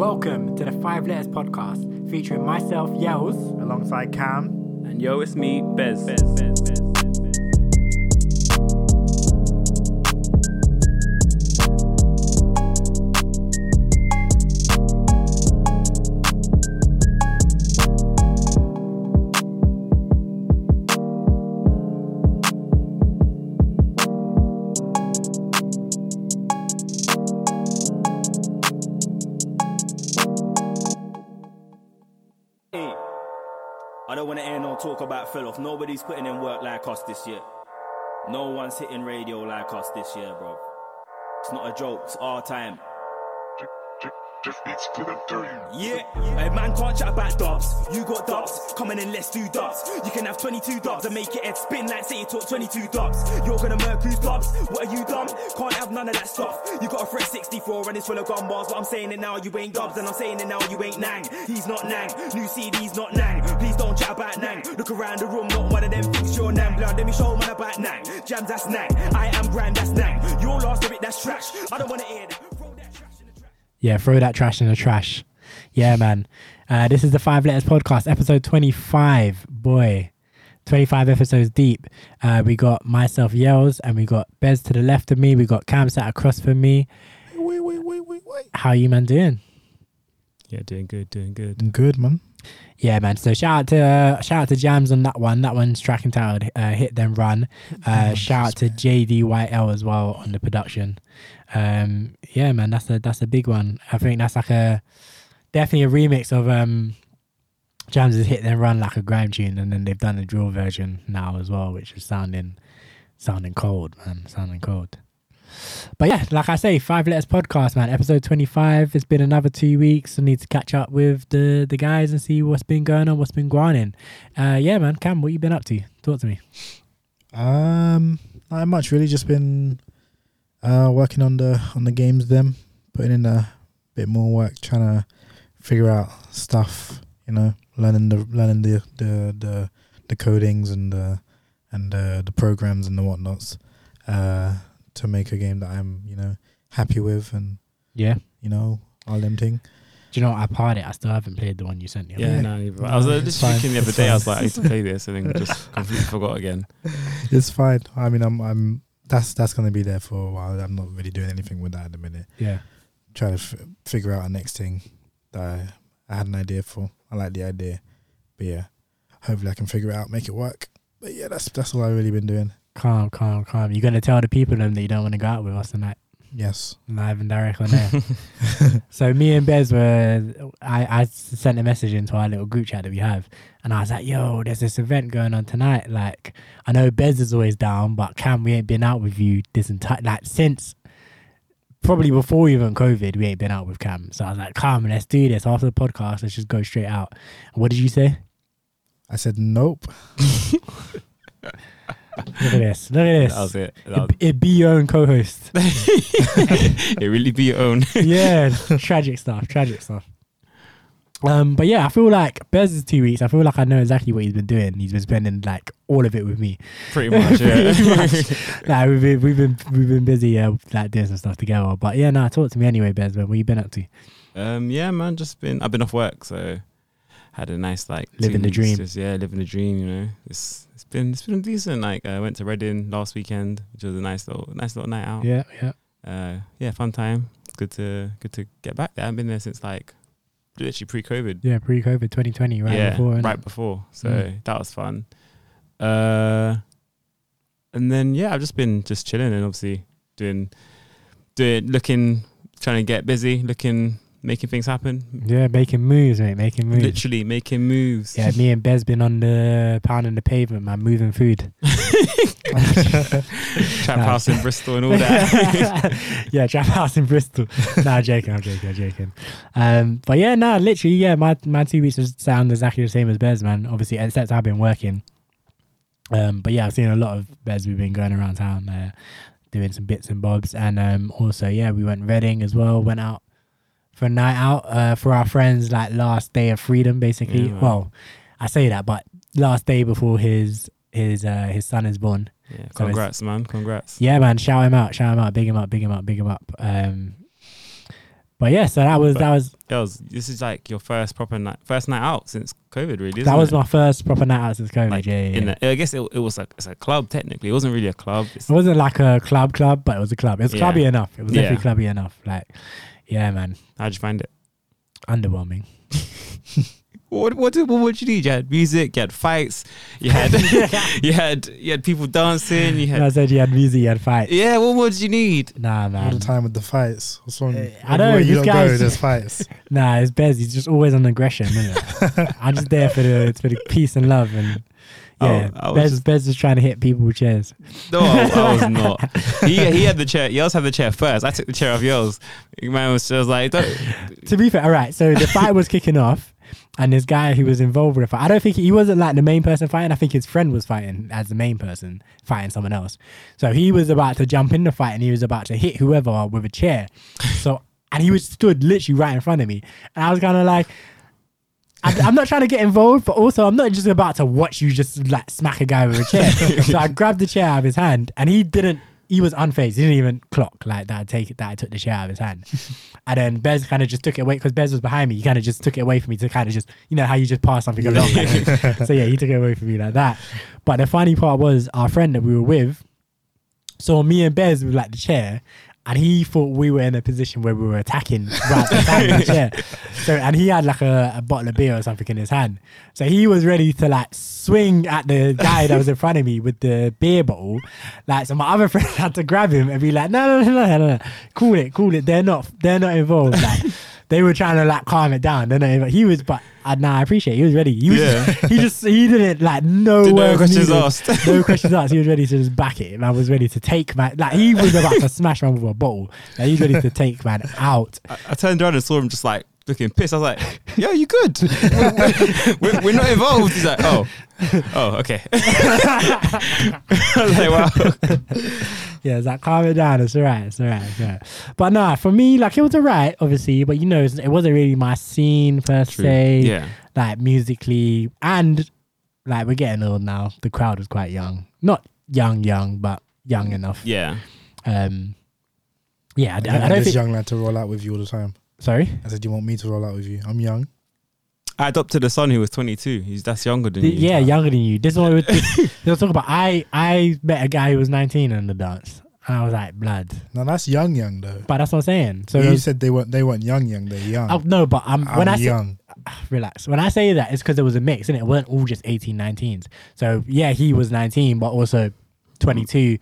Welcome to the Five Letters Podcast, featuring myself, Yells, alongside Cam. And yo, it's me, Bez. Bez, Bez, Bez. Nobody's putting in work like us this year. No one's hitting radio like us this year, bro. It's not a joke, it's our time. Yeah, a man can't chat about dubs. You got dubs, come in and let's do dubs. You can have 22 dubs and make it head spin like say you talk 22 dubs. You're gonna murk who's dubs? What are you dumb? Can't have none of that stuff. You got a fresh 64 and it's full of gun bars, but I'm saying it now, you ain't dubs, and I'm saying it now, you ain't nang. He's not nang, new CD's not nang. Please don't chat about nang. Look around the room, not one of them thinks you're nang. Blood, let me show man about nang. Jammz, that's nang. I am grand, that's nang. Your last of it, that's trash. I don't wanna hear that. Yeah, throw that trash in the trash. Yeah, man. Uh, this is the Five Letters Podcast, episode 25. Boy, 25 episodes deep. Uh, we got myself, Yells, and we got Bez to the left of me. We got Cam sat across from me. Wait, wait, wait, wait, wait. How you, man, doing? Yeah, doing good, doing good. Good, man. Yeah, man. So shout out to uh, shout out to Jammz on that one. That one's tracking titled uh, "Hit Then Run." Uh, shout out to JDYL as well on the production. Um, yeah, man, that's a that's a big one. I think that's like a definitely a remix of um, Jammz' "Hit Then Run" like a grime tune, and then they've done a drill version now as well, which is sounding sounding cold, man, sounding cold. But yeah, like I say, Five Letters Podcast, man, episode 25. It's been another two weeks. I need to catch up with the the guys and see what's been going on, what's been grinding. Uh, yeah, man, Cam, what you been up to? Talk to me. Um, not much really. Just been uh working on the on the games. Them putting in a bit more work, trying to figure out stuff. You know, learning the learning the the the, the codings and the and the the programs and the whatnots. Uh, to make a game that I'm you know happy with and Yeah. you know all them thing. Do you know what? I parred it. I still haven't played the one you sent me. Yeah, Yeah. no, neither. I was uh, just fine, thinking the other it's day, I was like, I need to play this, and then just completely forgot again. It's fine. I mean, I'm I'm that's that's gonna be there for a while. I'm not really doing anything with that at the minute. Yeah. trying to f- figure out a next thing that I, I had an idea for. I like the idea, but yeah, hopefully I can figure it out, make it work. But yeah, that's that's all I've really been doing. Calm, calm, calm. You're gonna tell the people them that you don't want to go out with us tonight. Yes, Live and direct on air. so me and Bez were I, I sent a message into our little group chat that we have and I was like, yo, there's this event going on tonight. Like I know Bez is always down, but Cam, we ain't been out with you this entire like since probably before even COVID, we ain't been out with Cam. So I was like, come, let's do this after the podcast, let's just go straight out. What did you say? I said nope. Look at this. Look at this. That was it. That was, It, it be your own co-host. it really be your own. yeah, tragic stuff. Tragic stuff. Um, but yeah, I feel like Bez's two weeks. I feel like I know exactly what he's been doing. He's been spending like all of it with me. Pretty much, yeah. Pretty much. like we've been, we've been, we've been busy, uh, like doing some stuff together. But yeah, no, talk to me anyway, Bez. Man, what you been up to? um, yeah, man, just been. I've been off work, so had a nice like Living the dream. Just, yeah, living the dream. You know, it's it's been it's been decent. Like I went to Reading last weekend, which was a nice little nice little night out. Yeah, yeah. Uh, yeah, fun time. It's good to good to get back there. I've been there since like literally pre-COVID. Yeah, pre-COVID 2020, right yeah, before. right before. So Mm. that was fun. Uh, and then yeah, I've just been just chilling and obviously doing, doing, looking, trying to get busy, looking, making things happen. Yeah, making moves, mate. Making moves. Literally making moves. Yeah, me and Bez been on the pounding the pavement, man, moving food. Trap Nah. house in Bristol and all that. yeah, trap house in Bristol. nah, I'm joking, I'm joking, I'm joking. Um, but yeah, nah, literally, yeah, my my two weeks sound exactly the same as Bez, man. Obviously, except I've been working. Um, but yeah, I've seen a lot of Bez. We've been going around town, uh, doing some bits and bobs, and um, also yeah, we went Reading as well. Went out for a night out uh, for our friends, like last day of freedom, basically. Yeah, well, I say that, but last day before his his uh, his son is born. Yeah, So congrats, man. Congrats. Yeah, man. Shout him out. Shout him out. Big him up. Big him up. Big him up. Um, But yeah, so that was that was Girls, this is like your first proper night, first night out since COVID, really. that was it? my first proper night out since COVID. Like, yeah, yeah, the, I guess it, it was like it's a club technically. It wasn't really a club. It's, It wasn't like a club club, but it was a club. It was clubby enough. It was definitely clubby enough. Like, yeah, man, how'd you find it? underwhelming. What what did what would you need? You had music, you had fights, you had you had you had people dancing, you had. I said you had music, you had fights. yeah. What more did you need? Nah, man. All the time with the fights. What's wrong? Uh, I know, Everywhere you this don't guy's- go, there's fights. Nah, it's Bez. He's just always on aggression. Isn't it? I'm just there for the for the peace and love and. Yeah, Oh, I was Bez, just- Bez is trying to hit people with chairs. No, I, I was not. He he had the chair. Yours had the chair first. I took the chair off yours. Man was just like, don't, To be fair, all right. So the fight was kicking off, and this guy who was involved with the fight, I don't think he wasn't like the main person fighting. I think his friend was fighting as the main person fighting someone else. So he was about to jump in the fight, and he was about to hit whoever with a chair. So and he was stood literally right in front of me, and I was kind of like. I, I'm not trying to get involved, but also I'm not just about to watch you just like smack a guy with a chair. so I grabbed the chair out of his hand, and he didn't. He was unfazed. He didn't even clock like that. I take it that I took the chair out of his hand, and then Bez kind of just took it away because Bez was behind me. He kind of just took it away from me to kind of just you know how you just pass something along. so yeah, he took it away from me like that. But the funny part was our friend that we were with saw me and Bez with like the chair. And he thought we were in a position where we were attacking right the chair. So and he had like a, a bottle of beer or something in his hand. So he was ready to like swing at the guy that was in front of me with the beer bottle. Like so my other friend had to grab him and be like, no, no, no, no, no, no. Cool it, cool it. They're not they're not involved. Like they were trying to like calm it down. They're not involved. He was but uh, nah, I appreciate it. he was ready. He was Yeah. he just he didn't like no Did no questions needed. asked. No questions asked. He was ready to just back it. I was ready to take man. Like he was about to smash man with a bottle. Like, he was ready to take man out. I, I turned around and saw him just like looking pissed. I was like, "Yo, you good? we're, we're, we're not involved." He's like, "Oh, oh, okay." I was like, "Wow." Yeah, it's like calm it down. It's alright. It's alright. It's alright. But nah, for me, like it was alright, obviously. But you know, it wasn't really my scene per se. Yeah, Like musically, and like we're getting old now. The crowd was quite young. Not young, young, but young enough. yeah. Um. Yeah, I, I, I- I don't this think. young lad to roll out with you all the time. Sorry. I said, you want me to roll out with you? I'm young. I adopted a son who was 22. He's that's younger than The- you. yeah, younger than you. This is what we were, they were talking about. I I met a guy who was 19 in the dance, and I was like, blood. Now that's young, young though. But that's what I'm saying. So you was- said they weren't. They weren't young, young. They're young. oh, no, but um, I'm when I say young. relax, when I say that, it's because it was a mix, and it? it weren't all just 18, 19s. So yeah, he was 19, but also 22.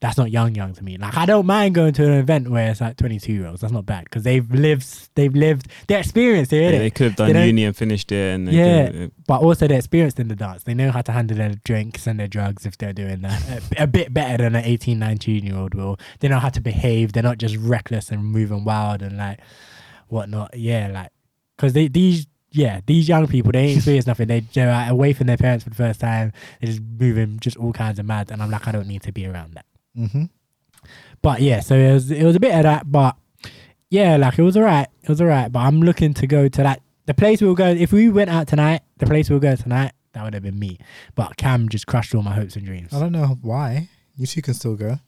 That's not young, young to me. Like I don't mind going to an event where it's like 22 year olds. That's not bad because they've lived, they've lived, they're experienced. They're Yeah, it. they could have done don't- uni and finished it, and Yeah. could- uh, but also they're experienced in the dance. They know how to handle their drinks and their drugs if they're doing that a, a bit better than an 18, 19 year old will. They know how to behave. They're not just reckless and moving wild and like whatnot. Yeah, like because they these yeah these young people they ain't experienced nothing. They, they're like, away from their parents for the first time. They're just moving just all kinds of mad. And I'm like I don't need to be around that. Hmm But yeah, so it was it was a bit of that, but yeah, like it was alright. It was alright. But I'm looking to go to that the place we were going. If we went out tonight, the place we were going tonight, that would have been me. But Cam just crushed all my hopes and dreams. I don't know why. You two can still go.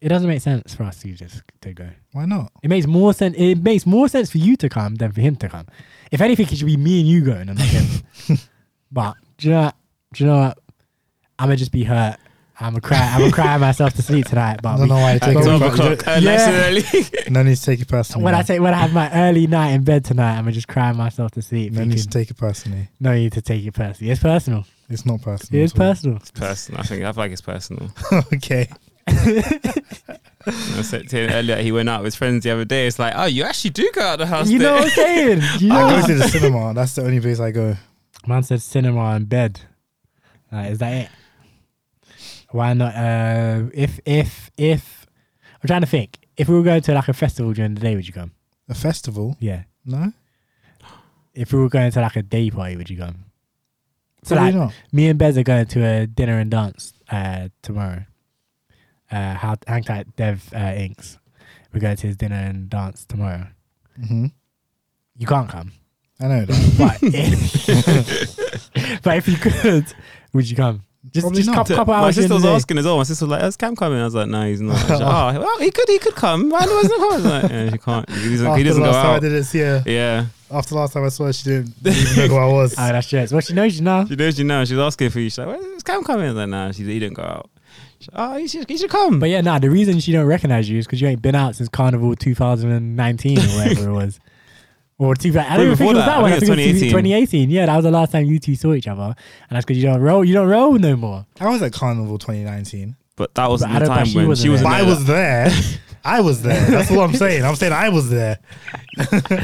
It doesn't make sense for us to just to go. Why not? It makes more sense. It makes more sense for you to come than for him to come. If anything, it should be me and you going and not him. but do you know? What? Do you know what? I'm gonna just be hurt. I'm gonna cry. I'm gonna cry myself to sleep tonight. But I But don't know why you At take it. 12 you o'clock, don't- uh, Yeah. early. No need to take it personally. when I take when I have my early night in bed tonight, I'm gonna just cry myself to sleep. no need to take it personally. no need to take it personally. It's personal. It's not personal. It is personal. It's personal. I think I feel like it's personal. okay. I said to him earlier, he went out with his friends the other day. It's like, oh, you actually do go out the house. You know what I'm saying? You know I go to the cinema. That's the only place I go. Man said cinema and bed. Like, is that it? Why not? Uh, if if if I'm trying to think, if we were going to like a festival during the day, would you come? A festival? Yeah. No. If we were going to like a day party, would you come? So Probably like, not. me and Bez are going to a dinner and dance uh, tomorrow. Uh, how hang tight, Dev uh, Inks. We're going to his dinner and dance tomorrow. hmm You can't come, I know that. but if, but if you could, would you come? Just, Probably just not. couple, couple My sister was day. asking as well. My sister was like, "Is Cam coming?" I was like, "No, he's not." She's like, oh, well, he could, he could come. Why wasn't he coming? I was like, yeah, she can't. He doesn't, After he doesn't the go last time I out. didn't see. Yeah, After last time I saw her, she didn't, didn't even know who I was. Oh, that's true. Well, she knows you now. she knows you know. She's asking for you. She's like, "Where's Cam coming?" I was like, "Nah, she, he didn't go out." She's like, oh, he should, he should come. But yeah, nah. The reason she don't recognize you is because you ain't been out since Carnival 2019 or whatever it was. Or two, I don't even think it was that. that one. I think think it it was was 2018. Yeah, that was the last time you two saw each other, and that's because you don't roll. You don't roll no more. I was at Carnival 2019. but that wasn't But the time she when she was. I was there. I was there. That's what I'm saying. I'm saying I was there.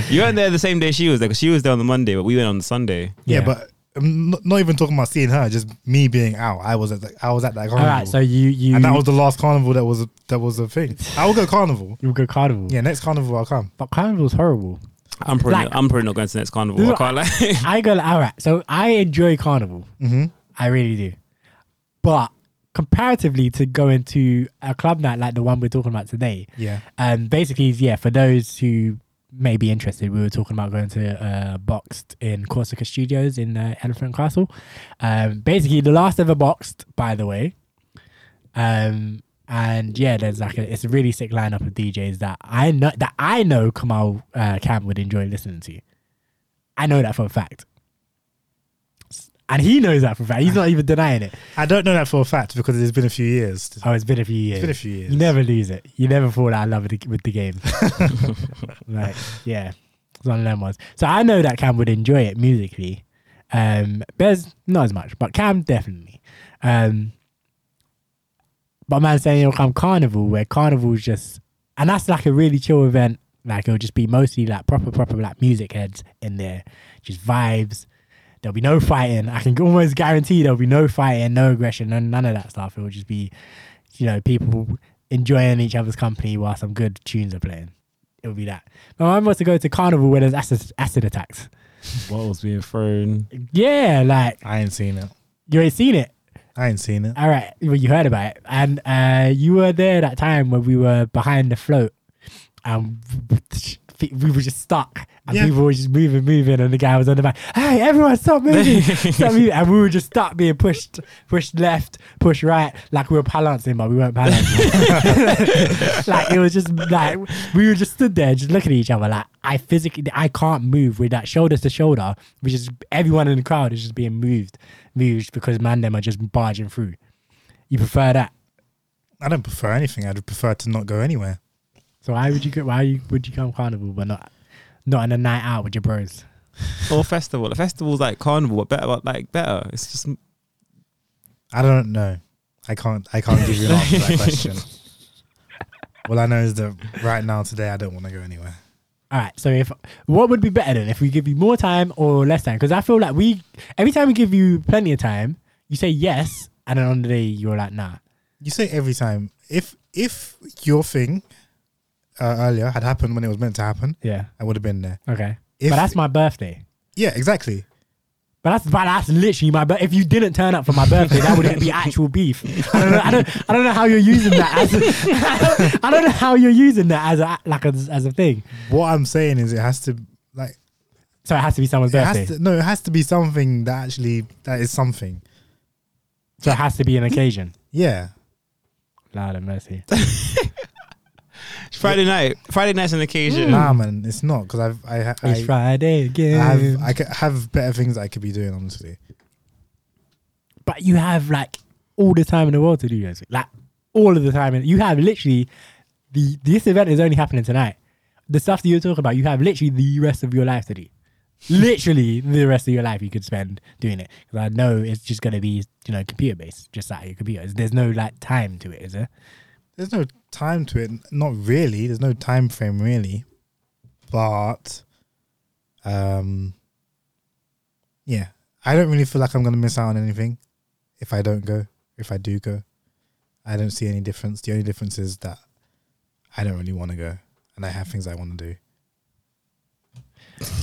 You weren't there the same day she was there because she was there on the Monday, but we went on the Sunday. Yeah, Yeah. but I'm not, not even talking about seeing her. Just me being out. I was at the, I was at that All carnival. right, so you you and that was the last carnival that was a, that was a thing. I will go carnival. You'll go Carnival. Yeah, next carnival I'll come. but Carnival's horrible. I'm probably Like- not, I'm probably not going to the next carnival. I can't lie. I go all right. So I enjoy Carnival. Mm-hmm. I really do. But comparatively to going to a club night like the one we're talking about today, Yeah. um, basically, yeah, for those who may be interested, we were talking about going to uh, Boxed in Corsica Studios in uh, Elephant Castle. Um, basically, the last ever Boxed, by the way. Um, and yeah, there's like a, it's a really sick lineup of DJs that I know that I know Kamal uh, Cam would enjoy listening to. I know that for a fact. And he knows that for a fact. He's not even denying it. I don't know that for a fact because it's been a few years. Oh, it's been a few years. It's been a few years. You never lose it. You never fall out of love with the, with the game. like, yeah, it's one of them ones. So I know that Cam would enjoy it musically. Um, Bez not as much, but Cam definitely. Um, but man saying it'll come Carnival, where Carnival's just, and that's like a really chill event. Like it'll just be mostly like proper, proper like music heads in there, just vibes. There'll be no fighting. I can almost guarantee there'll be no fighting, no aggression, none, none of that stuff. It will just be, you know, people enjoying each other's company while some good tunes are playing. It'll be that. My mum wants to go to carnival where there's acid, acid attacks. what was being thrown? Yeah, like I ain't seen it. you ain't seen it. I ain't seen it. All right, well, you heard about it, and uh, you were there that time when we were behind the float, and we were just stuck, and Yeah. people were just moving, moving, and the guy was on the back. Hey, everyone, stop moving! stop moving! And we were just stuck, being pushed, pushed left, pushed right, like we were balancing, but we weren't balancing. like it was just like we were just stood there, just looking at each other. Like I physically, I can't move with that shoulder to shoulder, which is everyone in the crowd is just being moved, moved because man, them are just barging through. You prefer that? I don't prefer anything. I'd prefer to not go anywhere. So why would you go? Why would you come carnival but not not on a night out with your bros? Or festival. The festival's like carnival, but better, but like better. It's just I don't know. I can't. I can't give you an answer to that question. All I know is that right now, today, I don't want to go anywhere. All right. So if what would be better than if we give you more time or less time? Because I feel like we every time we give you plenty of time, you say yes, and then on the day you're like nah. You say every time if if your thing uh, earlier had happened when it was meant to happen, Yeah. I would have been there. Okay. If, but that's my birthday. yeah, exactly. But that's but that's literally my. But if you didn't turn up for my birthday, that would be actual beef. I don't know. I don't. I don't know how you're using that as. A, I, don't, I don't know how you're using that as a like as, as a thing. What I'm saying is, it has to like So it has to be someone's it birthday. has to no, it has to be something that actually that is something. so it has to be an occasion. Yeah, Lord have mercy. Friday night. Friday night's an occasion. nah, man, it's not because I've I, ha- It's I, Friday I again. have I could have better things I could be doing honestly. but you have like all the time in the world to do this. Like all of the time. and You have literally the this event is only happening tonight. The stuff that you're talking about, you have literally the rest of your life to do. literally the rest of your life you could spend doing it. Because I know it's just gonna be you know computer based, just like your computer. There's no like time to it, is there? There's no time to it. Not really. There's no time frame really. But um yeah. I don't really feel like I'm gonna miss out on anything if I don't go. If I do go. I don't see any difference. The only difference is that I don't really want to go. And I have things I want to do.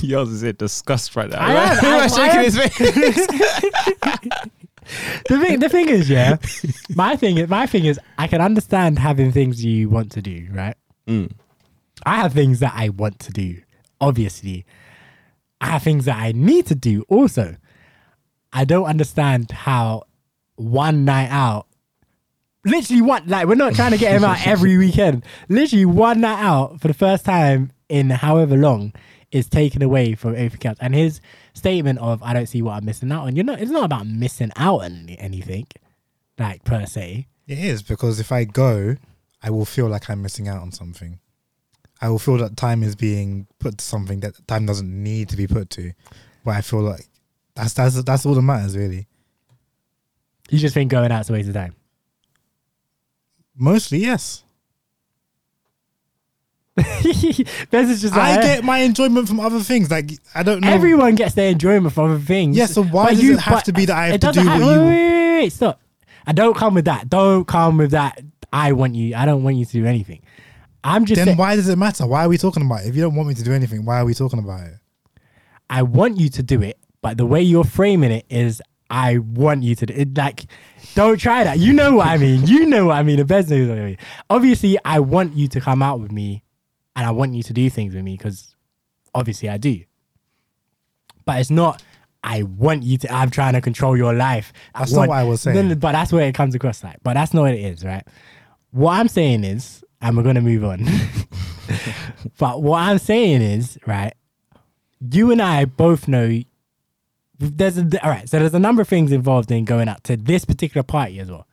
Yours is it disgust right now. I am, I- Everyone's I shaking am. the thing, the thing is, yeah. my thing is, my thing is, I can understand having things you want to do, right? Mm. I have things that I want to do. Obviously, I have things that I need to do. Also, I don't understand how one night out. Literally one like we're not trying to get him out every weekend. Literally one night out for the first time in however long is taken away from everything else. And his statement of I don't see what I'm missing out on. You know, it's not about missing out on anything, like per se. It is because if I go, I will feel like I'm missing out on something. I will feel that time is being put to something that time doesn't need to be put to. But I feel like that's that's that's all that matters really. You just think going out's a waste of time. Mostly, yes. Bez is just I like, get my enjoyment from other things. Like I don't know. everyone gets their enjoyment from other things. Yeah, so why But does you- it have to be that I have to do have- what wait, you? Wait, wait, wait, stop. I don't come with that. Don't come with that. I want you. I don't want you to do anything. I'm just Then saying, why does it matter? Why are we talking about it? If you don't want me to do anything, why are we talking about it? I want you to do it, but the way you're framing it is I want you to do it. Like, don't try that. You know what I mean. You know what I mean. The best knows what I mean. Obviously, I want you to come out with me and I want you to do things with me because obviously I do. But it's not, I want you to, I'm trying to control your life. That's not what I was saying. Then- but that's where it comes across like. But that's not what it is, right? What I'm saying is, and we're going to move on. but what I'm saying is, right, you and I both know there's a all right. So there's a number of things involved in going out to this particular party as well,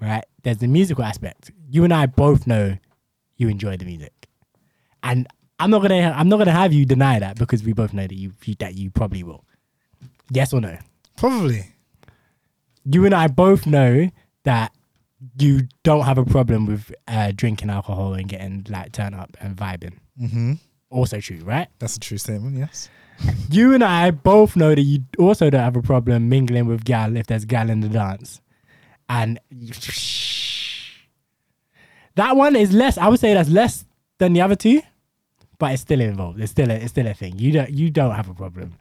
right? There's the musical aspect. You and I both know you enjoy the music, and I'm not gonna I'm not gonna have you deny that because we both know that you you- that you probably will. Yes or no? Probably. You and I both know that you don't have a problem with uh, drinking alcohol and getting like turn up and vibing. hmm Also true, right? That's a true statement. Yes. You and I both know that you also don't have a problem mingling with gal if there's gal in the dance. And that one is less, I would say that's less than the other two, but it's still involved. It's still a, it's still a thing. You don't you don't have a problem.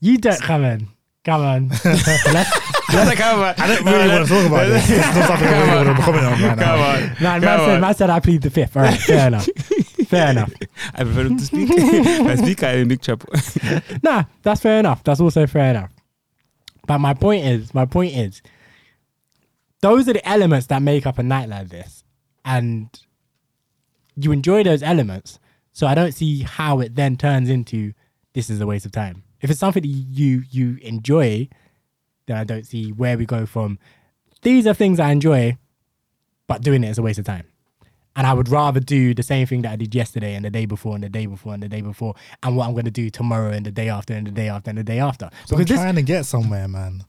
You don't come on. Come on. Let's, come on. I don't really want to talk about this. It's not something I really want to comment on right now. Come on. man, man, Come said, on. man said I plead the fifth. All right, fair enough. Fair enough. I prefer him to speak. if I speak, I'm in big trouble. Nah, that's fair enough. That's also fair enough. But my point is, my point is, those are the elements that make up a night like this, and you enjoy those elements. So I don't see how it then turns into this is a waste of time. If it's something that you you enjoy, then I don't see where we go from. These are things I enjoy, but doing it is a waste of time. And I would rather do the same thing that I did yesterday and the day before and the day before and the day before and what I'm going to do tomorrow and the day after and the day after and the day after. So I'm Because this, trying to get somewhere, man.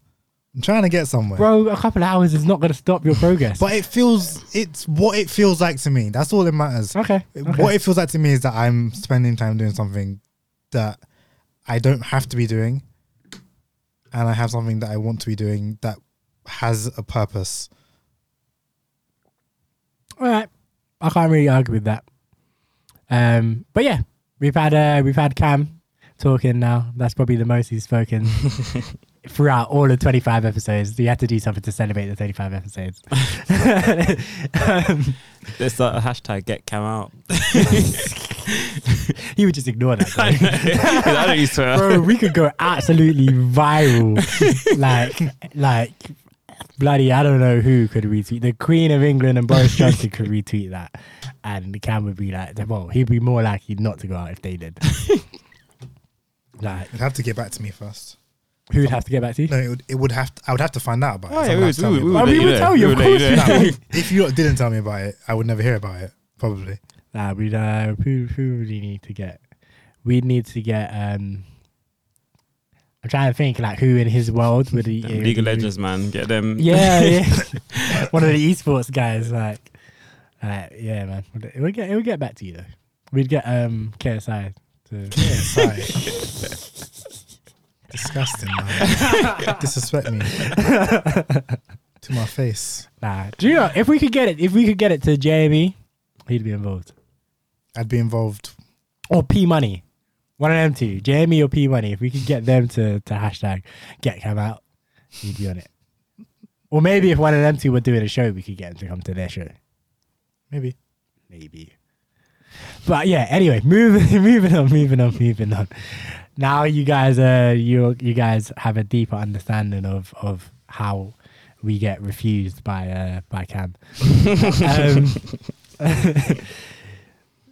I'm trying to get somewhere. bro, a couple of hours is not going to stop your progress. But it feels it's what it feels like to me. That's all that matters. okay. okay. What it feels like to me is that I'm spending time doing something that I don't have to be doing, and I have something that I want to be doing that has a purpose. All right. I can't really argue with that. Um, but yeah, we've had uh, we've had Cam talking now. That's probably the most he's spoken throughout all the 25 episodes. You had to do something to celebrate the 35 episodes. um, Let's start a hashtag get Cam out. he would just ignore that. I know. I don't use Twitter. Bro, we could go absolutely viral. like, like, bloody, I don't know who could retweet. The Queen of England and Boris Johnson could retweet that. And Cam would be like, well, he'd be more likely not to go out if they did. like, You'd have to get back to me first. Who would have to get back to you? No, it would, it would have. To, I would have to find out about it. Oh, yeah, Someone we has to would- tell me we about Well, let we you would tell you, of course you we know. would. if you lot didn't tell me about it, I would never hear about it. Probably. Nah, we'd, uh, who, who would we need to get? We'd need to get, um, I'm trying to think, like, who in his world would he. Them League of Legends, man. Get them. Yeah, yeah. One of the esports guys, like, like yeah, man. It would get, it would get back to you though. We'd get um KSI to. KSI. Disgusting, man. Disrespect me to my face. Nah, do you know if we could get it? If we could get it to Jamie, he'd be involved. I'd be involved. Or P Money, one of them two, Jamie or P Money. If we could get them to to hashtag get come out, he'd be on it. Or maybe if one of them two were doing a show, we could get him to come to their show. Maybe. maybe. But yeah, anyway, moving moving on, moving on, moving on. Now you guys uh you you guys have a deeper understanding of of how we get refused by uh by Cam. um,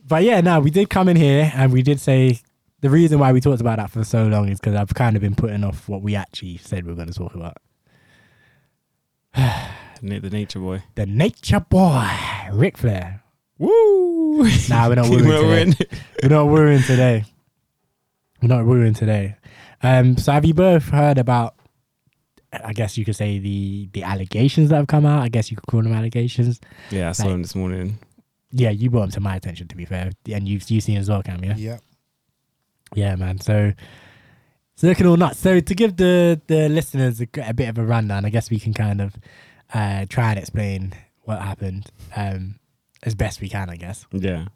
but yeah, no, we did come in here and we did say the reason why we talked about that for so long is because I've kind of been putting off what we actually said we were going to talk about. The nature boy. The Nature Boy, Ric Flair. Woo! Nah, we're not wooing We're today. in. We're not wooing today. We're not ruined today. Um, so have you both heard about? I guess you could say the the allegations that have come out. I guess you could call them allegations. Yeah, I saw Like- him this morning. Yeah, you brought them to my attention. To be fair, and you've you've seen as well, Cam. Yeah, Yeah. yeah, man. So it's looking all nuts. So to give the the listeners a, a bit of a rundown, I guess we can kind of uh, try and explain what happened um, as best we can. I guess. Yeah.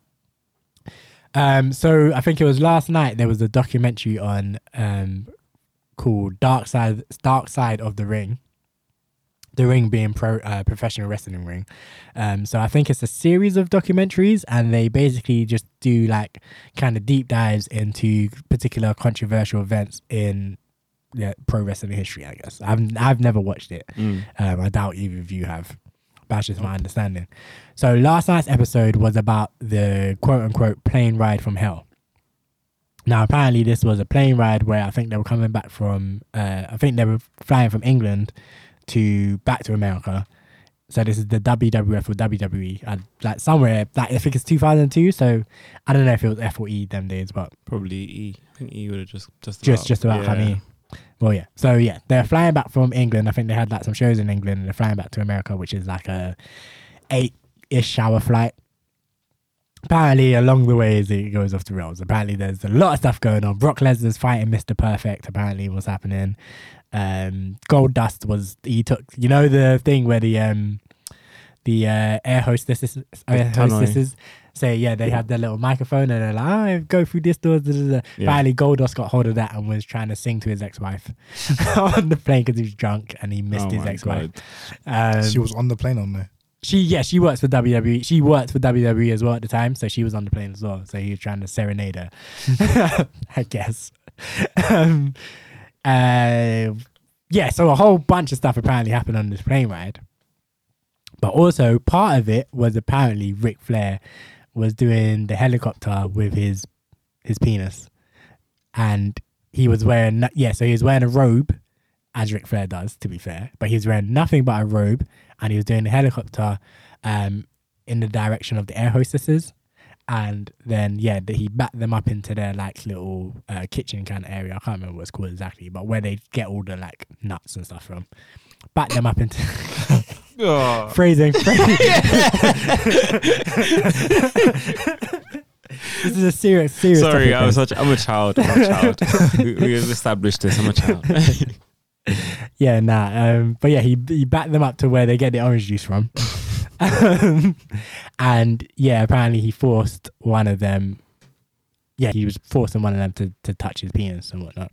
Um, so I think it was last night there was a documentary on um called Dark Side Dark Side of the Ring. The ring being pro uh, professional wrestling ring. Um, so I think it's a series of documentaries and they basically just do like kind of deep dives into particular controversial events in yeah, pro wrestling history, I guess. I've I've never watched it. Mm. Um, I doubt either of you have. Just my understanding. So last night's episode was about the quote unquote plane ride from hell. Now apparently this was a plane ride where I think they were coming back from uh, I think they were flying from England to back to America. So this is the WWF or WWE, uh, like somewhere like I think it's 2002. So I don't know if it was F or E them days, but Probably E. I think E would have just just just about, just about yeah. coming. Well, yeah. So yeah, they're flying back from England. I think they had like some shows in England, and they're flying back to America, which is like a eight-ish hour flight. Apparently, along the way, as it goes off the rails. Apparently, there's a lot of stuff going on. Brock Lesnar's fighting Mr. Perfect. Apparently, was happening. Um, Goldust was he took. You know the thing where the um the uh, air hostesses air hostesses say yeah they have their little microphone and they're like oh, go through this door. Da, da, da. Yeah. Apparently, Goldust got hold of that and was trying to sing to his ex-wife on the plane because he was drunk and he missed Oh his ex-wife. Um, she was on the plane on there. she yeah she works for WWE. She worked for WWE as well at the time, so she was on the plane as well. So he was trying to serenade her, I guess. um, uh, yeah, so a whole bunch of stuff apparently happened on this plane ride, but also part of it was apparently Ric Flair was doing the helicopter with his his penis, and he was wearing yeah, so he was wearing a robe, as Ric Flair does, to be fair, but he was wearing nothing but a robe, and he was doing the helicopter, um, in the direction of the air hostesses, and then yeah, he backed them up into their like little uh, kitchen kind of area. I can't remember what it's called exactly, but where they get all the like nuts and stuff from. Back them up into Oh. phrasing. this is a serious, serious. Sorry, I was such. I'm a child. I'm a child. we, we have established this. I'm a child. Yeah, nah. Um, but yeah, he he backed them up to where they get the orange juice from. um, and yeah, apparently he forced one of them. Yeah, he was forcing one of them to to touch his penis and whatnot,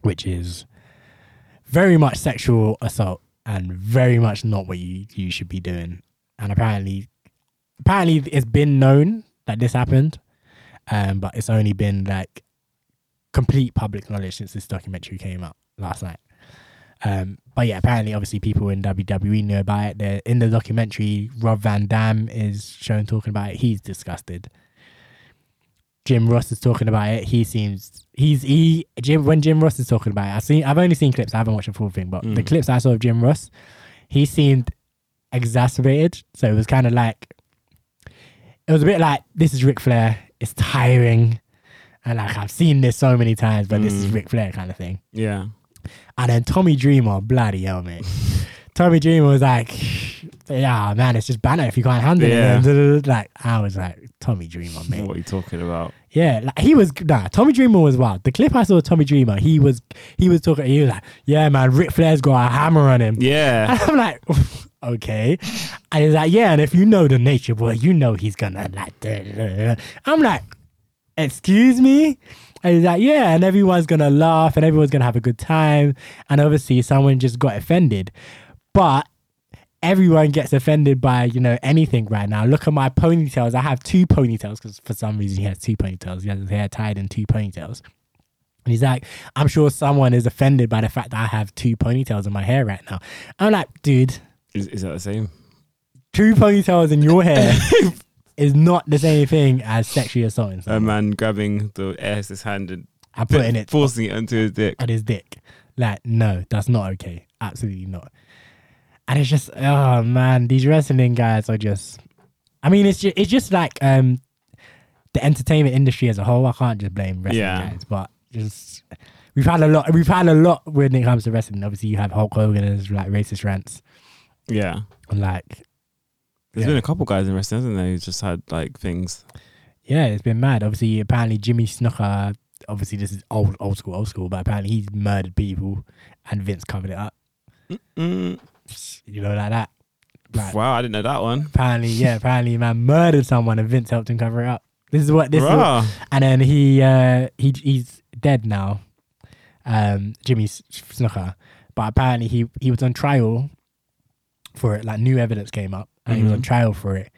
which is very much sexual assault and very much not what you you should be doing. And apparently, apparently it's been known that this happened, um, but it's only been like complete public knowledge since this documentary came out last night. Um, but yeah, apparently, obviously, people in WWE knew about it. They're, in the documentary, Rob Van Dam is shown talking about it. He's disgusted. Jim Ross is talking about it. He seems he's he Jim when Jim Ross is talking about it. I seen I've only seen clips. I haven't watched the full thing, but the Mm. clips I saw of Jim Ross, he seemed exacerbated. So it was kind of like it was a bit like this is Ric Flair. It's tiring, and like I've seen this so many times, but this is Mm. Ric Flair kind of thing. yeah. And then Tommy Dreamer, bloody hell, mate. Tommy Dreamer was like, yeah, man, it's just banner if you can't handle Yeah. it. And Like, I was like, Tommy Dreamer, mate. What are you talking about? Yeah, like he was nah. Tommy Dreamer was wild. The clip I saw of Tommy Dreamer, he was he was talking. He was like, "Yeah, man, Ric Flair's got a hammer on him." Yeah. And I'm like, okay. And he's like, yeah, and if you know the nature boy, you know he's gonna like. da, da, da." I'm like, excuse me. And he's like, yeah, and everyone's gonna laugh and everyone's gonna have a good time. And obviously, someone just got offended, but everyone gets offended by you know anything right now. Look at my ponytails. I have two ponytails because for some reason he has two ponytails. He has his hair tied in two ponytails. And he's like, I'm sure someone is offended by the fact that I have two ponytails in my hair right now. I'm like, dude, Is, is that the same? two ponytails in your hair is not the same thing as sexually assaulting A man grabbing the air his hand and and putting it forcing it onto his dick. at his dick. Like, no, that's not okay. Absolutely not. And it's just, oh man, these wrestling guys are just. I mean, it's just, it's just like um, the entertainment industry as a whole. I can't just blame wrestling Yeah. guys, but just we've had a lot. We've had a lot when it comes to wrestling. Obviously, you have Hulk Hogan and his like racist rants, Yeah. and like, There's Yeah. been a couple guys in wrestling, hasn't there, who's just had like things. yeah, it's been mad. Obviously, apparently Jimmy Snuka. Obviously, this is old, old school, old school. But apparently, he's murdered people, and Vince covered it up. Mm. You know, like that. Like, Wow, I didn't know that one. apparently, yeah, apparently, man murdered someone, and Vince helped him cover it up. This is what this is. and then he uh he he's dead now. Um, Jimmy Snuka, but apparently he he was on trial for it. Like new evidence came up, and he was on Mhm. trial for it.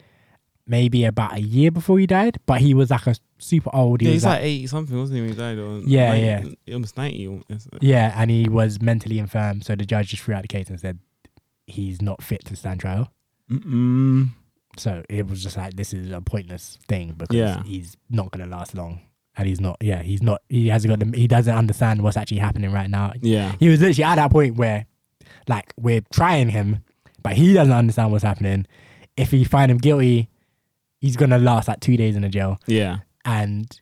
Maybe about a year before he died, but he was like a super old. He Yeah, was he's like, like 80 something, wasn't he, when he died? Or Yeah, 90, Almost 90. almost. yeah, and he was mentally infirm. So the judge just threw out the case and said he's not fit to stand trial. Mm-mm. So it was just like this is a pointless thing because Yeah. he's not gonna last long, and he's not. Yeah, he's not. He hasn't got. The, he doesn't understand what's actually happening right now. Yeah. He was literally at that point where, like, we're trying him, but he doesn't understand what's happening. If we find him guilty, he's gonna last like two days in the jail, Yeah. and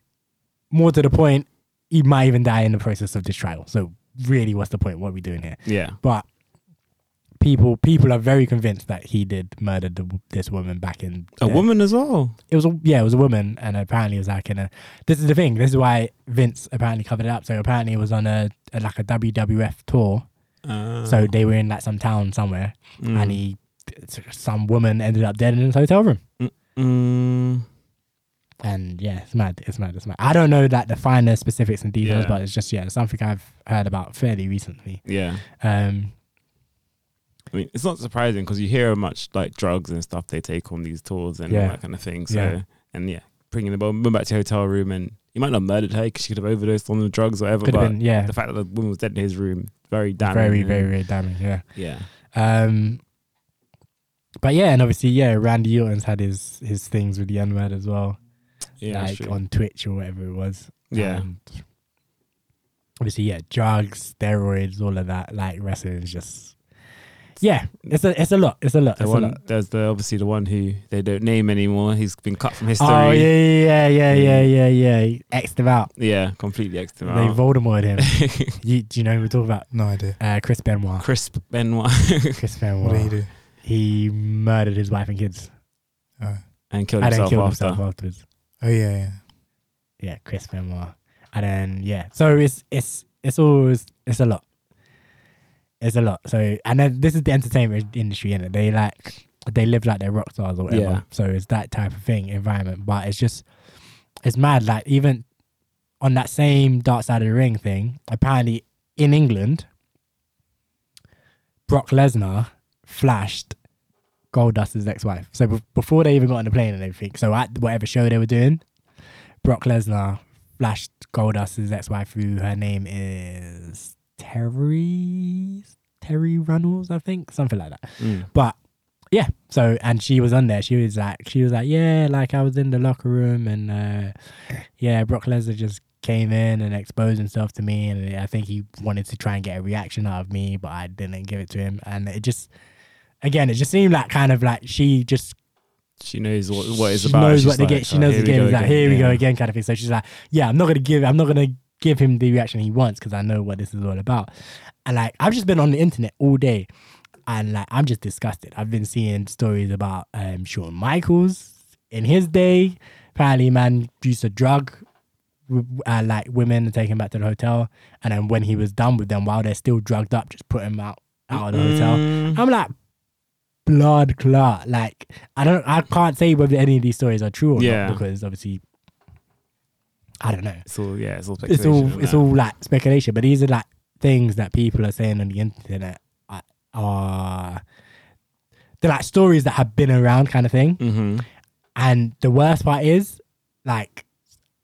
more to the point, he might even die in the process of this trial. So really, what's the point? What are we doing here? Yeah. But people people are very convinced that he did murder the, this woman back in A woman as well. it was a yeah, it was a woman, and apparently it was like in a. This is the thing. This is why Vince apparently covered it up. So apparently it was on a, a like a WWF tour. Uh, So they were in like some town somewhere, mm. and he, some woman ended up dead in his hotel room. Mm. And yeah, it's mad. It's mad. It's mad. I don't know like the finer specifics and details, Yeah. but it's just yeah, something I've heard about fairly recently. Yeah. Um, I mean, it's not surprising because you hear how much like drugs and stuff they take on these tours and all Yeah. that kind of thing. So, Yeah. and yeah, bringing the woman back to your hotel room and you might not have murdered her because she could have overdosed on the drugs or whatever. could But been yeah, the fact that the woman was dead in his room, very damning. very very very damning. Yeah. Yeah. Um, but yeah, and obviously yeah, Randy Orton's had his his things with the N word as well. Yeah. like on Twitch or whatever it was. Yeah. And obviously, yeah, drugs, steroids, all of that. Like wrestling is just, yeah, it's a it's a lot. It's a lot. the It's a lot. there's the obviously the one who they don't name anymore. He's been cut from history. Oh yeah, yeah, yeah, yeah, yeah, yeah. He X'd him out. Yeah, completely X'd him They out. Voldemort him. you, do you know who we're talking about? No idea. Uh, Chris Benoit. Crisp Benoit Chris Benoit. What did he do? He murdered his wife and kids, Oh, and killed and himself killed after. himself afterwards. oh yeah, yeah. yeah, Chris Benoit. And then yeah, so it's it's it's always it's a lot. It's a lot. So and then this is the entertainment industry, and They like they live like they're rock stars or whatever. Yeah. So it's that type of thing, environment. But it's just it's mad. Like even on that same dark side of the ring thing, apparently in England, Brock Lesnar flashed Goldust's ex-wife. So be- before they even got on the plane and everything, so at whatever show they were doing, Brock Lesnar flashed Goldust's ex-wife, who her name is Terri Terri Runnels, I think, something like that. Mm. But yeah, so and she was on there. She was like, she was like, yeah, like I was in the locker room and uh yeah, Brock Lesnar just came in and exposed himself to me, and I think he wanted to try and get a reaction out of me, but I didn't give it to him, and it just. Again, it just seemed like kind of like she just She knows what, what it's she knows what like, game. She "Oh, knows here the game go is like again." here we go again kind of thing. So she's like, yeah, I'm not gonna give. I'm not gonna give him the reaction he wants because I know what this is all about. And like I've just been on the internet all day, and like I'm just disgusted. I've been seeing stories about um Shawn Michaels in his day. Apparently, man used to drug uh, like women and take him back to the hotel, and then when he was done with them, while they're still drugged up, just put him out out of the hotel. Mm. I'm like, blood clot. Like, I don't, I can't say whether any of these stories are true or Yeah. not because obviously, I don't know. It's all yeah, it's all It's speculation. all, isn't it's it? all like speculation. But these are like things that people are saying on the internet are, are they're like stories that have been around, kind of thing. Mhm. And the worst part is, like,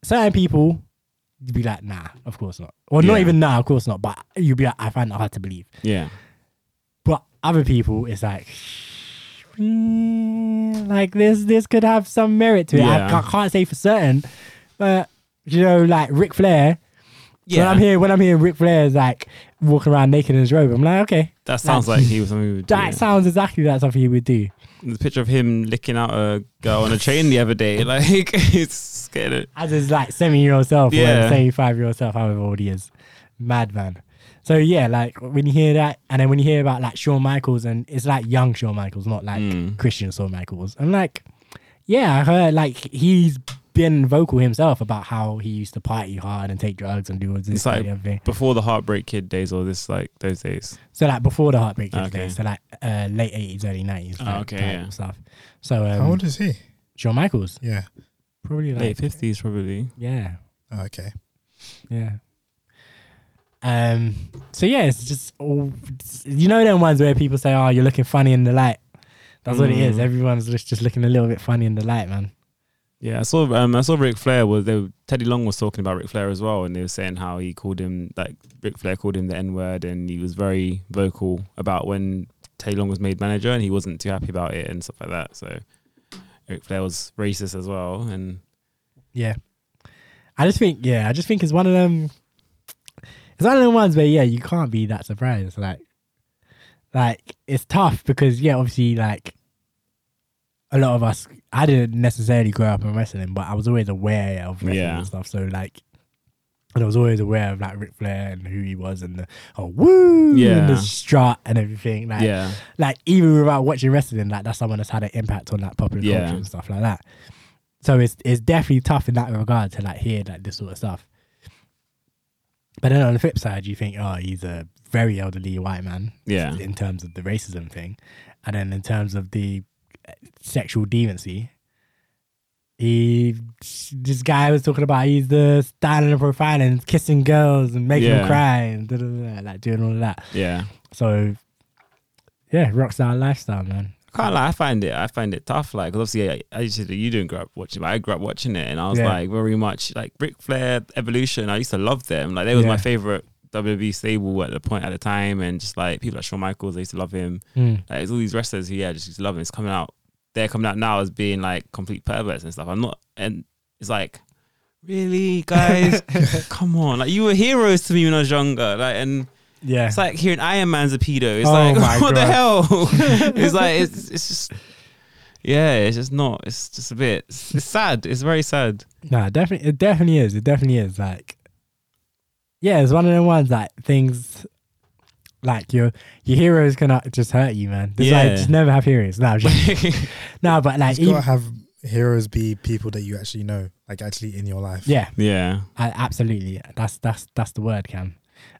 certain people you'd be like, nah, of course not. Or not Yeah. even nah, of course not. But you'd be like, I find it hard to believe. Yeah. But other people, it's like, mm, like this, this could have some merit to it. I, Yeah. ca- can't say for certain, but you know, like Ric Flair. Yeah. When I'm here, when I'm hearing Ric Flair is like walking around naked in his robe, I'm like, okay, That sounds like he was something we would do. that sounds exactly like something he would do. the picture of him licking out a girl on a train the other day. Like it's scared. As his like seven year old self Yeah. or seventy five year old self, however old he is. Madman. So yeah, like when you hear that, and then when you hear about like Shawn Michaels, and it's like young Shawn Michaels, not like Mm. Christian Shawn Michaels. I'm like, yeah, I heard like he's been vocal himself about how he used to party hard and take drugs and do all this It's like- and the thing. Before the Heartbreak Kid days or this like those days. So like before the Heartbreak Kid Okay. days, so like uh, late eighties, early nineties, Oh, like, okay, yeah. stuff. So How um, old is he? Shawn Michaels, Yeah. probably like Late fifties probably. yeah, Oh, okay. yeah. Um. So yeah, it's just all you know them ones where people say, "Oh, you're looking funny in the light." That's what it is. Mm. Everyone's just, just looking a little bit funny in the light, man. Yeah, I saw um I saw Ric Flair was they Teddy Long was talking about Ric Flair as well and they were saying how he called him like Ric Flair called him the N word and he was very vocal about when Teddy Long was made manager and he wasn't too happy about it and stuff like that. So Ric Flair was racist as well and Yeah. I just think, yeah, I just think it's one of them. It's one of them ones where, yeah, you can't be that surprised. Like, like it's tough because, yeah, obviously, like a lot of us, I didn't necessarily grow up in wrestling, but I was always aware of wrestling Yeah. and stuff. So, like, and I was always aware of like Ric Flair and who he was and the oh woo and the Yeah. strut and everything. Like, yeah. like even without watching wrestling, like that's someone that's had an impact on like popular Yeah. culture and stuff like that. So it's it's definitely tough in that regard to like hear like this sort of stuff. But then on the flip side, you think, oh, he's a very elderly white man Yeah. in terms of the racism thing, and then in terms of the sexual deviancy, he this guy was talking about he's the styling and profiling, kissing girls and making them cry and da, da, da, like doing all of that. Yeah. So yeah, rockstar lifestyle, man. I can't lie, I find it I find it tough. Like 'cause obviously I, I said you didn't grow up watching, but I grew up watching it, and I was Yeah. like very much like Ric Flair, Evolution. I used to love them. Like they was Yeah. my favorite WWE stable at the point at the time, and just like people like Shawn Michaels, I used to love him. Mm. Like there's all these wrestlers who yeah just used to love him. It's coming out. They're coming out now as being like complete perverts and stuff. I'm not, and it's like. Really, guys, come on! Like you were heroes to me when I was younger, like, and Yeah. it's like hearing Iron Man's a pedo. It's Oh like what the hell? it's like it's it's just yeah, it's just not. It's just a bit. It's, it's sad. It's very sad. No, definitely, it definitely is. It definitely is. Like, yeah, it's one of the ones that things like your your heroes cannot just hurt you, man. It's like just never have heroes. No, I'm just- no, but like, It's got to even, have heroes be people that you actually know, like actually in your life. yeah, yeah, I, absolutely. That's that's that's the word, Cam.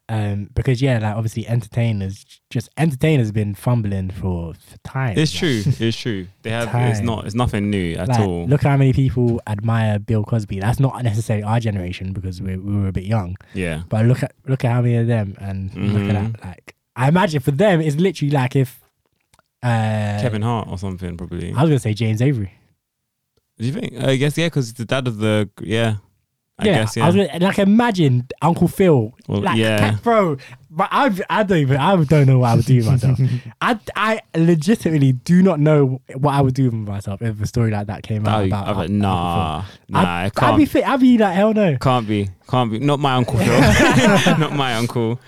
Um, because yeah, like obviously entertainers, just entertainers have been fumbling for, for time. it's true. It's true. They have. It's not. It's nothing new at Like, all. Look how many people admire Bill Cosby. That's not necessarily our generation because we, we were a bit young. yeah, But look at look at how many of them and look at Mhm. that. Like I imagine for them it's literally like if uh Kevin Hart or something probably. I was gonna say James Avery. Do you think? I guess yeah, because he's the dad of the yeah. I yeah, guess I yeah. was gonna, like imagine Uncle Phil. Well, like yeah. bro. But I I don't even I don't know what I would do with myself. I I legitimately do not know what I would do with myself if a story like that came out I'd, about. I'd, nah, nah, I'd, I'd can't be fit. I'd be like hell no. Can't be. Can't be. Not my uncle Phil. Not my uncle.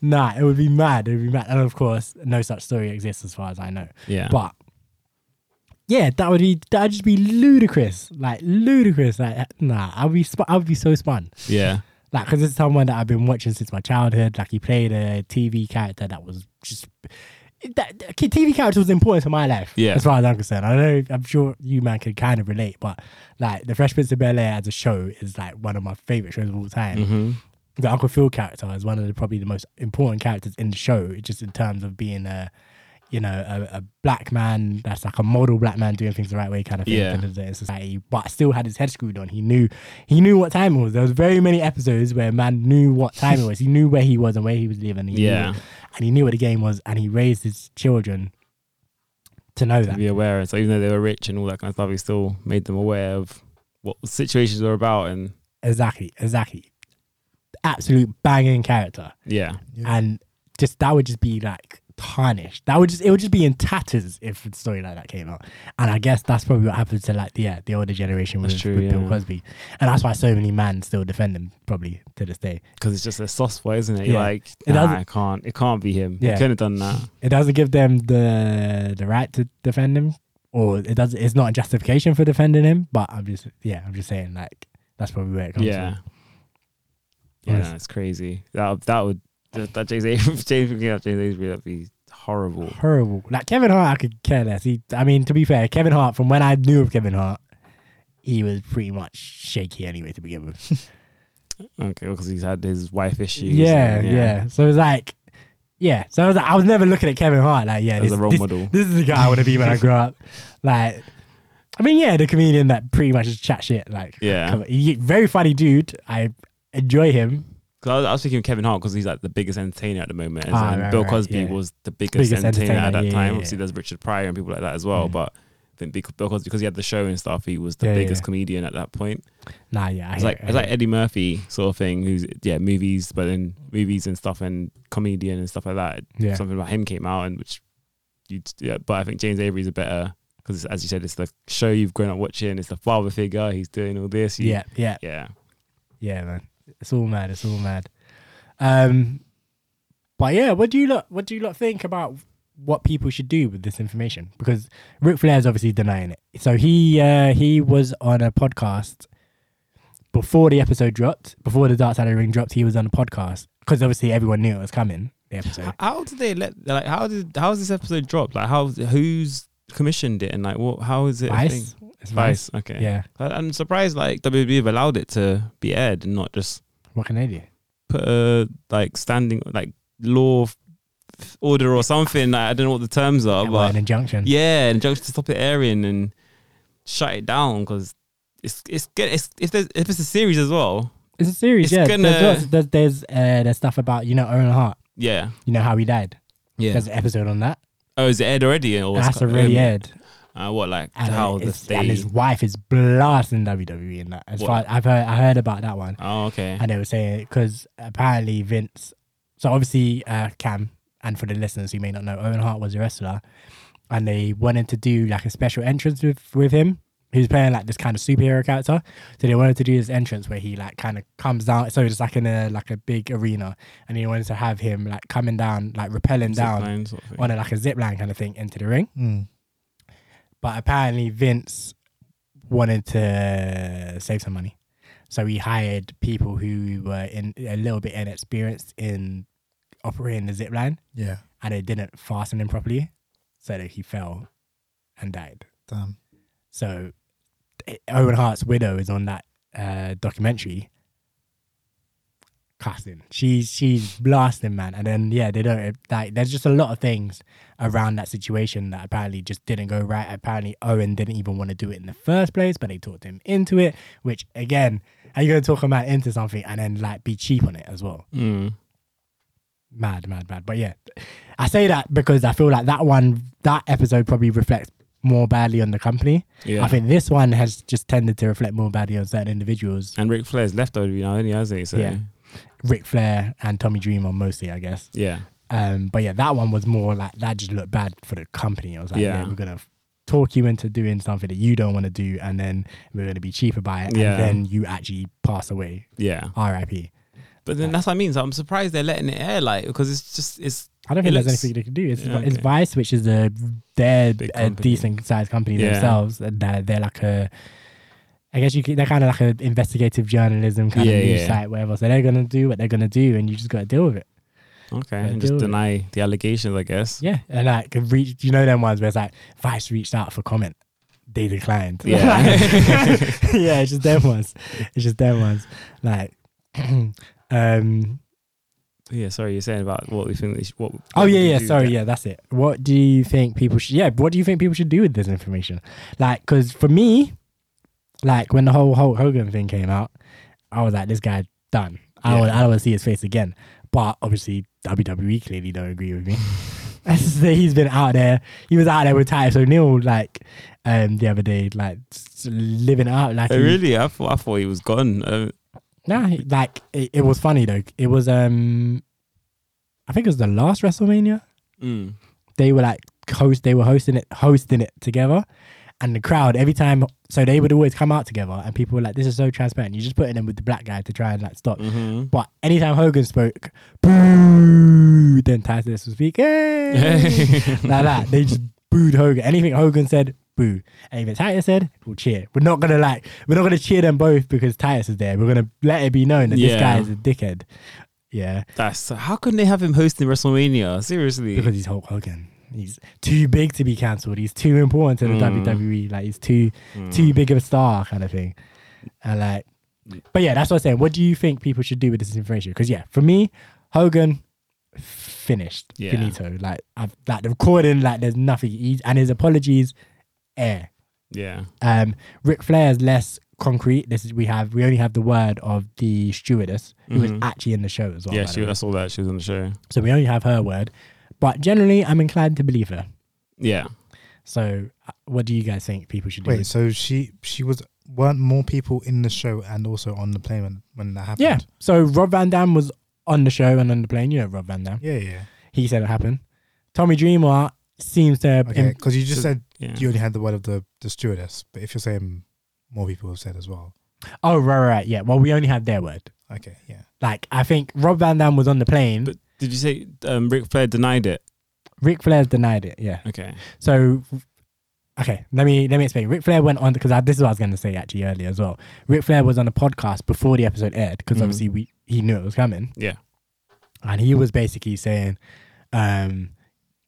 Nah, it would be mad. It would be mad. And of course, no such story exists as far as I know. Yeah. But yeah, that would be that just be ludicrous, like ludicrous. Like nah, I'd be sp- I'd be so spun. yeah. Like because it's someone that I've been watching since my childhood. Like he played a TV character that was just. That, that TV character was important to my life, Yeah. as far as I'm concerned. I know, I'm sure you man can kind of relate, but like the Fresh Prince of Bel Air as a show is like one of my favorite shows of all time hmm the Uncle Phil character is one of the probably the most important characters in the show, just in terms of being a, you know, a, a black man that's like a model black man doing things the right way kind of thing Yeah. in the- society, but still had his head screwed on. He knew he knew what time it was. There was very many episodes where a man knew what time it was. He knew where he was and where he was living. He Yeah. knew, and he knew what the game was, and he raised his children to know to that. be aware. So even though they were rich and all that kind of stuff, he still made them aware of what situations were about. And Exactly, exactly. absolute banging character, Yeah. Yeah. and just that would just be like tarnished. That would just it would just be in tatters if a story like that came out. And I guess that's probably what happened to like the yeah, the older generation with, true, with Bill. Cosby, and that's why so many men still defend him probably to this day. Because it's just a soft spot, isn't it? You're Yeah. like, It nah, doesn't- it can't. It can't be him. Yeah. He couldn't have done that. It doesn't give them the the right to defend him, or it does. It's not a justification for defending him. But I'm just yeah, I'm just saying like that's probably where it comes Yeah. from. Yeah, it's crazy. That that would that, that James Avery, James picking up James Avery, that'd be horrible. horrible. Like Kevin Hart, I could care less. He, I mean, to be fair, Kevin Hart, from when I knew of Kevin Hart, he was pretty much shaky anyway to begin with. Okay, because he's had his wife issues. yeah, and, yeah, So it was like, yeah. So I was, like, I was never looking at Kevin Hart like, yeah, As this, a role this, model. this is the guy I want to be when I grow up. Like, I mean, yeah, the comedian that pretty much just chat shit. Like, Yeah. very funny dude. I enjoy him. 'Cause I was, thinking of Kevin Hart because he's like the biggest entertainer at the moment. And Ah, right, Bill right, Cosby yeah. was the biggest, Biggest entertainer, at that yeah, time. yeah, Obviously, there's Richard Pryor and people like that as well. But I think Bill Cosby, because he had the show and stuff, he was the biggest comedian at that point. Nah, yeah. It's like it, it's like. Eddie Murphy sort of thing, who's yeah movies, but then movies and stuff and comedian and stuff like that. Yeah. Something about him came out and which you yeah, but I think James Avery's a better because as you said, it's the show you've grown up watching. It's the father figure. He's doing all this. You- yeah, yeah. yeah. Yeah, man. It's all mad. It's all mad. Um, but yeah, what do you lot? What do you lot think about what people should do with this information? Because Ric Flair's obviously denying it. So he uh, he was on a podcast before the episode dropped. Before the Dark Side of the Ring dropped, he was on a podcast because obviously everyone knew it was coming. The episode. How did they let like how did how was this episode dropped? Like how who's commissioned it and like what how is it? Vice. It's Vice. Okay. Yeah. I'm surprised like WWE have allowed it to be aired and not just What can they do? put a like standing like law f- order or something. Like, I don't know what the terms are, Yeah, well, an injunction. yeah, and just to stop it airing and shut it down because it's it's good. It's if there's if it's a series as well. It's a series. It's yeah. gonna- There's, there's there's uh, there's stuff about you know Owen Hart. Yeah, You know how he died. yeah. There's an episode on that. Oh, is it aired already? Or that's already aired. Uh, what like and, how the it's- and his wife is blasting WWE in that. As What? far I've heard, I heard about that one, Oh, okay. and they were saying because apparently Vince. So obviously, uh, Cam, and for the listeners who may not know, Owen Hart was a wrestler, and they wanted to do like a special entrance with with him. He was playing like this kind of superhero character? So they wanted to do this entrance where he like kind of comes down. So it's like in a like a big arena, and he wanted to have him like coming down, like rappelling Zip down line sort of on a, like a zip line kind of thing into the ring. Mm. But apparently Vince wanted to save some money. So he hired people who were in a little bit inexperienced in operating the zip line Yeah. and they didn't fasten him properly. So that he fell and died. Damn. So eh, Owen Hart's widow is on that uh, documentary. Casting, she's she's blasting, man, and then yeah, they don't like. There's just a lot of things around that situation that apparently just didn't go right. Apparently, Owen didn't even want to do it in the first place, but they talked him into it. Which again, are you gonna talk a man into something and then like be cheap on it as well? Mm. Mad, mad, mad. But yeah, I say that because I feel like that one, that episode probably reflects more badly on the company. Yeah. I think this one has just tended to reflect more badly on certain individuals. and Ric Flair's left over now, only has he? So Yeah. Ric Flair and Tommy Dreamer mostly, I guess. yeah. Um, but yeah, that one was more like that just looked bad for the company. I was like, yeah, Yeah. we're gonna talk you into doing something that you don't want to do, and then we're gonna be cheaper by it, Yeah. and then you actually pass away. Yeah. R.I.P. But then that's what I mean. So I'm surprised they're letting it air, like, because it's just it's I don't think there's anything they can do. It's, Yeah, it's. Vice, which is a they're Big a company. decent sized company Yeah. themselves, they're, they're like a. I guess you could, they're kind of like an investigative journalism kind Yeah, of news yeah. site, whatever. So they're gonna do what they're gonna do, and you just got to deal with it. okay, and just with it. deny the allegations, I guess. Yeah, and like reach, you know, them ones where it's like Vice reached out for comment, they declined. Yeah. yeah, it's just them ones. It's just them ones. Like, um, Yeah, sorry, you're saying about what we think. They should, what? Oh what yeah, yeah. Sorry, yeah, that's it. What do you think people should? Yeah, what do you think people should do with this information? Like, because for me, like when the whole Hulk Hogan thing came out, I was like, this guy done. I don't, Yeah. I don't want to see his face again. But obviously, WWE clearly don't agree with me. He's been out there. He was out there with Titus O'Neil like um the other day, like living out. Like Oh, he- really? I thought I thought he was gone. Uh, Nah, he- like it, it was funny though. It was um, I think it was the last WrestleMania. Mm. They were like host. They were hosting it, hosting it together, and the crowd every time. So they would always come out together, and people were like, "This is so transparent." You just put it in with the black guy to try and like stop. hmm But anytime Hogan spoke, boo, then Titus would speak, hey, like that. They just booed Hogan. Anything Hogan said, boo. Anything Titus said, we'll cheer. We're not gonna like, we're not gonna cheer them both because Titus is there. We're gonna let it be known that this guy is a dickhead. Yeah, That's how can they have him hosting WrestleMania? Seriously, because he's Hulk Hogan. He's too big to be cancelled. He's too important to the Mm. WWE. Like he's too Mm. too big of a star, kind of thing. And like, but yeah, that's what I'm saying. What do you think people should do with this information? Because yeah, for me, Hogan finished, Yeah. finito. Like, I've like the recording, like there's nothing. And his apologies, air. Yeah, Um, Ric Flair is less concrete. This is we have we only have the word of the stewardess who was Mhm. actually in the show as well. yeah. She. I saw that she was on the show. so we only have her word. But generally, I'm inclined to believe her. Yeah, So, uh, what do you guys think people should do? Wait, with- so she she was weren't more people in the show and also on the plane when, when that happened? yeah. So Rob Van Dam was on the show and on the plane. You know Rob Van Dam. Yeah, yeah. He said it happened. Tommy Dreamer seems to. Okay, because you just So- said yeah. you only had the word of the, the stewardess, but if you're saying more people have said as well. oh right, right, right. Yeah. Well, we only had their word. Okay, yeah. Like I think Rob Van Dam was on the plane. But did you say um, Ric Flair denied it? Ric Flair denied it. Yeah. Okay. So, okay, let me let me explain. Ric Flair went on because this is what I was going to say actually earlier as well. Ric Flair was on a podcast before the episode aired because Mhm. obviously we he knew it was coming, Yeah. and he was basically saying, um,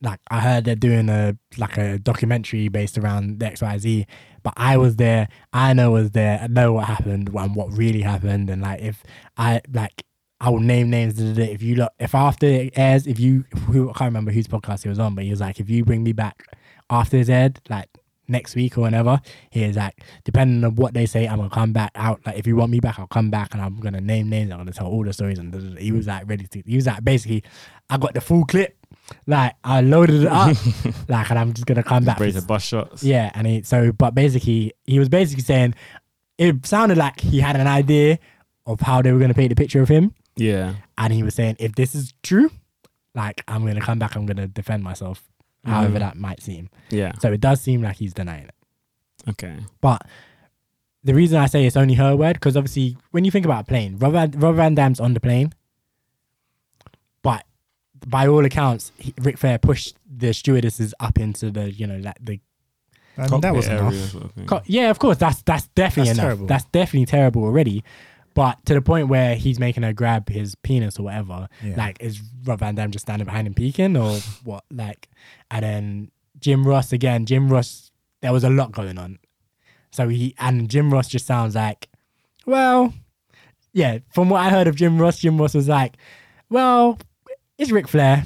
like I heard they're doing a like a documentary based around the X Y Z, but I was there. I know was there. I know what happened and what really happened, and like if I like. I will name names. da, da, da. If you look, if after it airs, if you, who, I can't remember whose podcast he was on, but he was like, if you bring me back after it's aired, like next week or whenever, he is like, depending on what they say, I'm gonna come back out. Like, if you want me back, I'll come back and I'm gonna name names. I'm gonna tell all the stories. And he was like ready to. He was like basically, I got the full clip. Like I loaded it up, like, and I'm just gonna come back. Ready to bust shots. yeah, and he so but basically he was basically saying it sounded like he had an idea of how they were gonna paint the picture of him, Yeah. and he was saying if this is true, like I'm gonna come back, I'm gonna defend myself, however Mhm. that might seem. Yeah. So it does seem like he's denying it. Okay. But the reason I say it's only her word, because obviously when you think about a plane, Rob Van, Van Dam's on the plane, but by all accounts, he, Ric Flair pushed the stewardesses up into the you know like the I mean, that was enough. area sort of thing. Co- Yeah, of course. That's that's definitely That's enough. terrible. That's definitely terrible already. But to the point where he's making her grab his penis or whatever, Yeah. like is Rob Van Dam just standing behind him peeking or what? Like, and then Jim Ross again. Jim Ross, there was a lot going on. So he and Jim Ross just sounds like, well, yeah. From what I heard of Jim Ross, Jim Ross was like, well, it's Ric Flair.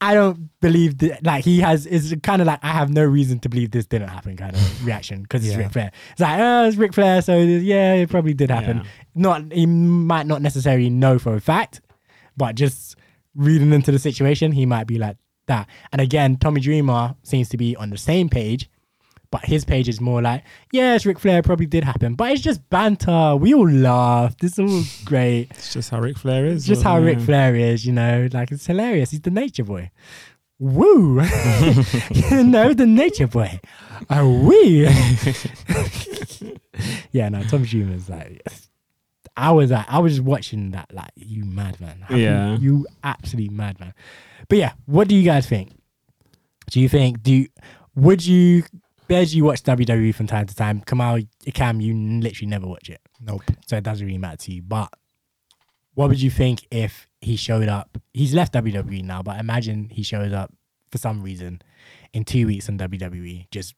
I don't believe that. Like he has, is kind of like I have no reason to believe this didn't happen. Kind of reaction because it's Yeah. Ric Flair. It's like, oh, it's Ric Flair, so yeah, it probably did happen. Yeah. Not he might not necessarily know for a fact, but just reading into the situation, he might be like that. And again, Tommy Dreamer seems to be on the same page, but his page is more like, yes, Ric Flair probably did happen, but it's just banter. We all laughed. It's all great. It's just how Ric Flair is. It's just how Ric. Flair is, you know, like it's hilarious. He's the nature boy. Woo! you know, the nature boy. Oh, we. yeah, no, Tom Dreamer's like, I was like, I was just watching that, like, you madman. Yeah. You absolute madman. But yeah, what do you guys think? Do you think, do you, would you, as you watch WWE from time to time, Kamal, Cam, you literally never watch it Nope. so it doesn't really matter to you. But what would you think if he showed up? He's left WWE now, but imagine he shows up for some reason in two weeks on WWE, just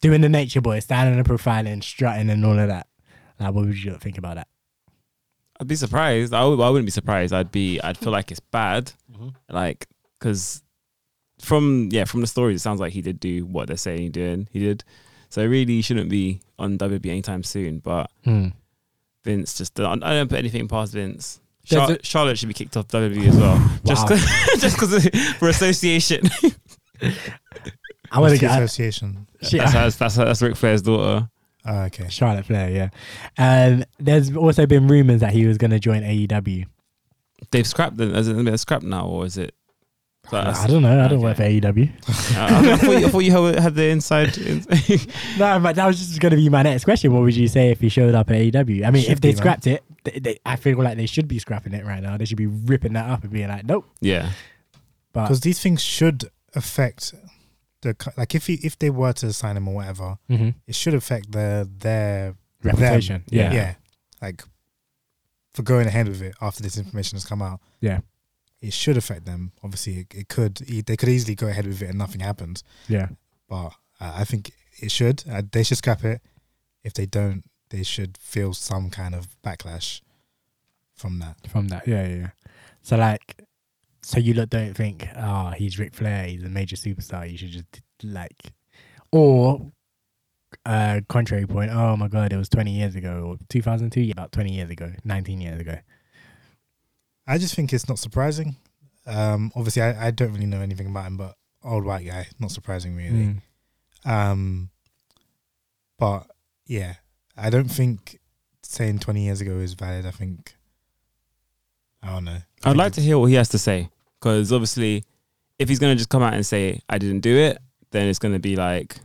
doing the nature boy, standing in a profile and strutting and all of that. Like, what would you think about that? I'd be surprised. I, would, I wouldn't be surprised. I'd be. I'd feel like it's bad. Mhm. Like because from yeah from the stories, it sounds like he did do what they're saying he did. He did. So really, he shouldn't be on WWE anytime soon. But Hmm. Vince just I don't put anything past Vince. There's Char- Charlotte should be kicked off WWE as well, just Wow. 'cause- just because for association. I want to the get. association. Shit. that's, that's that's that's Ric Flair's daughter. Oh, okay. Charlotte Flair, yeah. Um, there's also been rumors that he was going to join AEW. They've scrapped it. Is it been scrapped now, or is it? So I, don't know. I don't okay. work for AEW. Uh, I, thought you, I thought you had- had the inside. no, but that was just going to be my next question. What would you say if he showed up at AEW? I mean, Should if they be, man. scrapped it, they, they, I feel like they should be scrapping it right now. They should be ripping that up and being like, nope. yeah, But Because these things should affect the like if he, if they were to sign him or whatever, Mhm. it should affect their their reputation, them. yeah. yeah, like for going ahead with it after this information has come out. Yeah. It should affect them. Obviously, it, it could. They could easily go ahead with it and nothing happens. yeah. But uh, I think it should. Uh, they should scrap it. If they don't, they should feel some kind of backlash from that. from that. Yeah, yeah. So like, so you lot don't think, oh, he's Ric Flair, he's a major superstar. You should just like, or uh, contrary point. Oh my god, it was twenty years ago or two thousand two. About twenty years ago, nineteen years ago. I just think it's not surprising. Um, obviously, I, I don't really know anything about him, but old white guy, not surprising really. Mm. Um, but yeah, I don't think saying 20 years ago is valid. I think, I don't know. I I'd like to hear what he has to say because obviously, if he's gonna just come out and say I didn't do it, then it's gonna be like,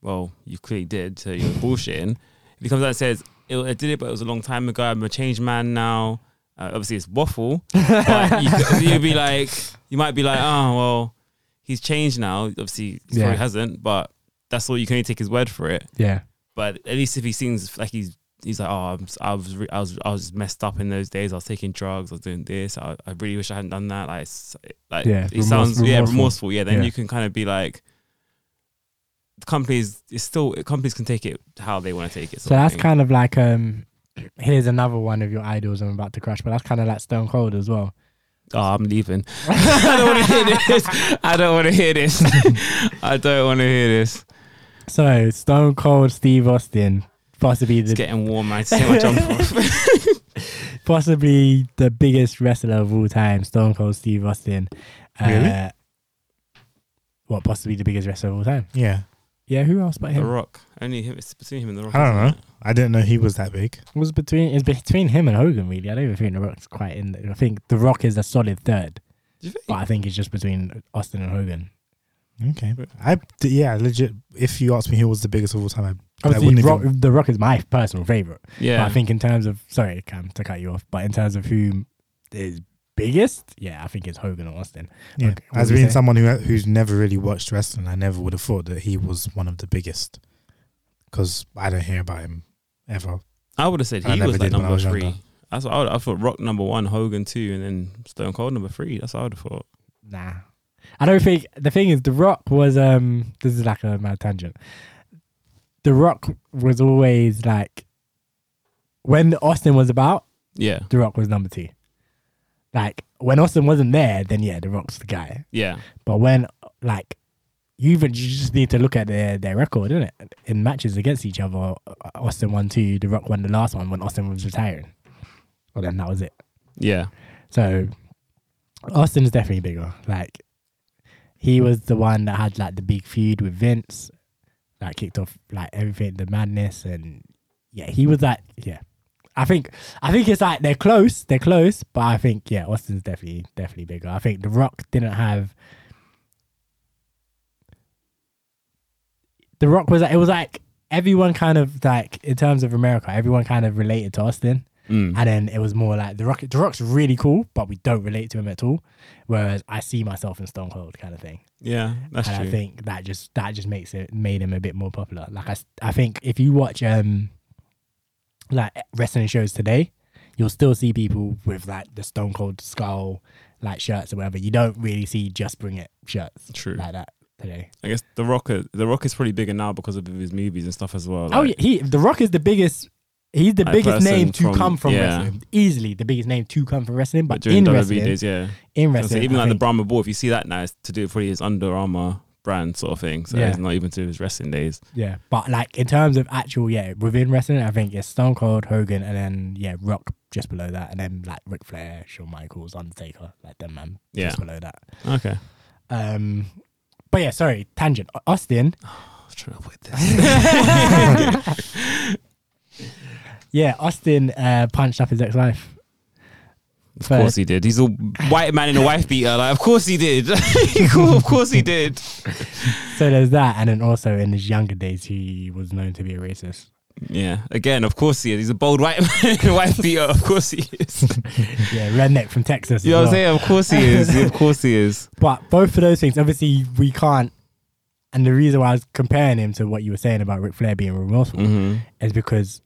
well, you clearly did, so you're bullshitting. If he comes out and says "It- I did it, but it was a long time ago. I'm a changed man now. Uh, obviously, it's waffle, but you, you'd be like, you might be like, oh well, he's changed now. Obviously, he Yeah. probably hasn't, but that's all you can only take his word for it. Yeah, But at least if he seems like he's he's like, oh, I'm, I was re- I was I was messed up in those days. I was taking drugs. I was doing this. I, I really wish I hadn't done that. Like, like Yeah, it sounds remorse- yeah remorseful. remorseful. Yeah, then Yeah. you can kind of be like, companies it's still companies can take it how they want to take it. so that's thing. kind of like um. Here's another one of your idols I'm about to crush, but that's kind of like Stone Cold as well. Oh, I'm leaving. I don't want to hear this. I don't want to hear this. I don't want to hear this. So Stone Cold Steve Austin, possibly It's the getting warm. I see my jump off. possibly the biggest wrestler of all time, Stone Cold Steve Austin. Uh, Really? What, possibly the biggest wrestler of all time? Yeah. Yeah, who else but him? the? Rock. Only him. It's between him and the Rock. I don't isn't know. it? I didn't know he was that big. It was between it's between him and Hogan really. I don't even think the Rock's quite in. The, I think the Rock is a solid third, think? but I think it's just between Austin and Hogan. Okay. I, d- yeah, legit. If you asked me who was the biggest of all time, I, I wouldn't Rock, even. the Rock is my personal favorite. Yeah. But I think in terms of sorry, Cam, to cut you off, but in terms of who is biggest, yeah, I think it's Hogan or Austin. Yeah. Okay, As being someone who who's never really watched wrestling, I never would have thought that he was one of the biggest. Because I don't hear about him ever. I would have said he never was like did when I number was three. younger. That's what I, would, I thought. Rock number one, Hogan two, and then Stone Cold number three. That's what I would have thought. Nah. I don't think the thing is The Rock was um this is like a mad tangent. The Rock was always like when Austin was about, Yeah, The Rock was number two. Like when Austin wasn't there, then yeah, The Rock's the guy. yeah, But when like you even you just need to look at their their record, isn't it? In matches against each other, uh, Austin won two, The Rock won the last one when Austin was retiring. Well then that was it. yeah. So Austin's definitely bigger. Like he was the one that had like the big feud with Vince, that kicked off like everything, the madness, and yeah, he was like yeah. I think I think it's like they're close, they're close, but I think yeah, Austin's definitely definitely bigger. I think The Rock didn't have. The Rock was like it was like everyone kind of like in terms of America, everyone kind of related to Austin. Mm. And then it was more like the Rock. The Rock's really cool, but we don't relate to him at all. Whereas I see myself in Stone Cold kind of thing, Yeah, that's and true. I think that just that just makes it made him a bit more popular. Like I, I think if you watch um like wrestling shows today, you'll still see people with like the Stone Cold Skull like shirts or whatever. You don't really see just bring it shirts True. like that today. I guess the Rock. The Rock is probably bigger now because of his movies and stuff as well. oh yeah, he the Rock is the biggest. He's the Like biggest name to from- come from yeah. wrestling. Easily the biggest name to come from wrestling. But, But during in WWE wrestling, days, yeah. in So wrestling, even I like the Brahma Bull, if you see that now, it's to do probably his Under Armour brand sort of thing. So Yeah. it's not even to his wrestling days. Yeah, but like in terms of actual, yeah, within wrestling, I think it's Stone Cold, Hogan, and then yeah, Rock just below that, and then like Ric Flair, Shawn Michaels, Undertaker, like them man Yeah. just below that. Okay. Um, but yeah, sorry, tangent. Austin, was trying to put this. Yeah, Austin uh, punched up his ex-wife. Of course he did. He's a white man in a wife beater. Like, of course he did. of course he did. So there's that, and then also in his younger days, he was known to be a racist. Yeah. Again, of course he is. He's a bold white man wife beater. Of course he is. Yeah, redneck from Texas. You know what I'm saying? Of course he is. Of course he is. But both of those things, obviously, we can't. And the reason why I was comparing him to what you were saying about Ric Flair being remorseful hmm is because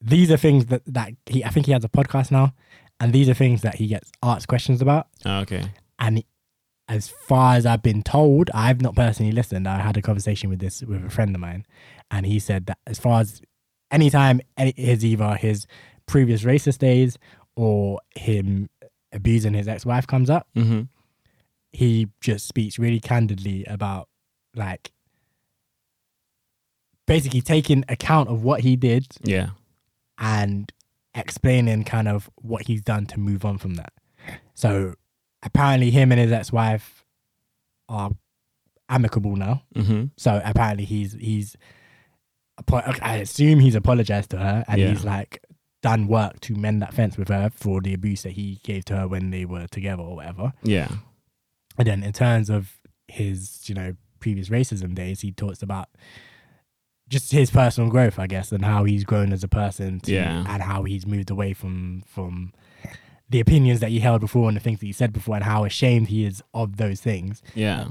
these are things that that he. I think he has a podcast now, and these are things that he gets asked questions about. Oh, okay. And as far as I've been told, I've not personally listened. I had a conversation with this with a friend of mine, and he said that as far as anytime any, his either his previous racist days or him abusing his ex-wife comes up, hmm he just speaks really candidly about like basically taking account of what he did Yeah. and explaining kind of what he's done to move on from that. So apparently him and his ex-wife are amicable now. hmm So apparently he's he's I assume he's apologized to her and Yeah. he's like done work to mend that fence with her for the abuse that he gave to her when they were together or whatever. Yeah. And then in terms of his, you know, previous racism days, he talks about just his personal growth, I guess, and how he's grown as a person to, Yeah. and how he's moved away from from the opinions that he held before and the things that he said before and how ashamed he is of those things. Yeah.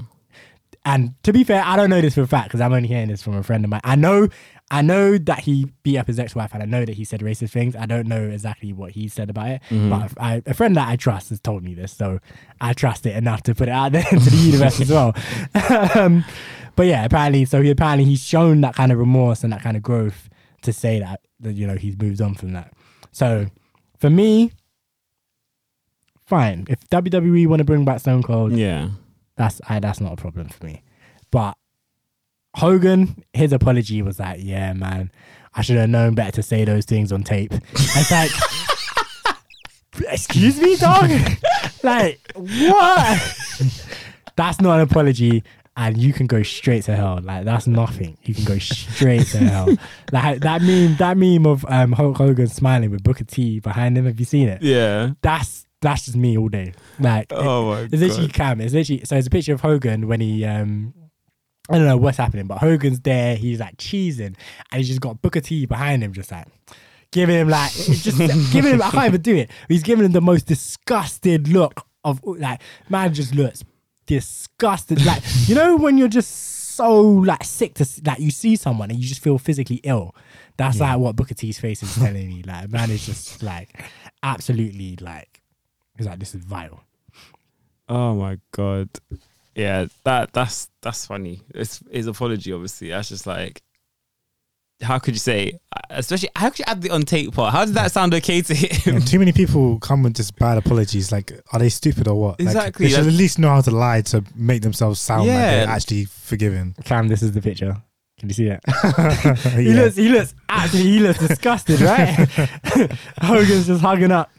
And to be fair, I don't know this for a fact because I'm only hearing this from a friend of mine. I know, I know that he beat up his ex-wife, and I know that he said racist things. I don't know exactly what he said about it, Mhm. but I, a friend that I trust has told me this, so I trust it enough to put it out there into the universe as well. um, but yeah, apparently, so he apparently he's shown that kind of remorse and that kind of growth to say that that you know he's moved on from that. So for me, fine. If WWE want to bring back Stone Cold, Yeah. that's I, that's not a problem for me. But Hogan, his apology was like, "Yeah, man, I should have known better to say those things on tape." It's like, excuse me, dog. like what? that's not an apology, and you can go straight to hell. Like that's nothing. You can go straight to hell. Like that meme, that meme of um Hulk Hogan smiling with Booker T behind him. Have you seen it? Yeah. That's that's just me all day. Like Oh my it's literally god. Cam. It's literally so it's a picture of Hogan when he um I don't know what's happening, but Hogan's there, he's like cheesing, and he's just got Booker T behind him, just like giving him like just giving him I can't even do it. He's giving him the most disgusted look of like man just looks disgusted. Like you know when you're just so like sick to like you see someone and you just feel physically ill. That's like what Booker T's face is telling me. Like man is just like absolutely like he's like this is vile. Oh my god. Yeah, that that's that's funny. It's his apology, obviously. That's just like, how could you say? Especially, how could you add the on tape part? How did that sound okay to him? Yeah, too many people come with just bad apologies. Like, are they stupid or what? Like, Exactly, they should at least know how to lie to make themselves sound like they're actually forgiven. Cam, this is the picture. Can you see it? He Yeah. looks, he looks actually, he looks disgusted, right? Hogan's just hugging up,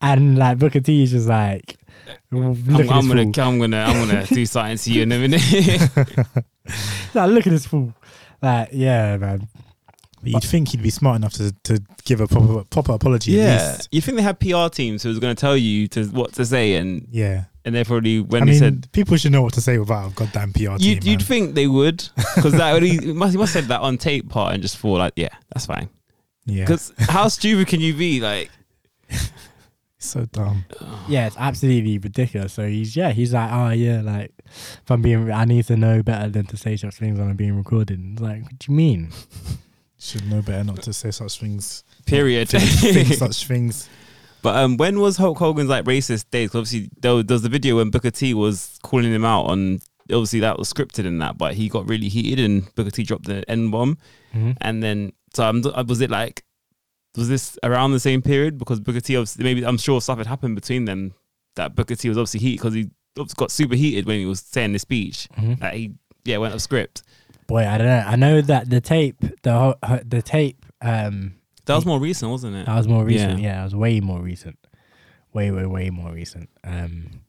and like Booker T is just like, look I'm, I'm gonna. I'm gonna, I'm gonna do something to you in a minute. Like, look at this fool. Like, yeah, man. But you'd think he'd be smart enough to, to give a proper proper apology. At yeah, least. you think they had PR teams who was gonna tell you to what to say, and Yeah. and they probably when I they mean, said. people should know what to say without a goddamn PR team. You'd, you'd man. think they would, because that would he must he must have said that on tape part and just thought like, yeah, that's fine. yeah. Because how stupid can you be? Like, so dumb. Yeah, it's absolutely ridiculous. So he's yeah, he's like, oh yeah, like if I'm being, I need to know better than to say such things when I'm being recorded. It's like, what do you mean? Should know better not to say such things. period. Think, think such things. But um, when was Hulk Hogan's like racist days? 'Cause obviously, there was, there was the video when Booker T was calling him out on. Obviously, that was scripted in that, but he got really heated and Booker T dropped the N bomb. Mhm. And then, so um, was it like, was this around the same period? Because Booker T, obviously, maybe I'm sure stuff had happened between them that Booker T was obviously heated because he got super heated when he was saying the speech. Mhm. That he, yeah, went off script. Boy, I don't know. I know that the tape, the the tape, um, That was more recent, wasn't it? That was more recent. Yeah. Yeah, that was way more recent. Way, way, way more recent. Um,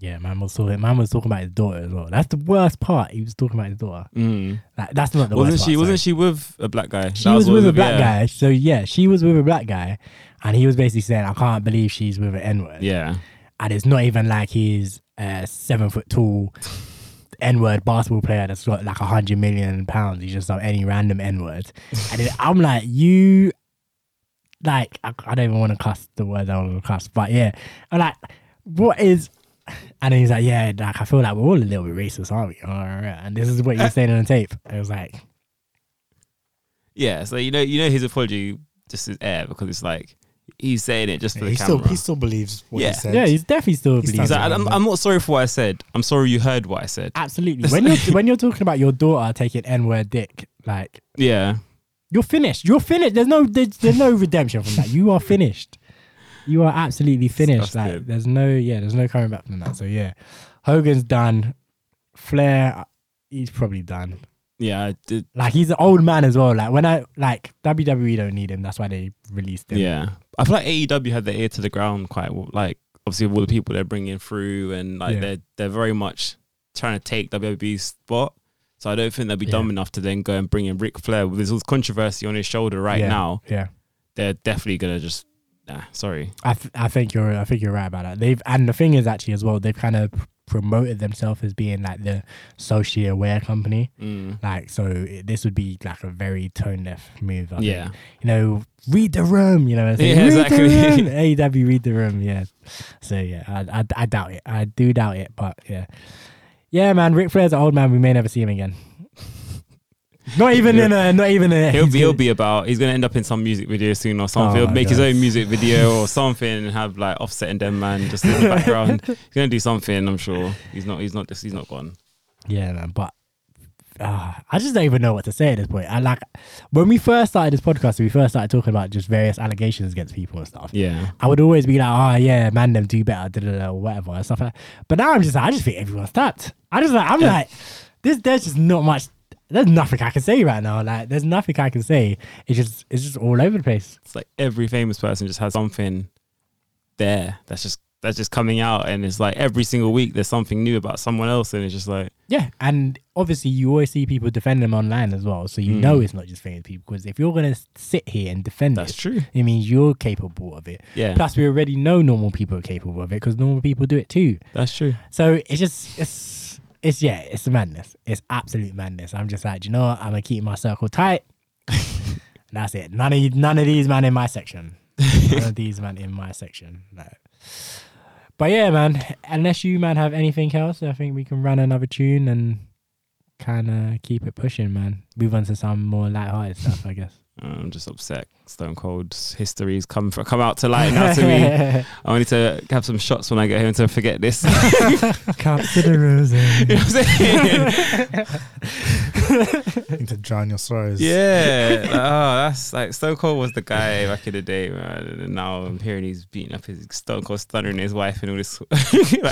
Yeah, man was talking. Man was talking about his daughter as well. That's the worst part. He was talking about his daughter. Mm. Like, that's not the Wasn't worst she? part, Wasn't sorry. she with a black guy? She That was what with a black yeah. guy. So yeah, she was with a black guy, and he was basically saying, "I can't believe she's with an N word." Yeah. and it's not even like he's a seven foot tall N word basketball player that's got like a hundred million pounds. He's just some any random N word, and it, I'm like, you, like, I, I don't even want to cuss the word I want to cuss, but yeah, I'm like, what is? And then he's like, yeah, like I feel like we're all a little bit racist, aren't we? All right, and this is what you're saying on the tape. I was like, Yeah. So you know, you know, his apology just is air because it's like he's saying it just for he the still camera. he still believes what Yeah. he said. yeah, he's definitely still He's believes. Like, it. I'm, I'm not sorry for what I said. I'm sorry you heard what I said. Absolutely. When you're when you're talking about your daughter taking N word dick, like Yeah. You're finished. You're finished. There's no there's, there's no redemption from that. You are finished. You are absolutely finished. Like there's no yeah, there's no coming back from that. So yeah. Hogan's done. Flair he's probably done. Yeah. Like he's an old man as well. Like when I like WWE don't need him. That's why they released him. Yeah. I feel like AEW had their ear to the ground quite well. Like obviously with all the people they're bringing through and like Yeah. they're they're very much trying to take WWE's spot. So I don't think they'll be Yeah. dumb enough to then go and bring in Ric Flair with this all this controversy on his shoulder right Yeah. now. Yeah. They're definitely gonna just nah, sorry. I th- I think you're I think you're right about that. They've and the thing is actually as well they've kind of promoted themselves as being like the socially aware company. Mm. Like so, it, this would be like a very tone deaf move. I think. Yeah. you know, read the room. You know, what I'm saying? Yeah, read exactly. the room. AEW, read the room. Yeah. So yeah, I, I I doubt it. I do doubt it, but yeah, yeah, man. Ric Flair's an old man. We may never see him again. Not even in a. Not even a. He'll be he'll be about he's gonna end up in some music video soon or something. Oh he'll make his own music video or something and have like offset and them man just in the background. he's gonna do something, I'm sure. He's not he's not he's not gone. Yeah, man. But uh, I just don't even know what to say at this point. I like when we first started this podcast. We first started talking about just various allegations against people and stuff. Yeah. I would always be like, oh yeah, man, them do better, da, da, da, or whatever, and stuff like that. But now I'm just like, I just think everyone's tapped. I just like, I'm Yeah. like, this, there's just not much. There's nothing I can say right now. Like, there's nothing I can say. It's just, it's just all over the place. It's like every famous person just has something there that's just that's just coming out and it's like every single week there's something new about someone else and it's just like Yeah, and obviously you always see people defend them online as well, so you Mm. know it's not just famous people. Because if you're gonna sit here and defend that's it, true. it means you're capable of it. Yeah. Plus, we already know normal people are capable of it because normal people do it too. That's true. So it's just it's it's yeah, it's madness. It's absolute madness. I'm just like, you know what? I'm gonna keep my circle tight. That's it. None of none of these man in my section. none of these man in my section. No. But yeah, man. Unless you man have anything else, I think we can run another tune and kind of keep it pushing, man. Move on to some more light-hearted stuff, I guess. I'm just upset. Stone Cold's history's come for, come out to light now to me. I need to have some shots when I get home to forget this. you Come to the rose. know what I'm saying? Need to drown your sorrows. yeah. Like, oh, that's like Stone Cold was the guy back in the day, man. And now I'm hearing he's beating up his Stone Cold stuttering his wife and all this. like,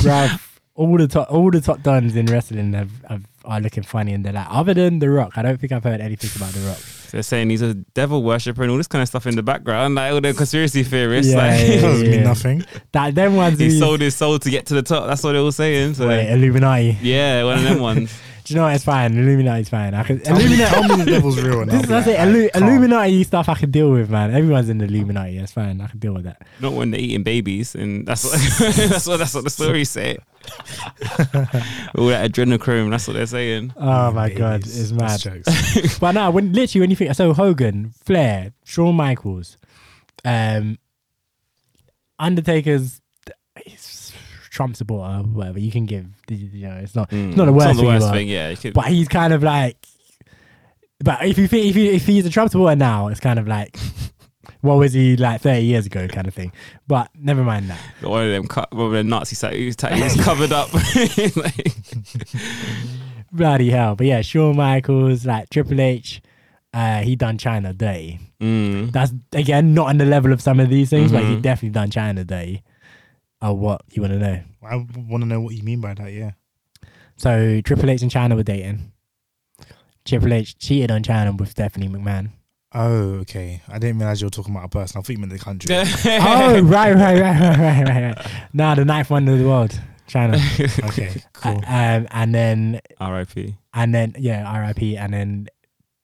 Bruv, all the top, all the top dons in wrestling have, have, are looking funny, and they're like, other than The Rock, I don't think I've heard anything about The Rock. They're saying he's a devil worshipper and all this kind of stuff in the background, like all the conspiracy theorists. Yeah, like, yeah, It doesn't yeah. mean nothing. That them ones. he sold his soul to get to the top. That's what they were saying. So Wait, Illuminati. yeah, one of them ones. Do you know what? It's fine. Illuminati's fine. I can. Tell me, Illuminati. tell me the devil's real. And This I'll is be that's like, it. Illu- calm. Illuminati stuff I can deal with, man. Everyone's in the Illuminati. It's fine. I can deal with that. Not when they're eating babies, and that's what that's what that's what the stories say. all that adrenochrome. That's what they're saying. Oh my god, Babies. it's That's mad. jokes. But now, when literally when you think so, Hogan, Flair, Shawn Michaels, um, Undertaker's he's Trump supporter, whatever you can give. You know, it's not it's not the Mm. worst, It's not the thing, worst thing. Yeah, could, But he's kind of like. But if you think if, he, if he's a Trump supporter now, it's kind of like, what was he like thirty years ago, kind of thing. But never mind that. one of them cut, one of them Nazi tattoos, covered up. like, Bloody hell! But yeah, Shawn Michaels, like Triple H, uh, he done Chyna Day. mm. That's again not on the level of some of these things, but he Mhm. definitely done Chyna dirty. Oh, what you want to know? I want to know what you mean by that. Yeah. So Triple H and Chyna were dating. Triple H cheated on Chyna with Stephanie McMahon. Oh, okay. I didn't realize you were talking about a person. I thought you meant the country. oh, right, right, right, right, right, right, right. The ninth wonder of the world. Chyna. Okay, cool. um, and then R.I.P. and then yeah, RIP, and then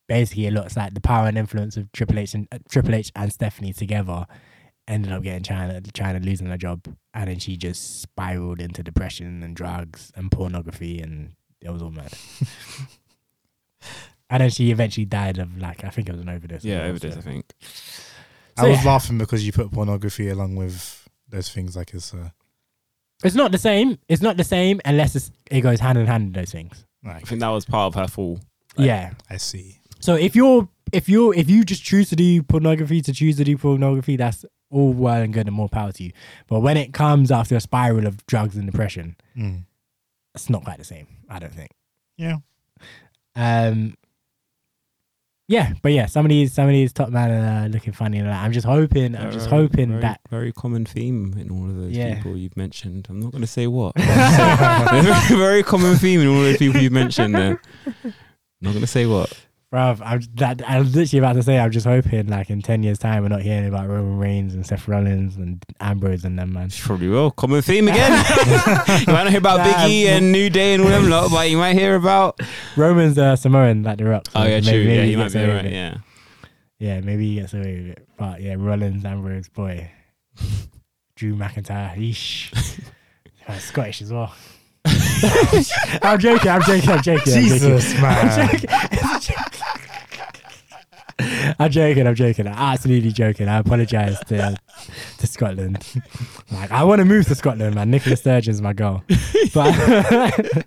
basically it looks like the power and influence of Triple H and uh, Triple H and Stephanie together ended up getting Chyna Chyna losing her job, and then she just spiraled into depression and drugs and pornography, and it was all mad. and then she eventually died of like I think it was an overdose. Yeah, as overdose. so- I think. I was yeah. laughing because you put pornography along with those things like it's uh, It's not the same. It's not the same unless it's, it goes hand in hand with those things. I think that was part of her fall. Like- yeah. I see. So if you're if you're if you just choose to do pornography to choose to do pornography, that's all well and good and more power to you. But when it comes after a spiral of drugs and depression, Mm. it's not quite the same. I don't think. Yeah. Um. Yeah, but yeah, some of these some of these top man are uh, looking funny and that. I'm just hoping. I'm just hoping very, that. very common theme in all of those Yeah. people you've mentioned. I'm not going to say what. very, very common theme in all those people you've mentioned. There. I'm not going to say what. Bruv, I'm that I was literally about to say I'm just hoping like in ten years time we're not hearing about Roman Reigns and Seth Rollins and Ambrose and them man. You probably will. Common theme again. you might not hear about Big E Nah, and New Day and all them lot, but you might hear about. Roman's uh, Samoan like the Rock. so Oh yeah, maybe- true. maybe yeah, you might gets be right. Yeah. Yeah, maybe he gets away with it. But yeah, Rollins, Ambrose, boy. Drew McIntyre, yeesh. Uh, Scottish as well. I'm joking, I'm joking, I'm joking. I'm Jesus, joking. man. I'm joking. I'm joking, I'm absolutely joking. I apologize to to Scotland. Like I want to move to Scotland, man. Nicola Sturgeon's my goal. But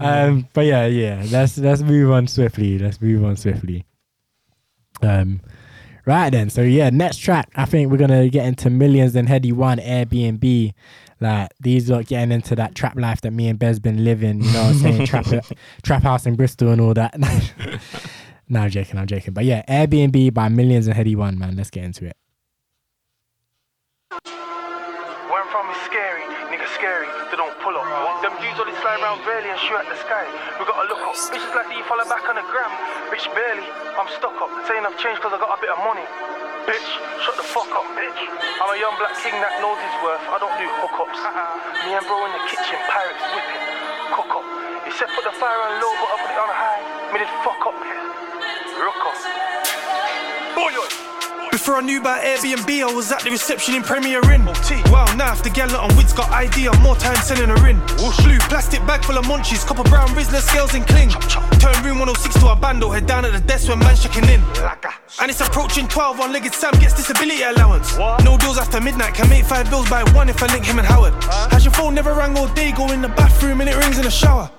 um but yeah, yeah. Let's let's move on swiftly. Let's move on swiftly. Um right then. So yeah, next track, I think we're gonna get into M1llionz and Headie One Airbnb. Like these are getting into that trap life that me and Bez been living, you know what I'm saying? trap trap house in Bristol and all that. no, I'm joking, I'm joking. But yeah, Airbnb by M1llionz and Headie One, man. Let's get into it. Where I'm from is scary, nigga scary, they don't pull up. Them dudes only slide around barely and shoot at the sky. We gotta look up. Bitches like that you follow back on the gram. Bitch, barely, I'm stuck up. Saying I've changed cause I got a bit of money. Bitch, shut the fuck up, bitch. I'm a young black king that knows his worth. I don't do hookups. Me and bro in the kitchen, pirates whipping. Cook up. He said put the fire on low, but I put it on high. Made it fuck up, before I knew about Airbnb, I was at the reception in Premier Inn. Wow, now if the gal on Wids got ID, I'm more time selling her in. Blue plastic bag full of munchies, copper brown Rizla scales and cling. Turn room 106 to a bando, head down at the desk when man's checking in. And it's approaching 12, one legged Sam gets disability allowance. No deals after midnight, can make five bills by one if I link him and Howard. Has your phone never rang all day, go in the bathroom and it rings in the shower.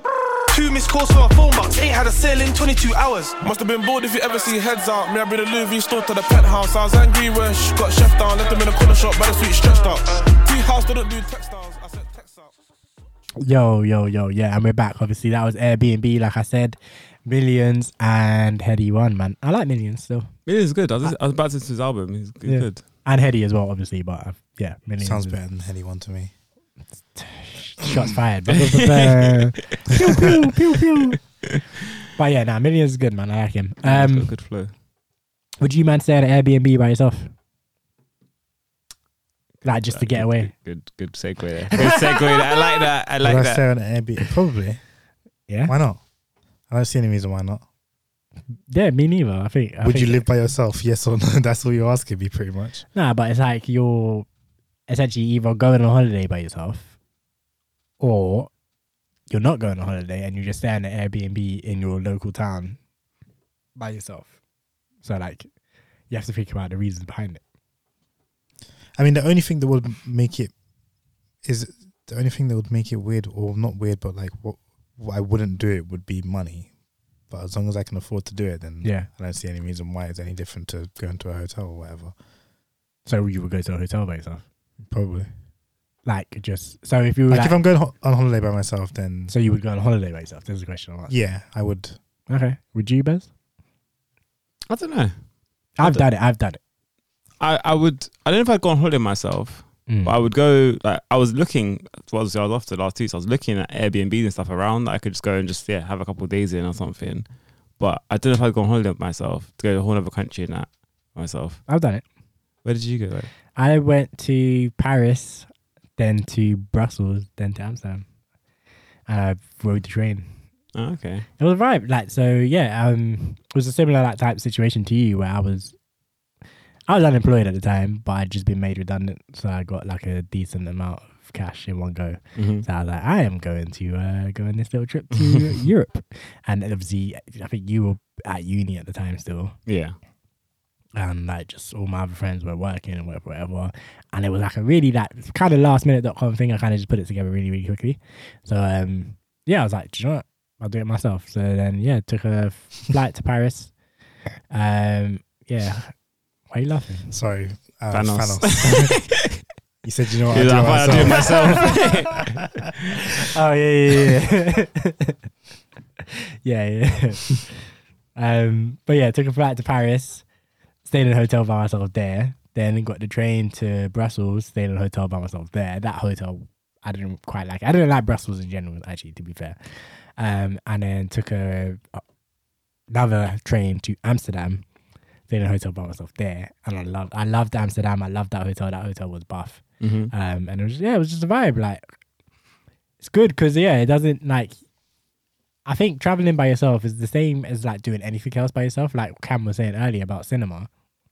Two missed calls for my phone box, ain't had a sale in 22 hours. Must have been bored if you ever see heads out. Me, I bring the Louis V store to the penthouse. I was angry when she got chef down. Left them in the corner shop by the sweet stretched out. Tea house didn't do textiles. I said text out. Yo, yo, yo, yeah, and we're back. Obviously, that was Airbnb, like I said, M1llionz and Headie One, man. I like M1llionz still, M1llionz is good. I was, I was about to listen his album. He's good. Yeah. good. and Headie as well, obviously. But uh, yeah, M1llionz. Sounds is- better than Headie One to me. Shots fired. pew pew pew pew. But yeah, nah, M1llionz is good, man. I like him. He's Um, good flow. would you man stay at an Airbnb by yourself? Like just to Good- get away? Good, good segue there. Good segue. there. I like that. I like Would I that. stay on an Airbnb? Probably. Yeah, Why not? I don't see any reason why not. yeah, me neither. I think. I Would you live by yourself? Yes or no? That's all you're asking me, pretty much. Nah, but it's like you're essentially either going on holiday by yourself, or you're not going on holiday and you're just staying at Airbnb in your local town by yourself. So like, you have to think about the reasons behind it. I mean, the only thing that would make it is the only thing that would make it weird, or not weird, but like what, what I wouldn't do it would be money. But as long as I can afford to do it, then Yeah. I don't see any reason why it's any different to going to a hotel or whatever. So you would go to a hotel by yourself, Probably. Like just so if you were Like, like, if I'm going ho- on holiday by myself, then so you would go on holiday by yourself. This is a question I'll ask. yeah, I would. Okay. Would you, Bez? I don't know. I've d- done it. I've done it. I, I would. I don't know if I'd go on holiday myself. Mm. But I would go like I was looking. Well, obviously I was off the last two, so I was looking at Airbnb and stuff around that I could just go and just yeah have a couple of days in or something. But I don't know if I'd go on holiday myself to go to a whole other country and that myself. I've done it. Where did you go? Like? I went to Paris then to Brussels, then to Amsterdam, and I rode the train. Oh, okay. It was right. Like so, yeah. Um, it was a similar like type situation to you, where I was, I was unemployed at the time, but I'd just been made redundant, so I got like a decent amount of cash in one go. hmm So I was like, I am going to uh, go on this little trip to Europe, and obviously, I think you were at uni at the time still, Yeah. And like just all my other friends were working and whatever, whatever. And it was like a really like kind of last minute dot com thing. I kind of just put it together really, really quickly. So um, yeah, I was like, do you know what? I'll do it myself. So then yeah, took a flight to Paris. Um, yeah. Why are you laughing? Sorry, uh, Thanos. Thanos. you said you know what? He's I like, do "I'll do it myself. myself. Oh yeah, yeah, yeah, yeah. yeah. um, but yeah, took a flight to Paris, stayed in a hotel by myself there. Then got the train to Brussels, stayed in a hotel by myself there. That hotel, I didn't quite like. I didn't like Brussels in general, actually, to be fair. Um, and then took a another train to Amsterdam. Stayed in a hotel by myself there, and I loved. I loved Amsterdam. I loved that hotel. That hotel was buff. Mhm. Um, and it was yeah, it was just a vibe. Like it's good because yeah, it doesn't like. I think traveling by yourself is the same as like doing anything else by yourself. Like Cam was saying earlier about cinema,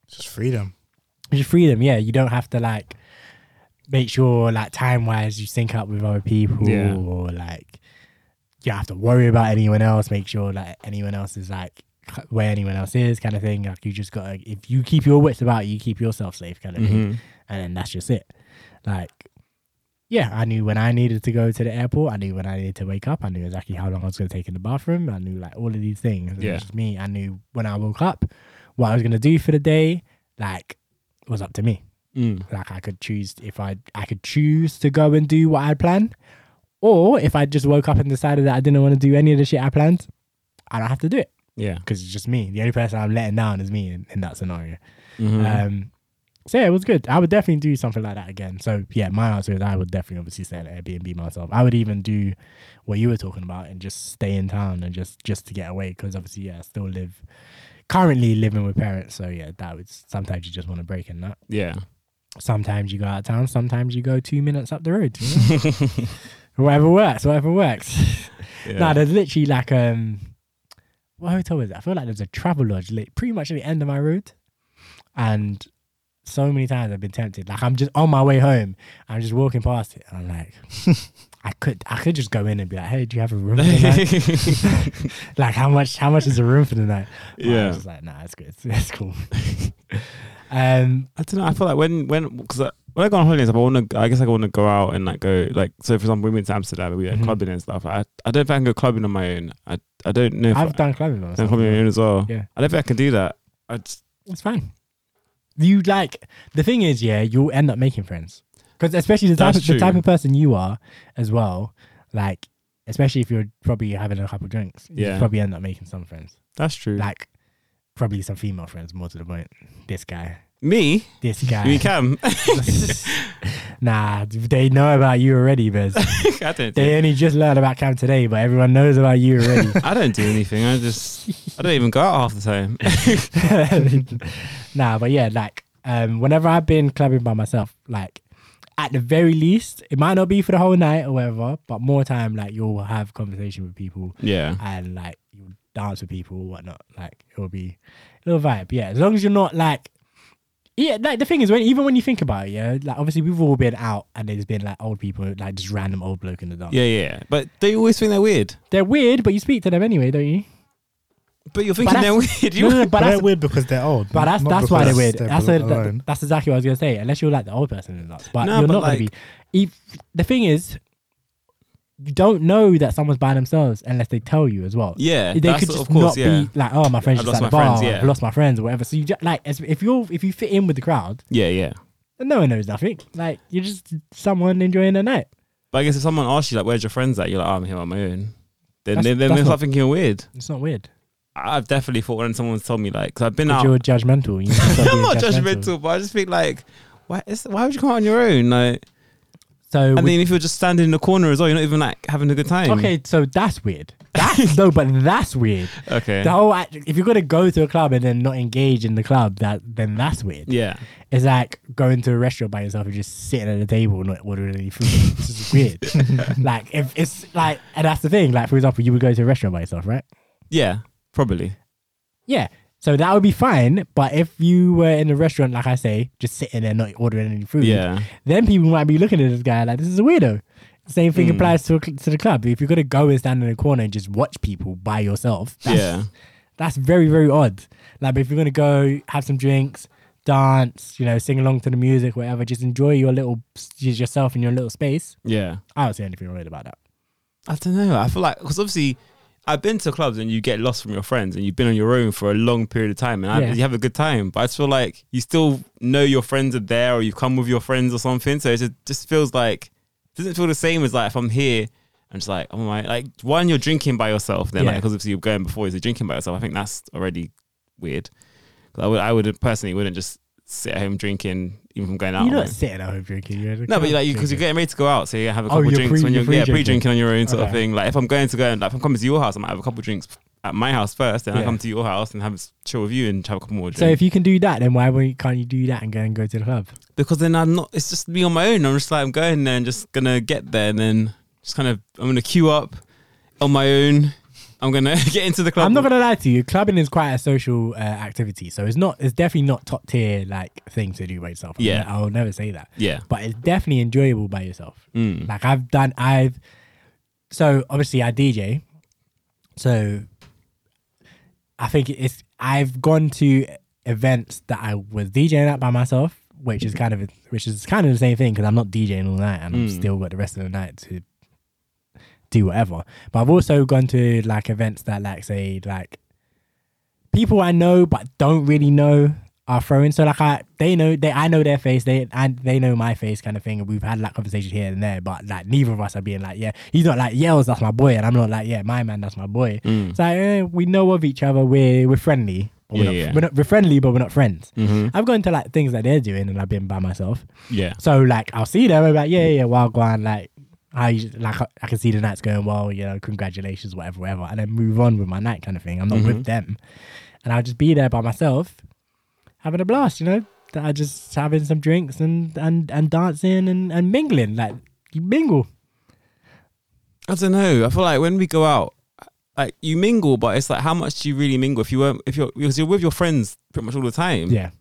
Just freedom. it's just freedom. Yeah, you don't have to like make sure like time wise you sync up with other people Yeah. or like you don't have to worry about anyone else. Make sure like anyone else is like where anyone else is, kind of thing. Like you just gotta if you keep your wits about you, keep yourself safe, kind of thing Mhm. and then that's just it. Like, yeah, I knew when I needed to go to the airport. I knew when I needed to wake up. I knew exactly how long I was going to take in the bathroom. I knew like all of these things. And it Yeah. was just me. I knew when I woke up what I was going to do for the day. Like, was up to me. Mm. Like, I could choose if I I could choose to go and do what I planned, or if I just woke up and decided that I didn't want to do any of the shit I planned, I don't have to do it Yeah. because it's just me. The only person I'm letting down is me in, in that scenario. Mhm. Um, so yeah, it was good. I would definitely do something like that again. So yeah, my answer is I would definitely obviously stay at Airbnb myself. I would even do what you were talking about and just stay in town and just just to get away because obviously yeah, I still live currently living with parents. So yeah, that would sometimes you just want to break in that. yeah. Sometimes you go out of town. Sometimes you go two minutes up the road. You know? whatever works. Whatever works. yeah. There's literally like um, what hotel is it? I feel like there's a travel lodge pretty much at the end of my road, and so many times I've been tempted. Like I'm just on my way home, I'm just walking past it, and I'm like, I could, I could just go in and be like, Hey, do you have a room for the night? like how much, how much is a room for the night? But I Yeah. was just like, nah, it's good, it's cool. um, I don't know. I feel like when when because when I go on holidays, I want to. I guess I want to go out and like go like. So for example, we went to Amsterdam and we went Mhm. clubbing and stuff. I I don't think I can go clubbing on my own. I I don't know if I've I, done clubbing I can myself. clubbing on my own as well. Yeah. I don't think I can do that. I just It's fine. You like the thing is, yeah, you'll end up making friends because especially the type That's of, the type of person you are as well. Like, especially if you're probably having a couple drinks, you Yeah. probably end up making some friends. that's true. Like, probably some female friends. More to the point, this guy, Me, this guy. we can. nah, they know about you already, Bez. I don't. Do, they only just learned about Cam today, but everyone knows about you already. I don't do anything. I just I don't even go out half the time. nah, but yeah, like um, whenever I've been clubbing by myself, like at the very least, it might not be for the whole night or whatever, but more time, like you'll have conversation with people yeah. and like you'll dance with people, or whatnot. Like it will be a little vibe. Yeah, as long as you're not like. Yeah, like the thing is, when even when you think about it, yeah, like obviously we've all been out and there's been like old people, like just random old bloke in the dark. Yeah, yeah. But they always think they're weird. They're weird, but you speak to them anyway, don't you? But you're thinking But they're weird. No, You no, no, but But that's they're weird because they're old. But that's not that's why they're because weird. they're That's a, alone. that, that's exactly what I was gonna say. Unless you're like the old person in that. But No, you're but not gonna be. If, the thing is, you don't know that someone's by themselves unless they tell you as well. yeah. they could just of course. not Yeah. be like, oh, my friend's I've just lost at the my bar. friends, I've yeah. lost my friends or whatever. So you just, like, as, if you're if you fit in with the crowd, Yeah, yeah. then no one knows nothing. Like you're just someone enjoying the night. But I guess if someone asks you like, "Where's your friends at?" You're like, oh, "I'm here on my own." Then That's- then, they start thinking you're weird. It's not weird. I've definitely thought when someone's told me like, because I've been out. you're judgmental. You need to stop I'm not judgmental, but I just think like, why? Is, why would you come out on your own? Like, So And then if you're just standing in the corner as well, you're not even like having a good time. okay, so that's weird. That's no, but that's weird. Okay. The whole act, if you're gonna go to a club and then not engage in the club, that then that's weird. yeah. It's like going to a restaurant by yourself and just sitting at the table not ordering any food. it's just weird. like if it's like, and that's the thing. Like for example, you would go to a restaurant by yourself, right? Yeah. Probably. Yeah. So that would be fine. But if you were in a restaurant, like I say, just sitting there not ordering any food, Yeah. then people might be looking at this guy like this is a weirdo. Same thing Mm. applies to a, to the club. If you're gonna go and stand in a corner and just watch people by yourself, that's, Yeah. that's very very odd. Like if you're gonna go have some drinks, dance, you know, sing along to the music, whatever, just enjoy your little yourself in your little space. Yeah. I don't see anything weird about that. I don't know. I feel like because obviously I've been to clubs and you get lost from your friends and you've been on your own for a long period of time and I, Yeah. you have a good time. But I just feel like you still know your friends are there or you've come with your friends or something. So it just, just feels like doesn't feel the same as like if I'm here. I'm just like, oh my, like one, you're drinking by yourself. Then, like, because obviously you're going before you're drinking by yourself. I think that's already weird. I would, I would personally wouldn't just sit at home drinking, even from going out. You're not sitting at home drinking. You're no, but like because you're getting ready to go out, so you have a Oh, couple you're drinks pre- when you're yeah pre-drinking. on your own sort of thing. Like if I'm going to go, and like if I'm coming to your house, I might have a couple drinks at my house first, then I come to your house and have a chill with you and have a couple more drinks. So if you can do that, then why can't you do that and go and go to the club? because then I'm not. It's just me on my own. I'm just like I'm going there and just gonna get there and then just kind of I'm gonna queue up on my own. I'm gonna get into the club. I'm not gonna lie to you. Clubbing is quite a social uh, activity, so it's not. It's definitely not top tier like thing to do by yourself. I'll Yeah. ne- I'll never say that. Yeah. But it's definitely enjoyable by yourself. Mm. Like I've done. I've so obviously I DJ, so I think it's. I've gone to events that I was DJing at by myself, which is kind of which is kind of the same thing because I'm not DJing all night and I've Mm. still got the rest of the night to do whatever. But I've also gone to like events that like say like people I know but don't really know are throwing. So like I they know they I know their face, they and they know my face kind of thing. And we've had like conversations here and there, but like neither of us are being like, yeah, he's not like yells, that's my boy, and I'm not like, yeah, my man, that's my boy. Mm. It's like eh, we know of each other, we're we're friendly. We're, not, yeah. we're not we're friendly, but we're not friends. Mhm. I've gone to like things that they're doing and I've been by myself. Yeah. So like I'll see them, I'm like, yeah, yeah, yeah, well, go on, like I like I- can see the night's going well, you know, congratulations, whatever, whatever, and then move on with my night kind of thing. I'm not Mhm. with them, and I'll just be there by myself, having a blast, you know. That I just having some drinks and and and dancing and and mingling, like you mingle. I don't know. I feel like when we go out, like you mingle, but it's like how much do you really mingle if you weren't if you're because you're with your friends pretty much all the time. Yeah,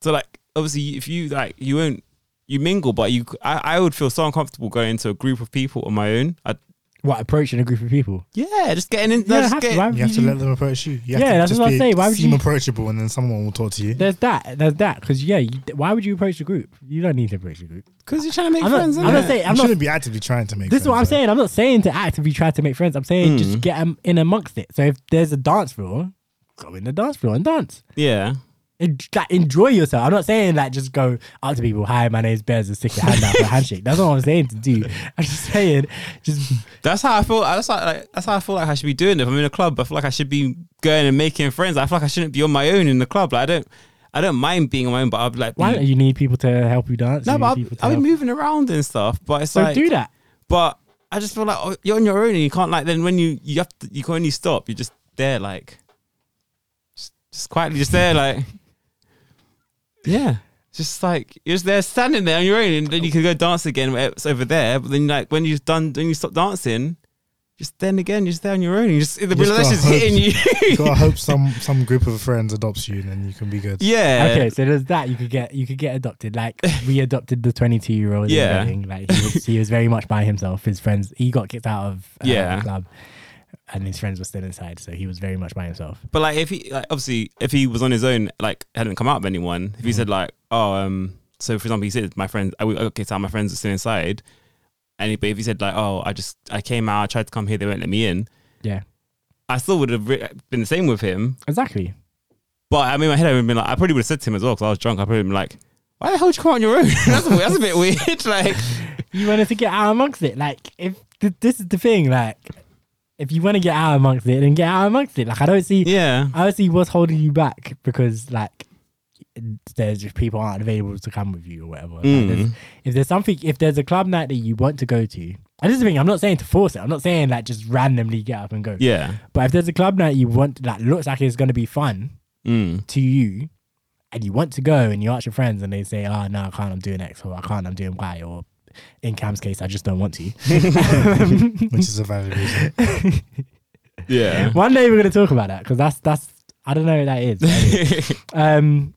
So like obviously if you like you won't you mingle, but you I, I would feel so uncomfortable going into a group of people on my own. I, what approaching a group of people? yeah, just getting in. Yeah, just have to, get- why would You have to let them approach you. you have Yeah, to that's just what I'm be- saying. Why would seem you- approachable and then someone will talk to you? There's that. There's that. Because yeah, you, why would you approach the group? You don't need to approach the group. Because you're trying to make I'm not- friends. I'm innit? not saying- you I'm not- shouldn't be actively trying to make. This is what I'm friends, though. saying. I'm not saying to actively try to make friends. I'm saying Mm. just get them in amongst it. So if there's a dance floor, go in the dance floor and dance. Yeah. Like, enjoy yourself. I'm not saying like just go up to people. Hi, my name's Bez, and stick your hand out for a handshake. That's not what I'm saying to do. I'm just saying, just That's how I feel. That's how, like, that's how I feel like I should be doing it. If I'm in a club, I feel like I should be going and making friends. I feel like I shouldn't be on my own in the club. Like I don't, I don't mind being on my own, but I'd like. why don't you need people to help you dance? no, You but I'll, people to I'll be help- moving around and stuff. But it's So like, do that. But I just feel like oh, you're on your own and you can't like. Then when you you have to, you can only stop. You're just there like, just, just quietly just there like, yeah. Just like you're just there standing there on your own, and then you can go dance again. It's over there, but then like when you've done, when you stop dancing, just then again you're just there on your own. You just the just gotta realization's hope- hitting you. You gotta hope some some group of friends adopts you, and then you can be good. yeah. Okay, so there's that. You could get you could get adopted. Like we adopted the 22 year old. Yeah. Yeah, like he was, he was very much by himself. His friends, he got kicked out of uh, Yeah. the club, and his friends were still inside. So he was very much by himself. But like, if he like, obviously, if he was on his own, like hadn't come out with anyone, if he said like, oh, um, so for example, he said my friends, okay, so my friends are still inside, and he, but if he said like, oh, I just I came out, I tried to come here, they won't let me in, Yeah, I still would have re- been the same with him. exactly. But I mean, my head, I would have been like, I probably would have said to him as well because I was drunk. I probably been like, why the hell did you come out on your own? that's, a, that's a bit weird. like, You wanted to get out amongst it. Like if th- this is the thing. Like if you want to get out amongst it, then get out amongst it. Like I don't see. yeah, I don't see what's holding you back because like there's just people aren't available to come with you or whatever. Like, Mm. there's- if there's something, if there's a club night that you want to go to, and this is the thing, I'm not saying to force it. I'm not saying like just randomly get up and go. Yeah. But if there's a club night you want that looks like it's going to be fun Mm. to you, and you want to go, and you ask your friends, and they say, "Oh no, I can't. I'm doing X, or I can't. I'm doing Y, or in Cam's case, I just don't want to." which is a valid reason. Yeah. One day we're going to talk about that because that's that's I don't know who that is. anyway. um,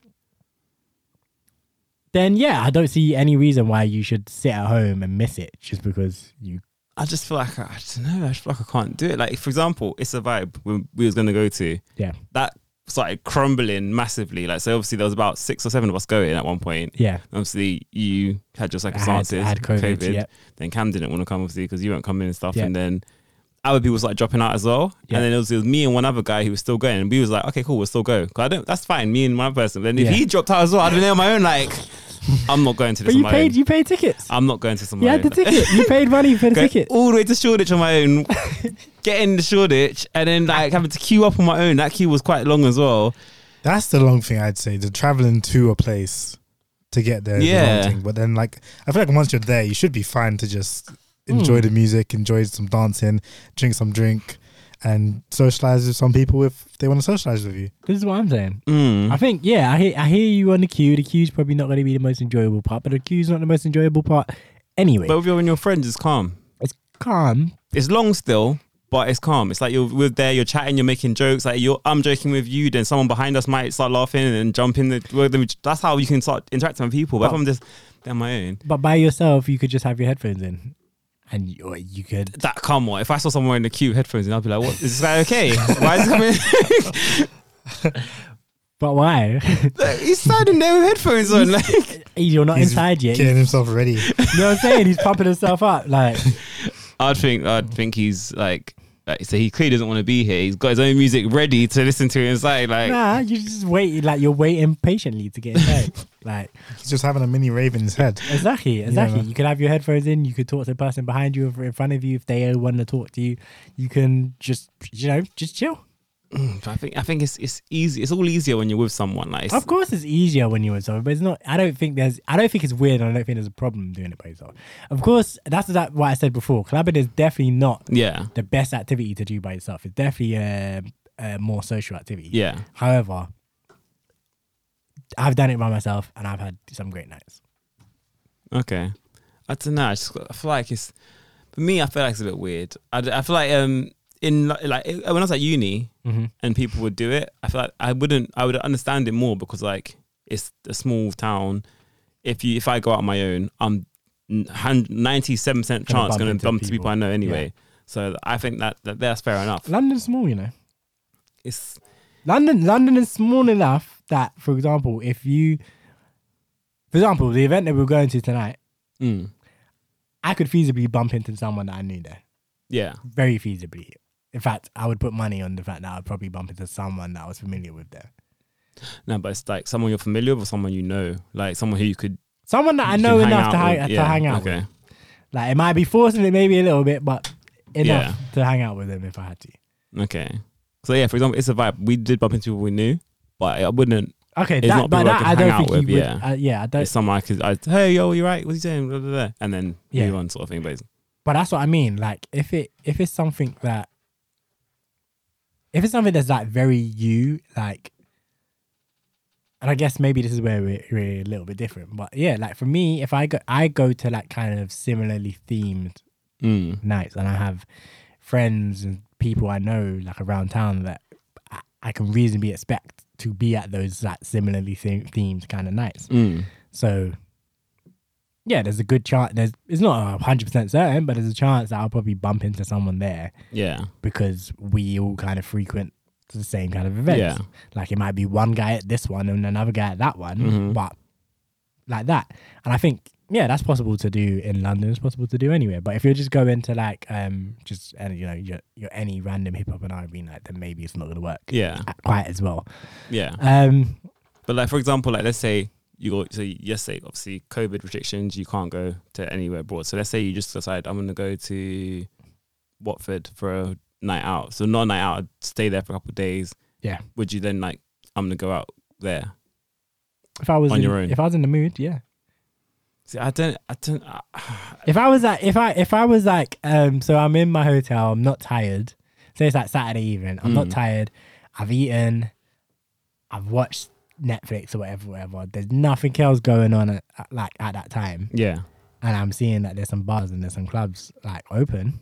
then yeah, I don't see any reason why you should sit at home and miss it just because you. I just feel like I, I don't know. I just feel like I can't do it. Like for example, it's a vibe when we was gonna go to Yeah, that started crumbling massively. Like so, obviously there was about six or seven of us going at one point. yeah. Obviously, you had your I had, circumstances. I had COVID. Yeah, Then Cam didn't want to come obviously because you weren't coming and stuff. Yeah. And then other people started dropping out as well. Yeah. And then it was, it was me and one other guy who was still going. And we was like, okay, cool, we'll still go. 'Cause I don't. That's fine. Me and one person. Then if Yeah. he dropped out as well, I'd been there on my own. Like, I'm not going to this but on you my paid. own. You paid tickets. I'm not going to some. You had the ticket. You paid money for the Go ticket. all the way to Shoreditch on my own, Getting to Shoreditch, and then like having to queue up on my own. That queue was quite long as well. That's the long thing I'd say. The traveling to a place to get there is the Yeah. long thing. But then, like, I feel like once you're there, you should be fine to just enjoy Hmm. the music, enjoy some dancing, drink some drink, and socialize with some people if they want to socialize with you. This is what I'm saying. Mm. I think yeah, I hear I hear you on the queue. The queue's probably not going to be the most enjoyable part, but the queue's not the most enjoyable part anyway. But with your and your friends, it's calm. it's calm. It's long still, but it's calm. It's like you're we're there, you're chatting, you're making jokes. Like you're, I'm joking with you, then someone behind us might start laughing and then jump in. The, well, that's how you can start interacting with people. But if I'm just on my own, But by yourself, you could just have your headphones in, and you, oh, you could. that come on. If I saw someone in the queue headphones, in, I'd be like, "What is this guy okay? Why is he coming? But why? Like, He's standing there with headphones on. Like, You're not He's inside yet. Getting himself ready. You know what I'm saying? He's pumping himself up. Like, I'd think, I'd think he's like, like, so he clearly doesn't want to be here. He's got his own music ready to listen to inside. Like, nah, you just waiting. Like you're waiting patiently to get inside. Like He's just having a mini rave in his head. exactly, exactly. man. you could have your headphones in. You could talk to the person behind you or in front of you if they want to talk to you. You can just, you know, just chill. Mm, I think I think it's it's easy. It's all easier when you're with someone. Like, Of course, it's easier when you're with someone, but it's not. I don't think there's. I don't think it's weird. and I don't think there's a problem doing it by yourself. Of course, that's that what I said before. Clubbing is definitely not yeah, the best activity to do by yourself. It's definitely a, a more social activity. yeah. However, I've done it by myself, and I've had some great nights. Okay. I don't know. I just I feel like it's for me. I feel like it's a bit weird. I, I feel like um in like when I was at uni Mm-hmm. and people would do it, I feel like I wouldn't. I would understand it more because like it's a small town. If you if I go out on my own, I'm ninety seven percent chance going to bump into people. I know anyway. So I think that, that that's fair enough. London's small, you know. It's London, London is small enough that, for example, if you, for example, the event that we're going to tonight, mm, I could feasibly bump into someone that I knew there. yeah, Very feasibly. In fact, I would put money on the fact that I'd probably bump into someone that I was familiar with there. no, but it's like someone you're familiar with or someone you know, like someone who you could Someone that I know enough to, hang, out with. to Yeah, hang out okay. with. Like it might be forcing it maybe a little bit, but enough Yeah. to hang out with them if I had to. Okay. So yeah, for example, it's a vibe. We did bump into people we knew, but I wouldn't. Okay, It's that, not but I that I hang don't out think with, you would. yeah. Uh, yeah, I don't. It's someone I could. I, hey, yo, you right? What's he saying? Blah, blah, blah. And then Yeah. move on, sort of thing. Basically. But that's what I mean. Like if it if it's something that if it's something that's like very you, like and I guess maybe this is where we're, we're a little bit different. But yeah, like for me, if I go I go to like kind of similarly themed Mm. nights and I have friends and people I know like around town that I, I can reasonably expect to be at those like similarly themed kind of nights. Mm. So yeah, there's a good chance. There's it's not hundred percent certain, but there's a chance that I'll probably bump into someone there Yeah. because we all kind of frequent the same kind of events. Yeah. Like it might be one guy at this one and another guy at that one, Mhm. but like that. And I think yeah, that's possible to do in London. It's possible to do anywhere. But if you're just going to like um just any you know you're, you're any random hip hop and R and B night, then maybe it's not gonna work Yeah. quite as well. Yeah. Um, But like for example, like let's say you go so yes, say obviously COVID restrictions, you can't go to anywhere abroad. So let's say you just decide I'm gonna go to Watford for a night out. So not a night out, I'd stay there for a couple of days. Yeah. Would you then like I'm gonna go out there? If I was On in, your own? if I was in the mood, yeah. See, I don't, I don't. I, If I was like, if I if I was like, um, so I'm in my hotel, I'm not tired. So it's like Saturday evening, I'm not Mm. tired. I've eaten, I've watched Netflix or whatever, whatever. There's nothing else going on at, at- like at that time, yeah, and I'm seeing that there's some bars and there's some clubs like open,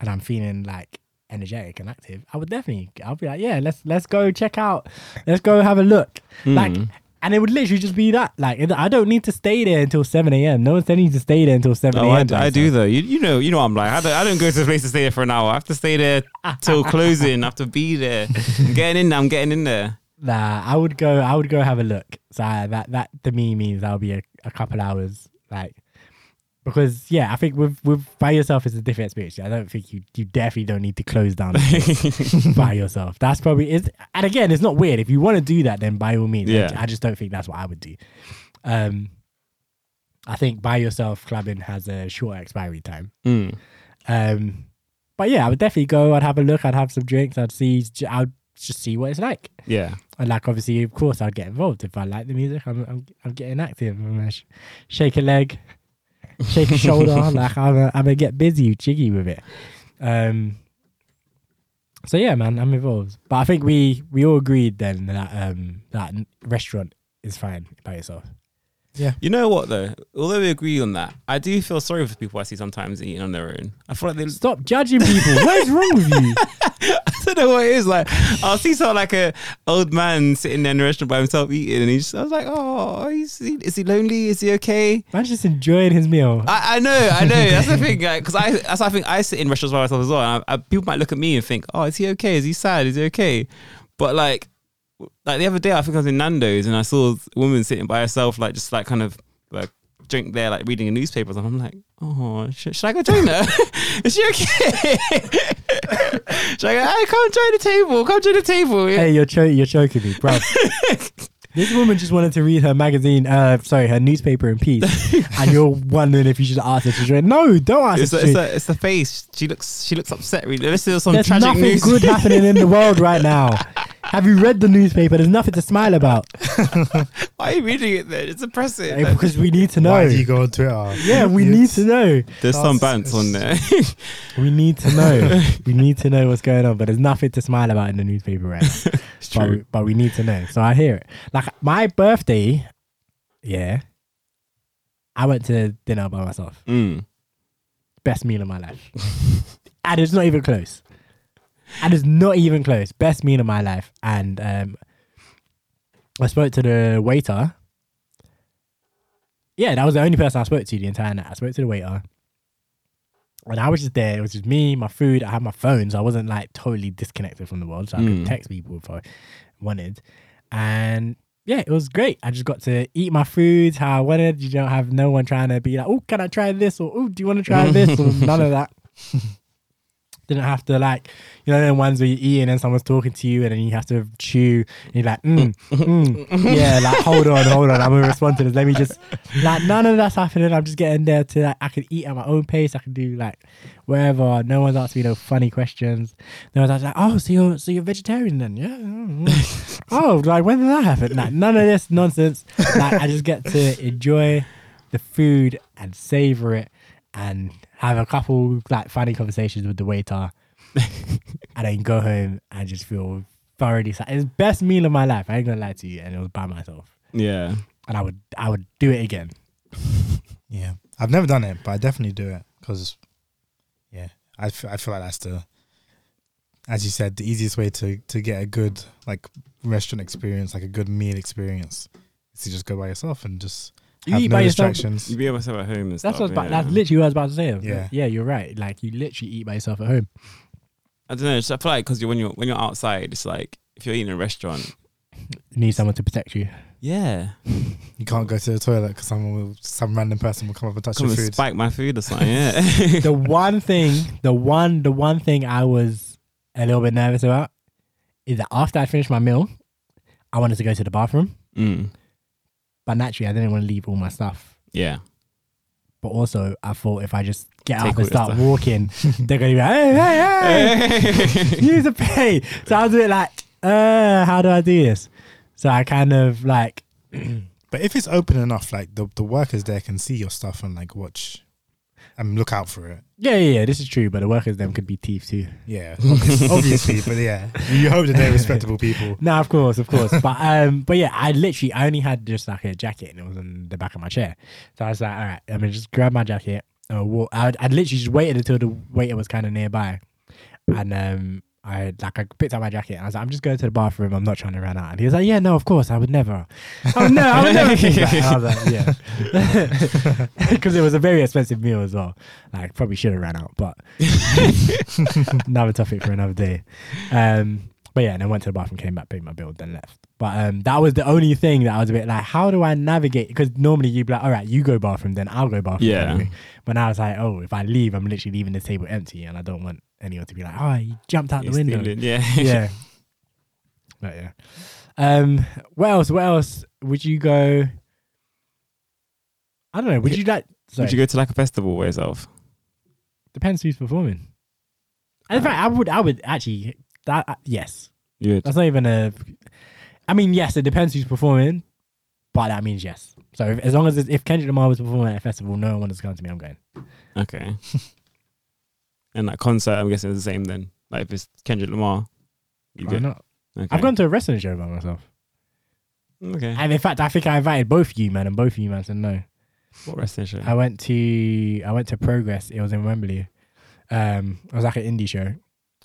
and I'm feeling like energetic and active. I would definitely, I'll be like, yeah, let's let's go check out, let's go have a look, like. And it would literally just be that. Like, I don't need to stay there until 7 a.m. No one's telling you to stay there until 7 Oh, a.m. I, by I do though. You, you know, you know, what I'm like. I don't, I don't go to a place to stay there for an hour. I have to stay there till closing. I have to be there. I'm getting in there. I'm getting in there. Nah, I would go. I would go have a look. So that that to me means that'll be a, a couple hours, like because yeah, I think with with by yourself is a different experience. I don't think you you definitely don't need to close down by yourself. That's probably is. And again, it's not weird if you want to do that. Then by all means, Yeah. I just don't think that's what I would do. Um, I think by yourself clubbing has a short expiry time. Mm. Um, but yeah, I would definitely go. I'd have a look. I'd have some drinks. I'd see. I'd just see what it's like. Yeah, And like obviously, of course, I'd get involved if I like the music. I'm I'm, I'm getting active. I'm gonna sh- shake a leg, shake a shoulder. like I'm gonna, get busy, jiggy with it. Um. So yeah, man, I'm involved. But I think we we all agreed then that um that restaurant is fine by itself. You know what though? Although we agree on that, I do feel sorry for people I see sometimes eating on their own. I feel like they. Stop judging people. what is wrong with you? I don't know what it is. Like I'll see someone like a old man sitting there in a restaurant by himself eating, and he's. I was like, oh, he's, is he lonely? Is he okay? Man's just enjoying his meal. I, I know, I know. That's the thing, because I that's I think I sit in restaurants by myself as well. And I, I, people might look at me and think, "Oh, is he okay? Is he sad? Is he okay?" But like, like the other day, I think I was in Nando's and I saw a woman sitting by herself, like just like kind of like drink there, like reading a newspaper. And I'm like, "Oh, should, should I go join her? is she okay?" should I go? Hey, come join the table. Come join the table. Hey, you're cho- you're choking me, bro. this woman just wanted to read her magazine, uh, sorry, her newspaper in peace, and you're wondering if you should ask her to join. No, don't ask It's her to it's, join. it's the face. She looks. She looks upset. Really. This is some There's tragic nothing news. good happening in the world right now. Have you read the newspaper? There's nothing to smile about Why are you reading it then? It's depressing. Because we need to know. Why do you go on Twitter? yeah, we need to know. There's some That's- bants on there. We need to know. we need to know what's going on, but there's nothing to smile about in the newspaper right now. it's but, we, true. but we need to know. So I hear it. Like my birthday, yeah, I went to dinner by myself. Mm. Best meal of my life. and it's not even close. And it's not even close. Best meal of my life. And um, I spoke to the waiter. Yeah, that was the only person I spoke to the entire night. I spoke to the waiter. And I was just there. It was just me, my food. I had my phone, so I wasn't like totally disconnected from the world. So I Mm. could text people if I wanted. And yeah, it was great. I just got to eat my food how I wanted. You don't have no one trying to be like, oh, can I try this? Or oh, do you want to try this? Or none of that. Didn't have to like, you know, the ones where you're eating and someone's talking to you and then you have to chew. And you're like, mm, mm, yeah, like hold on, hold on. I'm gonna respond to this. Let me just like none of that's happening. I'm just getting there to like I can eat at my own pace. I can do like wherever. No one's asking me no funny questions. No one's like, oh, so you're so you're vegetarian then? Yeah. mm, mm. oh, like when did that happen? Like none of this nonsense. Like I just get to enjoy the food and savor it and have a couple like funny conversations with the waiter and then go home and just feel thoroughly sad. It's the best meal of my life. I ain't gonna lie to you, and it was by myself. Yeah. And I would I would do it again. Yeah, I've never done it, but I definitely do it because, yeah, I I feel like that's the, as you said, the easiest way to to get a good like restaurant experience, like a good meal experience, is to just go by yourself and just You have eat no by yourself. distractions. You be able to have at home and That's stuff. what I was about, yeah. that's literally what I was about to say. Yeah. yeah, you're right. Like you literally eat by yourself at home. I don't know. Just, I feel like because you're, when you're when you're outside, it's like if you're eating in a restaurant. You need someone to protect you. Yeah. You can't go to the toilet because someone will, some random person will come up and touch Come your and food. spike my food or something. Yeah. the one thing, the one, the one thing I was a little bit nervous about is that after I finished my meal, I wanted to go to the bathroom, mm. But naturally I didn't want to leave all my stuff. Yeah. But also, I thought if I just get Take up and start walking, they're gonna be like, "Hey, hey, hey, use a pay." So I was a bit like, "Uh, how do I do this?" So I kind of like but if it's open enough, like the the workers there can see your stuff and like watch and look out for it. Yeah, yeah, yeah. This is true, but the workers them could be thieves too. Yeah, obvious- obviously, but yeah, you hope that they're respectable people. No, of course, of course. but um, but yeah, I literally I only had just like a jacket and it was on the back of my chair. So I was like, all right, I'm gonna just grab my jacket. Uh, walk. I'd, I'd literally just waited until the waiter was kind of nearby, and um, I like I picked up my jacket and I was like, I'm just going to the bathroom. I'm not trying to run out. And he was like, Yeah, no, of course, I would never. I would never. I would never think that. And I was like, Yeah, because it was a very expensive meal as well. Like probably should have ran out, but another topic for another day. Um, but yeah, and I went to the bathroom, came back, paid my bill, then left. But um, that was the only thing that I was a bit like, how do I navigate? Because normally you'd be like, all right, you go bathroom, then I'll go bathroom. Yeah. anyway. But now it's like, oh, if I leave, I'm literally leaving the table empty, and I don't want anyone to be like, oh, you jumped out the window. stealing, Yeah. yeah. But yeah. Um, what else? What else would you go? I don't know. Would you like? Sorry, Would you go to like a festival by yourself? depends who's performing. In fact, I would. I would actually. That uh, yes. You would. That's not even a. I mean, yes, it depends who's performing, but that means yes. So if, as long as if Kendrick Lamar was performing at a festival, no one is coming to me. I'm going. Okay. and that concert, I'm guessing it's the same then. Like if it's Kendrick Lamar, you Why not? Okay. I've gone to a wrestling show by myself, Okay. and in fact, I think I invited both of you, man, and both of you, man, said no. What wrestling show? I went to I went to Progress. It was in Wembley. Um, it was like an indie show.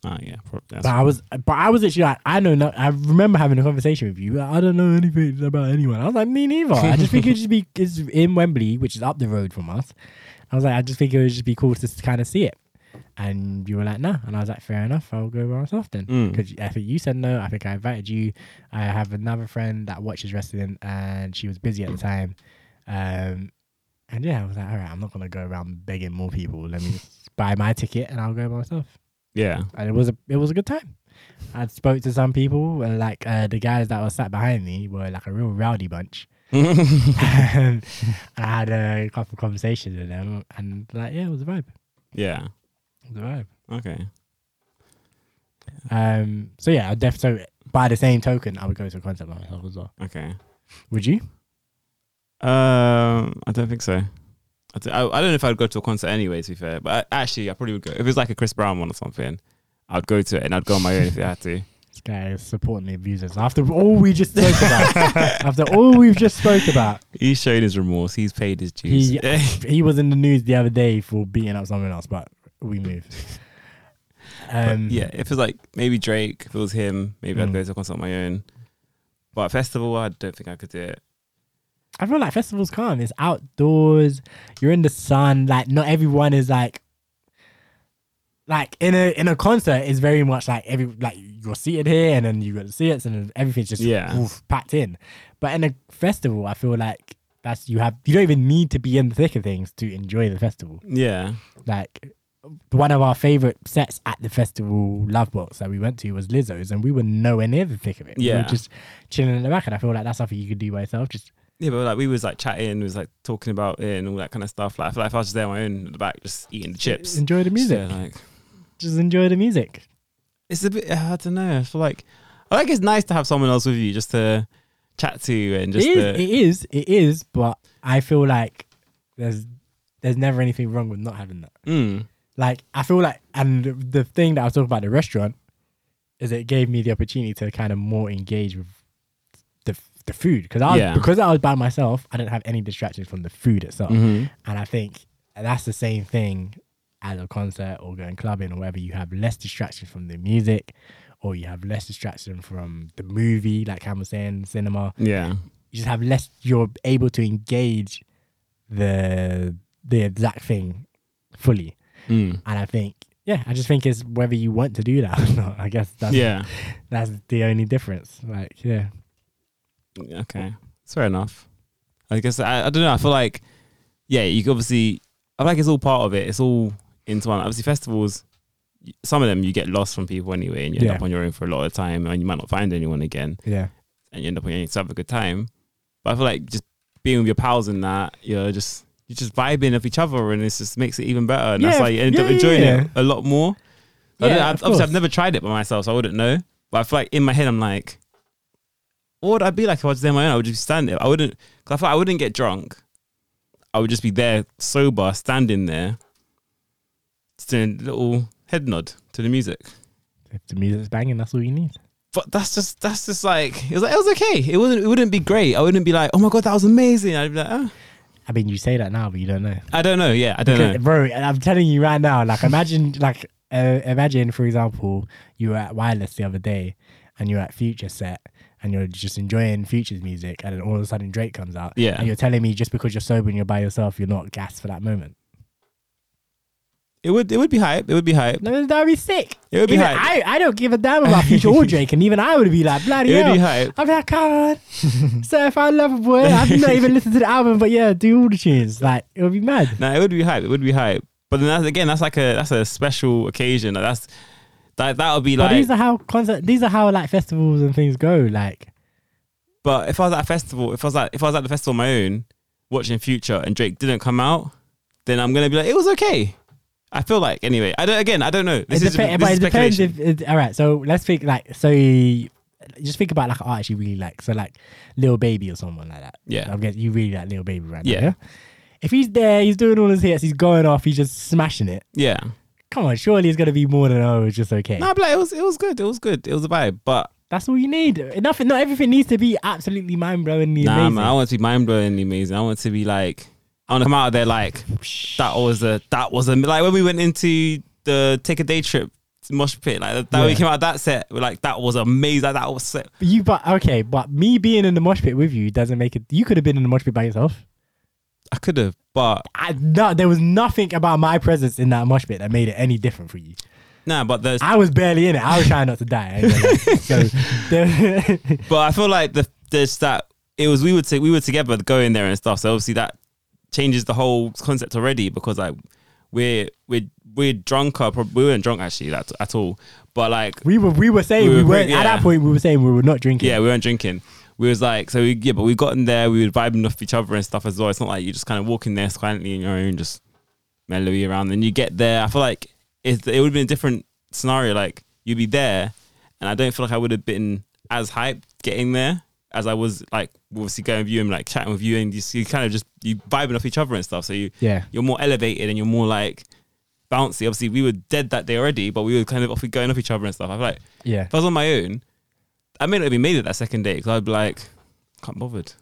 Ah, yeah. Pro- that's But I was, but I was actually like, I know, no, I remember having a conversation with you. I don't know anything about anyone. I was like, me neither. I just think it would just be it's in Wembley, which is up the road from us. I was like, I just think it would just be cool to kind of see it. And you were like, no, and I was like, fair enough. I'll go by myself then. Mm. Because I think you said no. I think I invited you. I have another friend that watches wrestling, and she was busy at the time. Um, and yeah, I was like, all right, I'm not gonna go around begging more people. Let me buy my ticket, and I'll go by myself Yeah. and it was a it was a good time. I spoke to some people, and like uh, the guys that were sat behind me were like a real rowdy bunch. and I had a couple of conversations with them, and like yeah, it was a vibe. yeah. A vibe. Okay. Um, so yeah, I def so by the same token, I would go to a concert by myself as well. Okay. Would you? Um, I don't think so. I, th- I, I don't know if I'd go to a concert anyway. To be fair, but I, actually, I probably would go if it was like a Chris Brown one or something. I'd go to it and I'd go on my own if I had to. This guy is supporting the abusers after all we just spoke about. after all we've just spoke about, He's shown his remorse. He's paid his dues. he he was in the news the other day for beating up someone else, but we moved. But Um, yeah, if it was like maybe Drake, if it was him, maybe Mm. I'd go to a concert on my own. But a festival, I don't think I could do it. I feel like festivals calm. It's outdoors. You're in the sun. Like not everyone is like like in a in a concert is very much like every like you're seated here and then you got the seats and everything's just Yeah. oof, packed in. But in a festival, I feel like that's you have you don't even need to be in the thick of things to enjoy the festival. Yeah. Like one of our favorite sets at the festival Love Box that we went to was Lizzo's, and we were nowhere near the thick of it. Yeah. we were just chilling in the back, and I feel like that's something you could do by yourself. Just Yeah, but like we was like chatting, we was like talking about it and all that kind of stuff. Like I feel like if I was just there on my own in the back, just eating the chips. enjoy the music. Yeah, like just enjoy the music. it's a bit. I don't know. I feel like I think it's nice to have someone else with you just to chat to and just it is, to, it is, it is, but I feel like there's there's never anything wrong with not having that. Mm, Like I feel like, and the, thing that I was talking about the restaurant is it gave me the opportunity to kind of more engage with the the food because I was, Yeah. because I was by myself. I didn't have any distractions from the food itself, mhm. and I think that's the same thing as a concert or going clubbing or whatever. You have less distraction from the music. Or you have less distraction from the movie, like Cam was saying, cinema yeah, you just have less you're able to engage the the exact thing fully mm. and i think yeah i just think it's whether you want to do that or not i guess that's yeah. that's the only difference like yeah Okay, it's fair enough. I guess I, I don't know. I feel like yeah, you obviously. I feel like it's all part of it. It's all into one. Obviously, festivals. Some of them you get lost from people anyway, and you end Yeah. up on your own for a lot of time, and you might not find anyone again, yeah and you end up on your own to have a good time. But I feel like just being with your pals and that, you're just you're just vibing with each other, and it just makes it even better. And that's Yeah, why you end yeah, up enjoying yeah. it a lot more. I of obviously, I've never tried it by myself, so I wouldn't know. But I feel like in my head, I'm like, what would I be like if I was there on my own? I would just stand there. I wouldn't, cause I thought I wouldn't get drunk. I would just be there sober, standing there, just doing a little head nod to the music. If the music's banging, that's all you need. But that's just that's just like it was like it was okay. It wasn't it wouldn't be great. I wouldn't be like, oh my god, that was amazing. I'd be like, oh. I mean, you say that now, but you don't know. I don't know. Yeah, I don't know. bro. I'm telling you right now. Like, imagine, like, uh, imagine, for example, you were at Wireless the other day, and you're at Future set, and you're just enjoying Future's music, and then all of a sudden Drake comes out. Yeah. And you're telling me just because you're sober and you're by yourself, you're not gassed for that moment. It would it would be hype. It would be hype. No, that'd be sick. It would be Even hype. I, I don't give a damn about Future or Drake, and even I would be like, bloody It would hell. be hype. I'm like, come on, certified lover boy. I've not even listened to the album, but yeah, do all the tunes. Like, it would be mad. No, it would be hype. It would be hype. But then that's again, that's like a that's a special occasion. Like, That's that that would be But like. these are how concert. These are how like festivals and things go. Like, But if I was at a festival, if I was at if I was at the festival on my own, watching Future and Drake didn't come out, then I'm gonna be like, it was okay. I feel like anyway. I don't. Again, I don't know. This it is, depe- this but is it depends if it, all right. So let's think like so. Just think about like an artist you really like. So like Lil Baby or someone like that. Yeah. I guess you really like Lil Baby right Yeah. now. Yeah. If he's there, he's doing all his hits, he's going off, he's just smashing it. yeah. Come on, surely it's gonna be more than oh, it's just okay. No, but like, it was it was good. It was good. It was a vibe. But That's all you need. Nothing. Not everything needs to be absolutely mind blowingly nah, amazing. man, I want to be mind blowingly amazing. I want to be like I want to come out of there like that was a that was a like when we went into the take a day trip mosh pit like that we Yeah. came out that set we're like that was amazing that, that was set But you, but okay, but me being in the mosh pit with you doesn't make it. You could have been in the mosh pit by yourself. I could have but I, no, there was nothing about my presence in that mosh pit that made it any different for you. nah but there's I was barely in it. I was trying not to die. I ain't gonna lie. so, there, but I feel like the there's that it was we were we were together going there and stuff. So obviously that changes the whole concept already because like we're we're we're drunker. Uh, we weren't drunk actually that at all, but like we were we were saying We we, were weren't great, at that point. We were saying we were not drinking. yeah, we weren't drinking. We was like so we, yeah, but we got in there. We were vibing off each other and stuff as well. It's not like you just kind of walking there silently on your own, just mellowy around. Then you get there. I feel like it, it would have been a different scenario. Like you'd be there, and I don't feel like I would have been as hyped getting there as I was like obviously going with you and like chatting with you, and you, you kind of just you vibing off each other and stuff. So you yeah. you're more elevated and you're more like bouncy. Obviously, we were dead that day already, but we were kind of off going off each other and stuff. I feel like Yeah. if I was on my own, I may not have even made it that second day because I'd be like, can't bothered.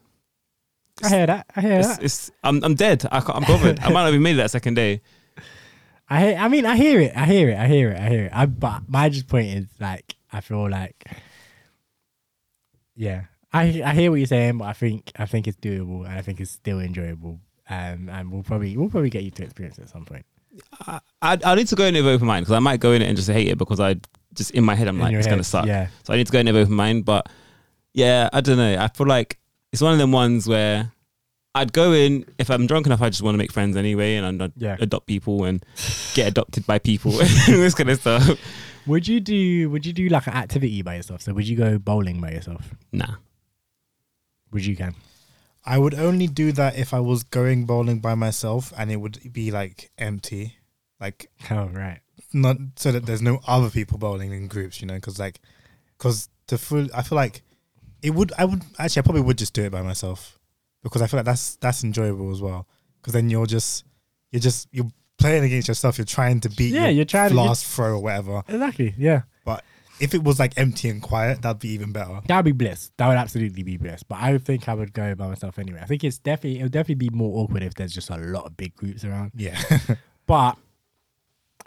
I hear that. I hear It's, that. it's I'm I'm dead. I can't, I'm bothered. I might not have even made it that second day. I hear, I mean, I hear it. I hear it. I hear it. I hear it. I, but my just point is like, I feel like, yeah, I I hear what you're saying, but I think I think it's doable and I think it's still enjoyable. Um, and we'll probably we'll probably get you to experience it at some point. I I, I need to go in with open mind because I might go in it and just hate it because I just in my head I'm In like it's gonna suck. Yeah. So I need to go in with open mind. But yeah, I don't know. I feel like it's one of them ones where I'd go in if I'm drunk enough. I just want to make friends anyway, and I'd Yeah. adopt people and get adopted by people, this kind of stuff. Would you do Would you do like an activity by yourself? So would you go bowling by yourself? Nah. Would you can? I would only do that if I was going bowling by myself and it would be like empty, like Oh right. not so that there's no other people bowling in groups, you know, because like, because the full, I feel like it would. I would actually, I probably would just do it by myself because I feel like that's that's enjoyable as well. Because then you're just you're just you're playing against yourself. You're trying to beat Yeah, your you're trying to- last throw or whatever. Exactly. Yeah. If it was like empty and quiet, that'd be even better. That would be bliss. That would absolutely be bliss. But I think I would go by myself anyway. I think it's definitely it would definitely be more awkward if there's just a lot of big groups around. Yeah, But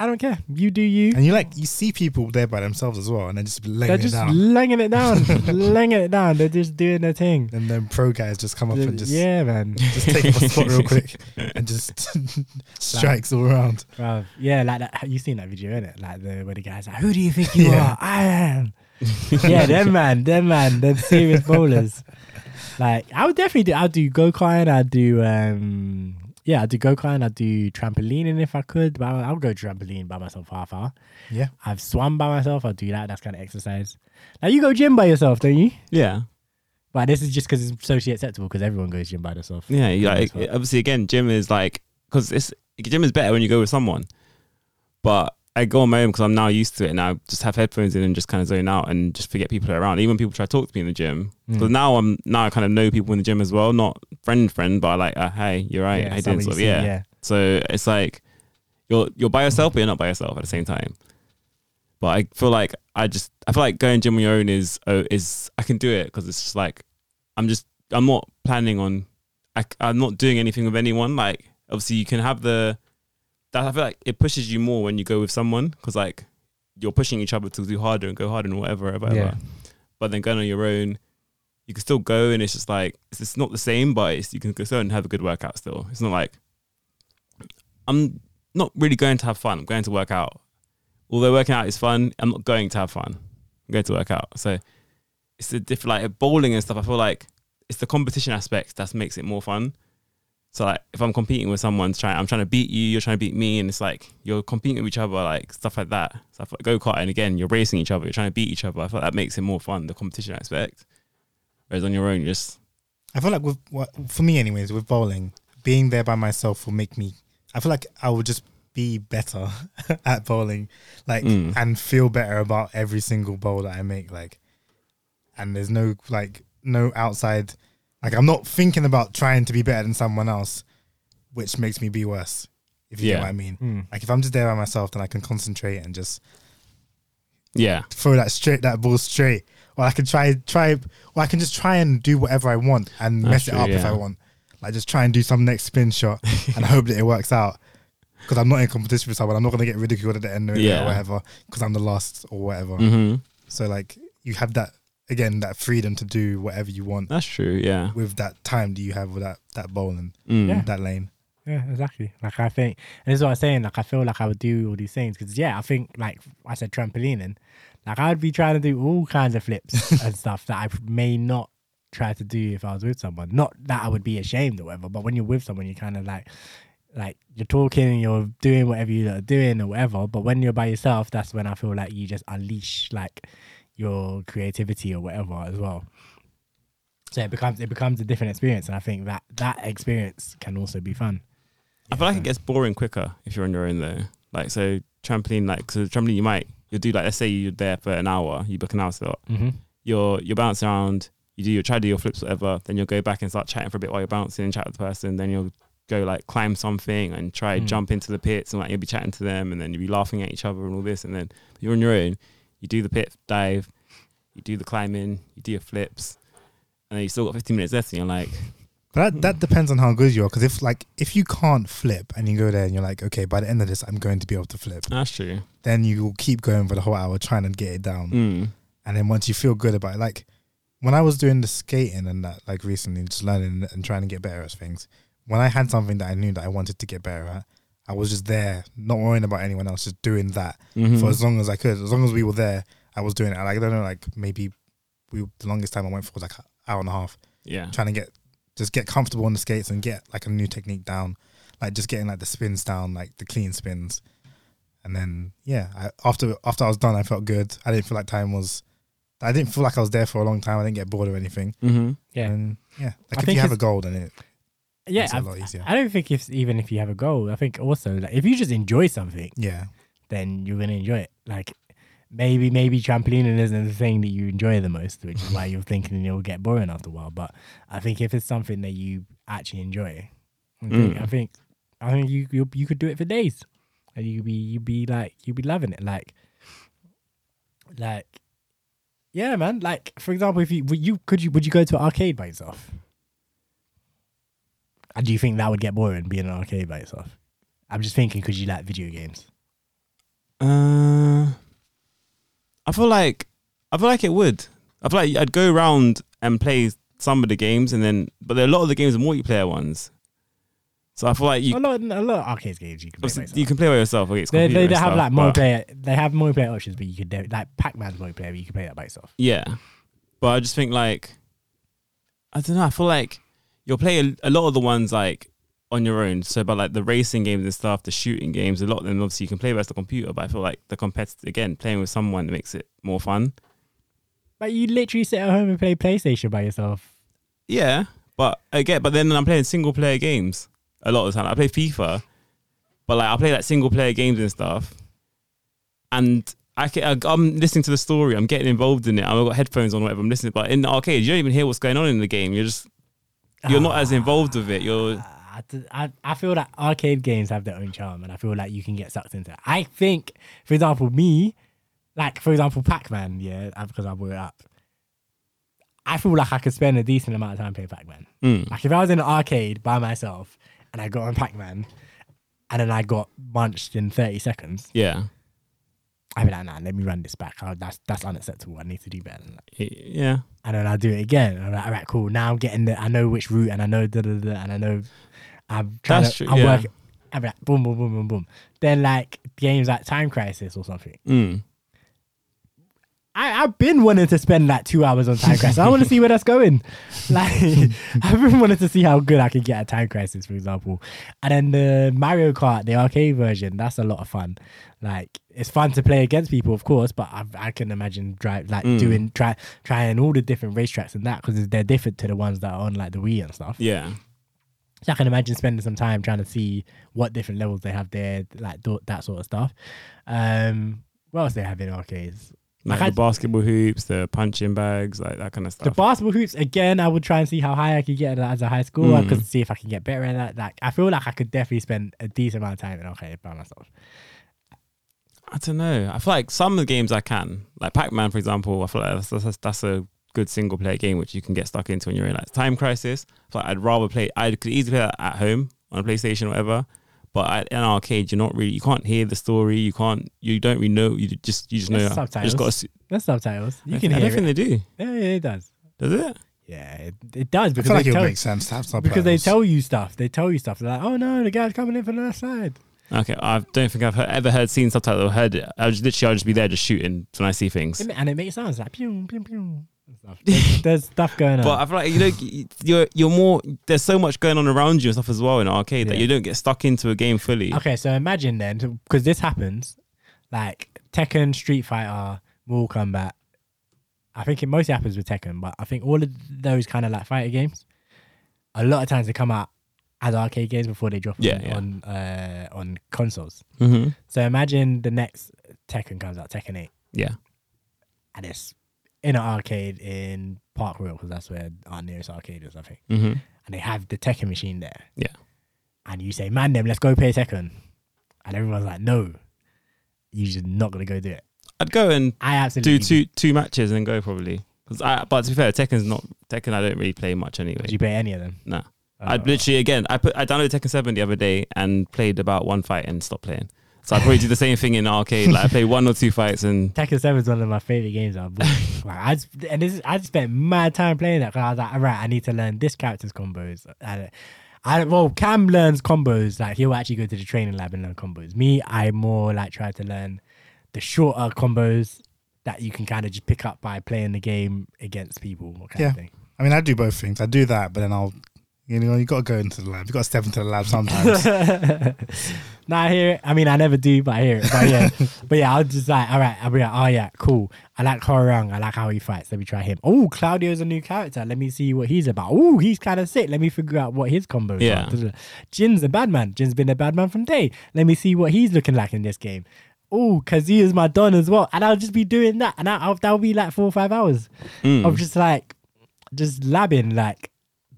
I don't care. You do you. and you like you see people there by themselves as well, and they're just laying They're it just down. laying it down, laying it down. They're just doing their thing. and then pro guys just come up and just yeah, man. just take up a spot real quick and just strikes all around. Bruv, yeah, like that. You seen that video, innit? Like the where the guy's like, "Who do you think you Yeah. are? I am." yeah, them man, them man, them serious bowlers. Like I would definitely do. I'd do go karting. I'd do um, yeah, I'd do go karting. I'd do trampolining if I could. But I'll, go trampoline by myself half hour. Yeah. I've swum by myself. I'll do that. That's kind of exercise. Now you go gym by yourself, don't you? Yeah. But this is just because it's socially acceptable because everyone goes gym by themselves. Yeah. You like part. obviously again, gym is like because it's gym is better when you go with someone, but I go on my own because I'm now used to it, and I just have headphones in and just kind of zone out and just forget people are around. Even when people try to talk to me in the gym, because Mm. now I'm now I kind of know people in the gym as well, not friend friend, but I like, uh, hey, you're right, Yeah, I somebody did sort of, yeah. yeah. So it's like you're you're by yourself, but you're not by yourself at the same time. But I feel like I just I feel like going gym on your own is oh, is I can do it because it's just like I'm just I'm not planning on I, I'm not doing anything with anyone. Like obviously you can have the that I feel like it pushes you more when you go with someone because like you're pushing each other to do harder and go harder and whatever, whatever. Yeah. But then going on your own, you can still go and it's just like it's, it's not the same, but it's, you can go and have a good workout still. It's not like I'm not really going to have fun. I'm going to work out. Although working out is fun, I'm not going to have fun. I'm going to work out. So it's the different like bowling and stuff. I feel like it's the competition aspect that makes it more fun. So like if I'm competing with someone trying I'm trying to beat you, you're trying to beat me, and it's like you're competing with each other, like stuff like that. Stuff like go kart and again you're racing each other, you're trying to beat each other. I feel like that makes it more fun, the competition aspect. Whereas on your own, you're just I feel like with what for me, anyways, with bowling, being there by myself will make me. I feel like I will just be better at bowling, like, Mm. and feel better about every single bowl that I make. Like, and there's no like no outside. Like, I'm not thinking about trying to be better than someone else, which makes me be worse. If you Yeah. get what I mean. Mm. Like, if I'm just there by myself, then I can concentrate and just yeah. throw that straight that ball straight or I can try try or I can just try and do whatever I want and That's mess it true, up if. I want like just try and do some next spin shot and hope that it works out because I'm not in competition with someone I'm not going to get ridiculed at the end of it Yeah. or whatever because I'm the last or whatever hmm so like you have that again that freedom to do whatever you want That's true. Yeah. with that time that you have with that that bowl and Mm. Yeah. that lane Yeah, exactly. Like I think, and this is what I'm saying. Like I feel like I would do all these things because yeah, I think like I said trampolining. Like I would be trying to do all kinds of flips and stuff that I may not try to do if I was with someone. Not that I would be ashamed or whatever, but when you're with someone, you're kind of like, like you're talking and you're doing whatever you're doing or whatever. But when you're by yourself, that's when I feel like you just unleash like your creativity or whatever as well. So it becomes it becomes a different experience, and I think that that experience can also be fun. I feel like it gets boring quicker if you're on your own though. Like so trampoline, like so trampoline, you might you'll do like let's say you're there for an hour, you book an hour slot. Mm-hmm. You're you're bouncing around, you do your try to do your flips, whatever. Then you'll go back and start chatting for a bit while you're bouncing and chat with the person. Then you'll go like climb something and try Mm. jump into the pits and like you'll be chatting to them and then you'll be laughing at each other and all this. And then you're on your own. You do the pit dive, you do the climbing, you do your flips, and then you still got 15 minutes left and you're like, But that, that depends on how good you are. Because if like if you can't flip and you go there and you're like, okay, by the end of this, I'm going to be able to flip. that's true. Then you will keep going for the whole hour trying to get it down. Mm. And then once you feel good about it, like when I was doing the skating and that, like recently, just learning and trying to get better at things. When I had something that I knew that I wanted to get better at, I was just there, not worrying about anyone else, just doing that Mhm. for as long as I could. As long as we were there, I was doing it. Like I don't know, like maybe we the longest time I went for was like an hour and a half yeah. trying to get just get comfortable on the skates and get like a new technique down, like just getting like the spins down, like the clean spins, and then yeah, I, after after I was done, I felt good. I didn't feel like time was, I didn't feel like I was there for a long time. I didn't get bored or anything. Mm-hmm. Yeah, and yeah, like I if think you have a it's- goal, then it yeah. makes it I, a lot easier. I don't think if even if you have a goal, I think also like if you just enjoy something, yeah, then you're gonna enjoy it. Like maybe maybe trampolining isn't the thing that you enjoy the most, which is why you're thinking it'll get boring after a while. But I think if it's something that you actually enjoy, I think Mm. I think, I think you you you could do it for days, and you be you be like you be loving it. Like like yeah, man. Like for example, if you would you could you would you go to an arcade by yourself? And do you think that would get boring being an arcade by yourself? I'm just thinking because you like video games. Uh, I feel like I feel like it would. I feel like I'd go around and play some of the games, and then but there are a lot of the games are multiplayer ones. So I feel like you a lot, a lot of arcade games you can play. by yourself. you can play by yourself against They, they, they have stuff, like multiplayer. They have multiplayer options, but you could like Pac-Man's multiplayer. But you can play that by yourself. Yeah, but I just think like I don't know. I feel like you'll play a, a lot of the ones like on your own. So, but like the racing games and stuff, the shooting games, a lot of them obviously you can play by the computer. But I feel like the competitive again, playing with someone makes it more fun. But you literally sit at home and play PlayStation by yourself. Yeah, but again, but then I'm playing single player games a lot of the time. I play FIFA, but like I play like single player games and stuff. and I can, I, I'm listening to the story. I'm getting involved in it. I've got headphones on, whatever. I'm listening, but in the arcade, you don't even hear what's going on in the game. You're just you're not as involved with it. You're I, I, I feel that arcade games have their own charm, and I feel like you can get sucked into it. I think, for example, me, like for example, Pac Man, yeah, uh, because I brought it up. I feel like I could spend a decent amount of time playing Pac Man. mm, Like if I was in an arcade by myself and I got on Pac Man, and then I got munched in thirty seconds, yeah, I'd be like, nah, let me run this back. Oh, that's that's unacceptable. I need to do better than that. yeah. And then I'll do it again. I'm like, all right, cool. Now I'm getting the, I know which route and I know da da da, and I know I'm trying That's to, true, I'm yeah. working. I'm like, boom, boom, boom, boom, boom. Then like games like Time Crisis or something. Mm. I, I've been wanting to spend like two hours on Time Crisis. I want to see where that's going. Like, I've been wanting to see how good I can get at Time Crisis, for example. And then the Mario Kart, the arcade version, that's a lot of fun. Like, it's fun to play against people, of course, but I, I can imagine drive like Mm. doing try trying all the different racetracks and that because they're different to the ones that are on like the Wii and stuff. Yeah. So I can imagine spending some time trying to see what different levels they have there, like th- that sort of stuff. Um, what else they have in arcades? Like I the basketball hoops, the punching bags, like that kind of stuff. The basketball hoops again. I would try and see how high I could get as a high schooler. I Mm. could see if I can get better at that. Like I feel like I could definitely spend a decent amount of time in okay by myself. I don't know. I feel like some of the games I can, like Pac Man, for example. I feel like that's, that's, that's a good single player game which you can get stuck into when you're in like Time Crisis. I feel like I'd rather play. I could easily play that at home on a PlayStation or whatever. But at an arcade, you're not really. You can't hear the story. You can't. You don't really know. You just. You just know. There's You subtitles. just got. To, There's subtitles. You I can think- I don't it. think they do. Yeah, yeah, it does. Does it? Yeah, it, it does I because feel like they it would tell make sense to have subtitles. because they tell you stuff. They tell you stuff. They're like, oh no, the guy's coming in from the left side. Okay, I don't think I've heard, ever heard seen subtitles or heard it. I just literally I'll just be there just shooting when I see things. And it makes sounds like pew pew pew. And stuff. There's, there's stuff going on. But I feel like you know you're you're more. There's so much going on around you and stuff as well in arcade that you don't get stuck into a game fully. Okay, so imagine then, because this happens, like Tekken, Street Fighter, Mortal Kombat. I think it mostly happens with Tekken, but I think all of those kind of like fighter games, a lot of times they come out as arcade games before they drop Yeah, on yeah. on, uh, on consoles. Mm-hmm. So imagine the next Tekken comes out, Tekken Eight, Yeah. and it's in an arcade in Park Royal because that's where our nearest arcade is, I think. Mm-hmm. And they have the Tekken machine there. Yeah. And you say, man, them, let's go play Tekken. And everyone's like, no, you're just not going to go do it. I'd go and I absolutely do two two matches and then go probably. I, but to be fair, Tekken's not Tekken. I don't really play much anyway. Did you play any of them? Nah. Oh. I'd literally again. I put I downloaded Tekken Seven the other day and played about one fight and stopped playing. So I'd probably do the same thing in arcade. Like I play one or two fights and Tekken 7 is one of my favorite games I've bought. like, I just, and this, I spent mad time playing that because I was like, all right, I need to learn this character's combos. And I, well, Cam learns combos. Like he'll actually go to the training lab and learn combos. Me, I more like try to learn the shorter combos that you can kind of just pick up by playing the game against people. Kind Yeah. Of thing. I mean, I do both things. I do that, but then I'll, you know, you got to go into the lab. You got to step into the lab sometimes. no, I hear it. I mean, I never do, but I hear it. But yeah, but yeah, I'll just like, all right, I'll be like, oh yeah, cool. I like Hwoarang. I like how he fights. Let me try him. Oh, Claudio's a new character. Let me see what he's about. Oh, he's kind of sick. Let me figure out what his combos Yeah. are. Jin's a bad man. Jin's been a bad man from day. Let me see what he's looking like in this game. Oh, Kazuya's my don as well. And I'll just be doing that. And I'll, that'll be like four or five hours Mm. of just like, just labbing, like,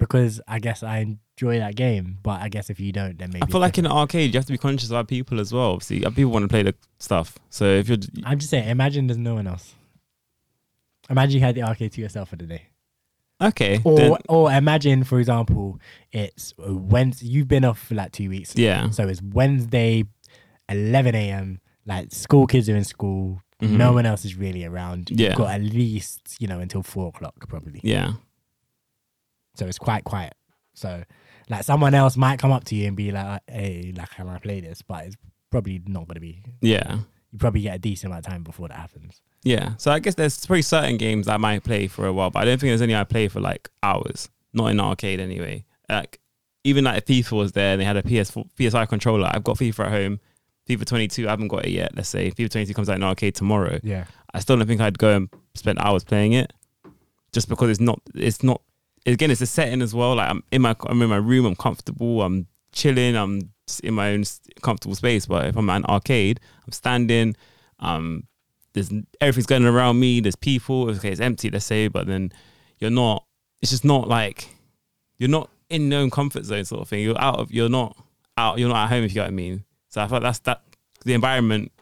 because I guess I enjoy that game. But I guess if you don't, then maybe I feel like in an arcade you have to be conscious about people as well. Obviously, other people want to play the stuff. So if you're I'm just saying, imagine there's no one else. Imagine you had the arcade to yourself for the day. okay, Or then- or imagine, for example, it's Wednesday. You've been off for like two weeks. yeah, So it's Wednesday, 11 a.m. Like school kids are in school. Mhm. No one else is really around. Yeah. You've got at least, you know, until four o'clock probably. yeah, So it's quite quiet. So like someone else might come up to you and be like, hey, like, can I play this? But it's probably not going to be. yeah. You probably get a decent amount of time before that happens. Yeah, so I guess there's probably certain games I might play for a while, but I don't think there's any I play for like hours. Not in arcade anyway. Like even like if FIFA was there and they had a ps4 psi controller, I've got FIFA at home. FIFA 22, I haven't got it yet. Let's say FIFA 22 comes out in arcade tomorrow. Yeah. I still don't think I'd go and spend hours playing it, just because it's not. It's not. Again, it's a setting as well. Like I'm in my, I'm in my room. I'm comfortable. I'm chilling. I'm in my own comfortable space. But if I'm at an arcade, I'm standing. Um, there's everything's going around me. There's people. Okay, it's empty. Let's say, but then you're not. It's just not like you're not in your own comfort zone, sort of thing. You're out of. You're not out. You're not at home. If you know what I mean. So I thought that's that. The environment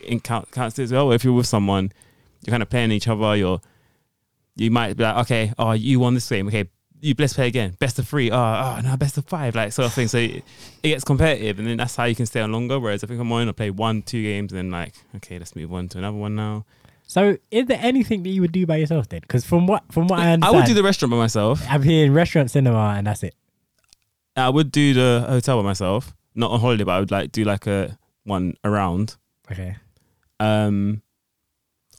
in count, counts as well. If you're with someone, you're kind of playing each other. You're you might be like, okay, oh, you won this game. Okay, you let's play again. Best of three. Oh, oh no, best of five. Like sort of thing. So it, it gets competitive, and then that's how you can stay on longer. Whereas if I'm on, I play one, two games, and then like, okay, let's move on to another one now. So, is there anything that you would do by yourself then? Because from what from what I understand, I would do the restaurant by myself. I'm hearing restaurant, cinema, and that's it. I would do the hotel by myself. Not on holiday, but I would like do like a one around. Okay. Um,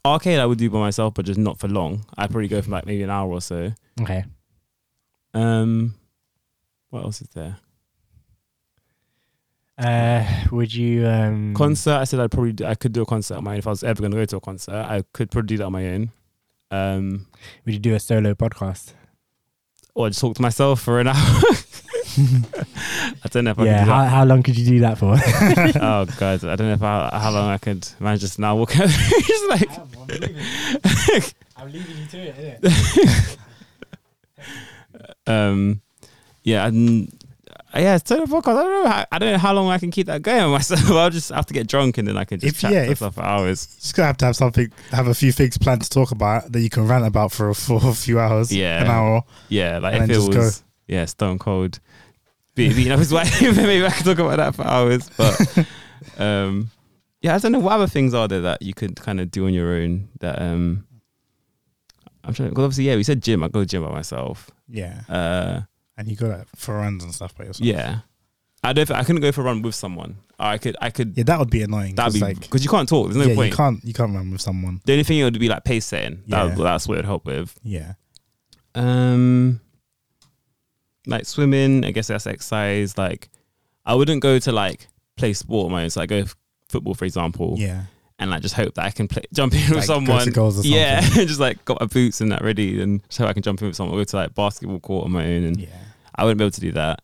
arcade I would do by myself, but just not for long. I'd probably go for like maybe an hour or so. Okay. Um, what else is there? Uh, would you um Concert. I said I'd probably do, I could do a concert on my own if I was ever going to go to a concert. I could probably do that on my own. Um, would you do a solo podcast? or just talk to myself for an hour. I don't know if I yeah. do How, that. how long could you do that for? oh god, I don't know if I, how long I could manage just now walk out. just like I'm leaving you to it. um, yeah, and, uh, yeah, solo podcast. I don't know. How, I don't know how long I can keep that going myself. I'll just have to get drunk and then I can just If- chat yeah, to if- for hours. Just gonna have to have something, have a few things planned to talk about that you can rant about for for a few hours, Yeah. an hour. Yeah, like And if then it just go. was yeah, stone cold. Be- Beating up his wife, maybe I could talk about that for hours. But um, yeah, I don't know what other things are there that you could kind of do on your own. That um, I'm trying. Because obviously, yeah, we said gym. I go to gym by myself. Yeah, Uh, and you go like for runs and stuff by yourself. yeah, I don't. I couldn't go for a run with someone. I could. I could. yeah, that would be annoying. That'd be like because you can't talk. There's no yeah, point. you can't you can't run with someone. The only thing it would be like pace setting. That, Yeah. That's what it would help with. Yeah, Um, like swimming, I guess that's exercise. Like, I wouldn't go to like play sport on my own. So I go football, for example, yeah. and like just hope that I can play jump in with Like, go to someone. goals or yeah, just like got my boots and that ready, and so I can jump in with someone. Go to like basketball court on my own, and Yeah. I wouldn't be able to do that.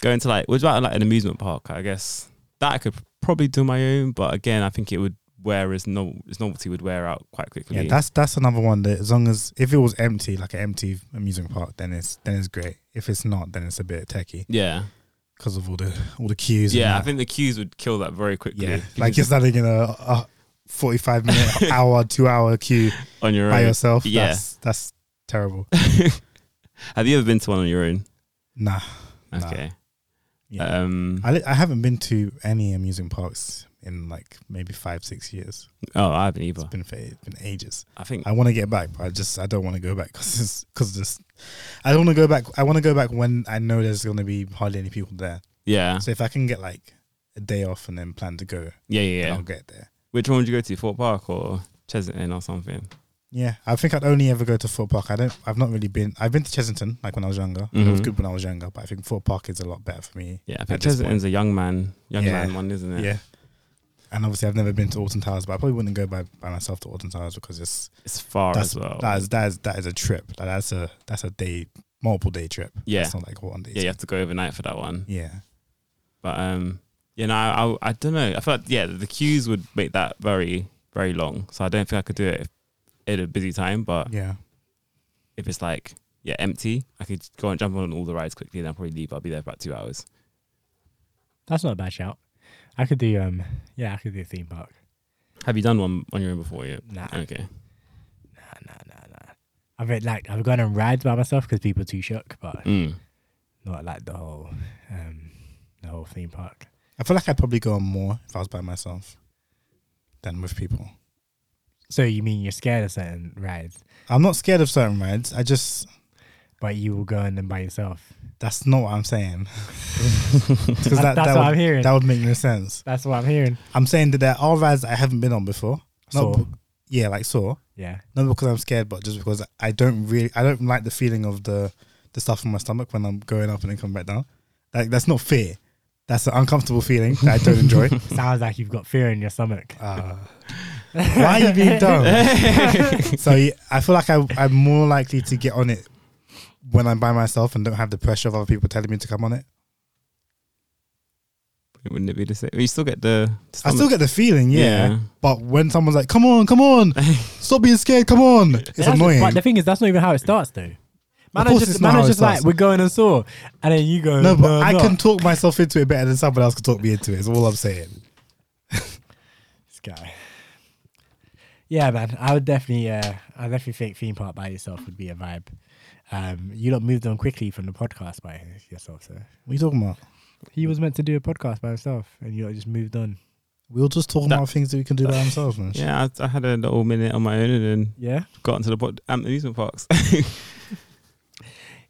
Going to like, what about like an amusement park? I guess that I could probably do my own, but again, I think it would wear as no, its novelty would wear out quite quickly. Yeah, that's that's another one that as long as if it was empty, like an empty amusement park, then it's then it's great. If it's not, then it's a bit techie yeah, because of all the all the queues. yeah. I think the queues would kill that very quickly. yeah, like you're standing in a, a forty-five minute, hour, two-hour queue on your by own. yourself. Yeah. that's that's terrible. Have you ever been to one on your own? Nah. Nah. Okay. Yeah. Um. I, li- I haven't been to any amusement parks in like maybe five six years. Oh, I haven't either. It's been it's been ages. I think. I want to get back, but I just I don't want to go back because because just I don't want to go back. I want to go back when I know there's going to be hardly any people there. Yeah. So if I can get like a day off and then plan to go, Yeah. Yeah. Yeah. I'll get there. Which one would you go to? Thorpe Park or Chessington or something? Yeah, I think I'd only ever go to Thorpe Park. I don't. I've not really been. I've been to Chessington like when I was younger. It was Mhm. good when I was younger, but I think Thorpe Park is a lot better for me. Yeah. I think this Chessington's a young man, young Yeah. man one, isn't it? Yeah. And obviously, I've never been to Alton Towers, but I probably wouldn't go by, by myself to Alton Towers because it's It's far that's as well. that is that is that is a trip. Like that's a that's a day, multiple day trip. Yeah. it's not like one day. yeah. You have to go overnight for that one. yeah. But um, you know, I, I I don't know. I feel like yeah, the queues would make that very very long. So I don't think I could do it if, at a busy time. But Yeah. if it's like yeah empty, I could go and jump on all the rides quickly. And then I'll probably leave. I'll be there for about two hours. That's not a bad shout. I could do um yeah, I could do a theme park. Have you done one on your own before yet? Nah, Okay. nah, nah, nah, nah. I've been, like I've gone on rides by myself because people are too shook, but Mm. not like the whole um the whole theme park. I feel like I'd probably go on more if I was by myself than with people. So you mean you're scared of certain rides, I'm not scared of certain rides. I just but you will go in them by yourself? that's not what I'm saying. That's, Because that, that's that what would, I'm hearing. that would make no sense. that's what I'm hearing. I'm saying that there are rides I haven't been on before. Not Saw. b- yeah, like Saw. Yeah. Not because I'm scared, but just because I don't really, I don't like the feeling of the the stuff in my stomach when I'm going up and then coming back down. Like that's not fear. That's an uncomfortable feeling that I don't enjoy. Sounds like you've got fear in your stomach. Uh, why are you being dumb? so yeah, I feel like I, I'm more likely to get on it when I'm by myself and don't have the pressure of other people telling me to come on it. Wouldn't it be the same? You still get the. I still get the feeling, yeah. Yeah. But when someone's like, "Come on, come on, stop being scared, come on," it's That's- annoying. But the thing is, that's not even how it starts, though. Man, course just, it's not man how are it like we're going on saw, and then you go. no, but I'm I not." can talk myself into it better than someone else can talk me into it. it. Is all I'm saying. This guy. Yeah, man. I would definitely, uh, I definitely think theme park by yourself would be a vibe. Um, you lot moved on quickly from the podcast by yourself, sir. What are you talking about? he was meant to do a podcast by himself, and you lot just moved on. We were just talking That- about things that we can do by ourselves, man. Yeah, I, I had a little minute on my own and then Yeah, got into the pod- um, amusement parks.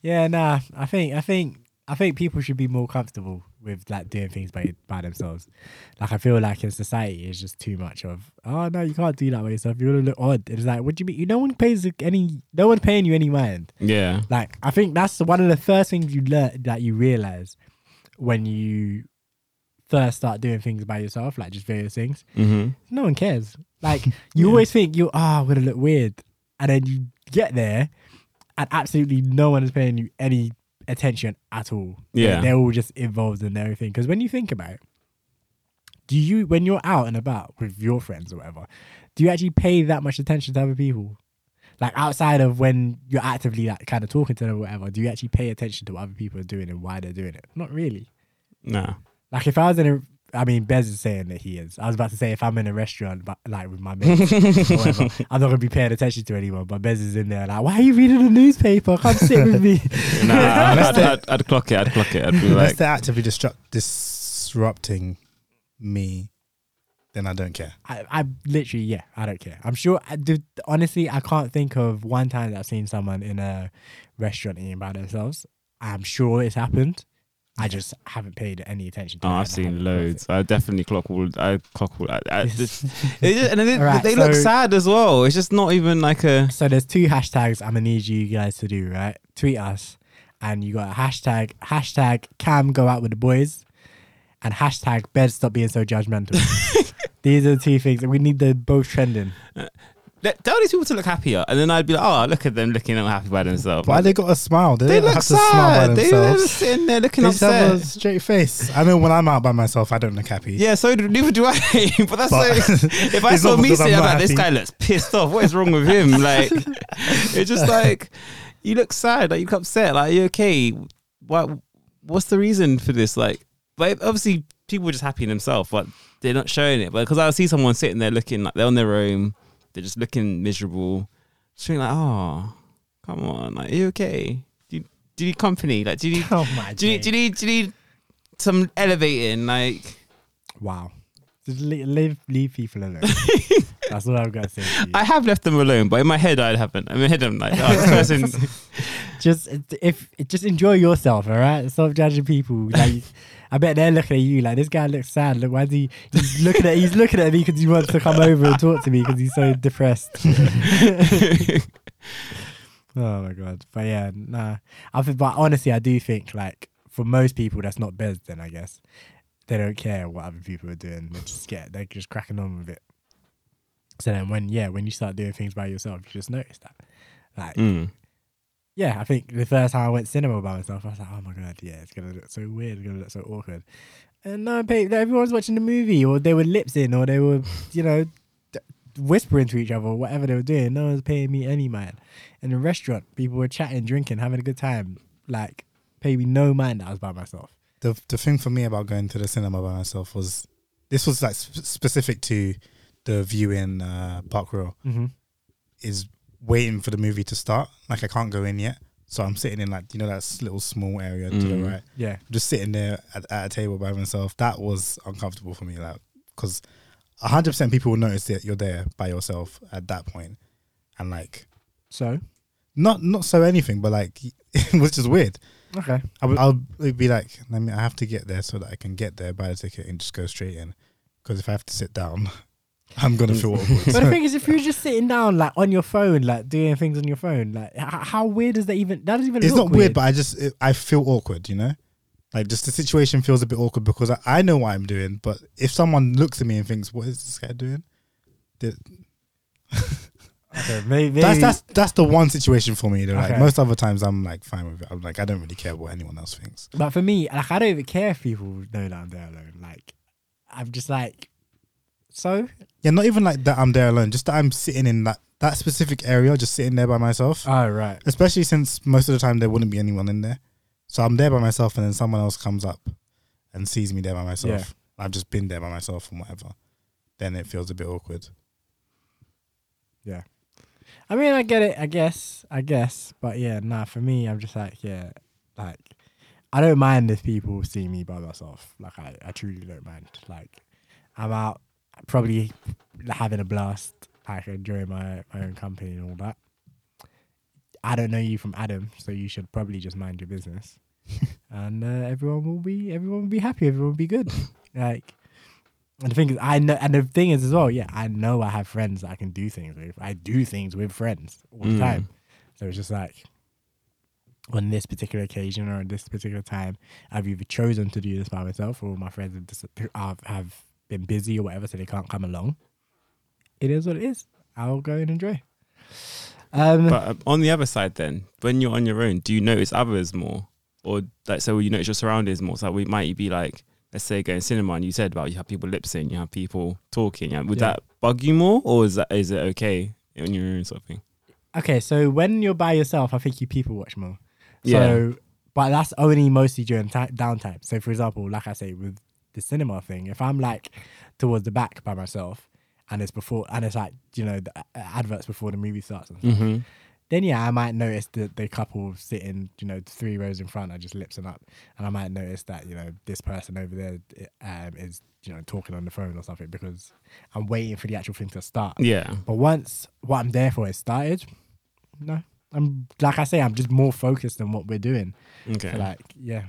yeah. Nah, I think, I think, I think people should be more comfortable with like doing things by by themselves. Like I feel like in society, it's just too much of. Oh no, you can't do that by yourself. You're gonna look odd. It's like, what do you mean? You no one pays any. No one's paying you any mind. yeah. Like I think that's one of the first things you learn that you realize when you first start doing things by yourself, like just various things. hmm No one cares. Like you always think you ah, I'm gonna look weird, and then you get there, and absolutely no one is paying you any attention at all. Yeah. they're all just involved in everything. Because when you think about it, do you when you're out and about with your friends or whatever, do you actually pay that much attention to other people? Like outside of when you're actively like kind of talking to them or whatever, do you actually pay attention to what other people are doing and why they're doing it? Not really. No. Like if I was in a, I mean, Bez is saying that he is. I was about to say if I'm in a restaurant, but like with my mates, whatever, I'm not gonna be paying attention to anyone. But Bez is in there like, why are you reading the newspaper? Come sit with me. Nah, I'd, I'd, I'd, I'd clock it. I'd clock it. I'd be Unless like, they're actively disrupt- disrupting me, then I don't care. I, I literally, yeah, I don't care. I'm sure. I do, honestly, I can't think of one time that I've seen someone in a restaurant eating by themselves. I'm sure it's happened. I just haven't paid any attention to oh, it. I've seen loads. I definitely clock all. I clock all. I, I just, just, and they, Alright, they look sad as well. It's just not even like a. So there's two hashtags I'm gonna need you guys to do, right? Tweet us, and you got a hashtag hashtag Cam go out with the boys, and hashtag Bez stop being so judgmental. These are the two things that we need them both trending. Uh, Tell these people to look happier, and then I'd be like, oh, look at them looking unhappy by themselves. Why they got a smile? They, they look have to smile by sad. They, they're sitting there looking They just have a upset. straight face. I know when I'm out by myself, I don't look happy. Yeah, so do, neither do I. but that's But like, if I saw me I'm sitting, I'm like, this guy looks pissed off. What is wrong with him? Like, it's just like, you look sad. Like, you look upset. Like, are you okay? What? What's the reason for this? Like, but obviously, people are just happy in themselves, but they're not showing it. But because I see someone sitting there looking like they're on their own, they're just looking miserable. Just feeling like, oh, come on. Like, are you okay? Do you, do you need company? Like, do you need, Oh my do you, do you need, do you need some elevating? Like, Wow. Just leave, leave, people alone. That's all I've got to say. to. I have left them alone, but in my head, I haven't. In my head, I'm like, oh, this person. just if just enjoy yourself, all right. Stop judging people. Like, I bet they're looking at you like this guy looks sad. Look, why is he? He's looking at he's looking at me because he wants to come over and talk to me because he's so depressed. oh my god! But yeah, nah. I think, but honestly, I do think like for most people, that's not Bez. Then I guess they don't care what other people are doing. They just get they're just cracking on with it. So then, when yeah, when you start doing things by yourself, you just notice that. Like, Mm. Yeah, I think the first time I went cinema by myself, I was like, oh my god, yeah, it's gonna look so weird, it's gonna look so awkward. And no, everyone's watching the movie, or they were lips in, or they were, you know, d- whispering to each other, or whatever they were doing. No one's paying me any mind. In a restaurant, people were chatting, drinking, having a good time. Like, pay me no mind that I was by myself. the the thing for me about going to the cinema by myself was this was like sp- specific to the viewing uh, Park Royal Mm-hmm. is waiting for the movie to start. Like I can't go in yet, so I'm sitting in like you know that little small area to the Mm. right, Yeah, just sitting there at, at a table by myself. That was uncomfortable for me, like because hundred percent people will notice that you're there by yourself at that point, and like so not not so anything, but like it was just weird. okay. I would, I'll it'd be like, let me. I have to get there so that I can get there, buy the ticket, and just go straight in. Because if I have to sit down, I'm gonna feel awkward. But the thing is, if you're just sitting down, like on your phone, like doing things on your phone, like h- how weird is that even? That doesn't even. it's look not weird, but I just it, I feel awkward. You know, like just the situation feels a bit awkward because I, I know what I'm doing, but if someone looks at me and thinks, "What is this guy doing?" Did, Okay, maybe, That's that's that's the one situation for me. Though. Like Okay. most other times, I'm like fine with it. I'm like I don't really care what anyone else thinks. But for me, like I don't even care if people know that I'm there alone. Like I'm just like, so Yeah, not even like that. I'm there alone. Just that I'm sitting in that that specific area, just sitting there by myself. oh right, Especially since most of the time there wouldn't be anyone in there. So I'm there by myself, and then someone else comes up and sees me there by myself. I've just been there by myself and whatever. Then it feels a bit awkward. Yeah. I mean, I get it. I guess. I guess. But yeah, nah. For me, I'm just like, yeah, like I don't mind if people see me by myself. Like I, I truly don't mind. Like I'm out, probably having a blast. Like enjoying my my own company and all that. I don't know you from Adam, so you should probably just mind your business, and uh, everyone will be everyone will be happy. Everyone will be good. Like. And the thing is, I know, and the thing is as well, yeah, I know I have friends that I can do things with. I do things with friends all the Mm. time. So it's just like, on this particular occasion or on this particular time, I've either chosen to do this by myself or my friends have, have been busy or whatever, so they can't come along. It is what it is. I'll go and enjoy. Um, But um, on the other side, then, when you're on your own, do you notice others more, or like so you notice your surroundings more? So we might be like, let's say going cinema, and you said about you have people lip sync, you have people talking. Yeah, would Yeah. that bug you more, or is that is it okay on your own sort of thing? okay, so when you're by yourself, I think you people watch more. Yeah. So, but that's only mostly during ti downtime. So, for example, like I say with the cinema thing, if I'm like towards the back by myself and it's before and it's like you know the uh, adverts before the movie starts and stuff, Mm-hmm. then yeah, I might notice the the couple sitting you know three rows in front are just lipsing up, and I might notice that you know this person over there um, is you know talking on the phone or something because I'm waiting for the actual thing to start. Yeah. But once what I'm there for is started, no, I'm like I say, I'm just more focused on what we're doing. Okay. So like, yeah,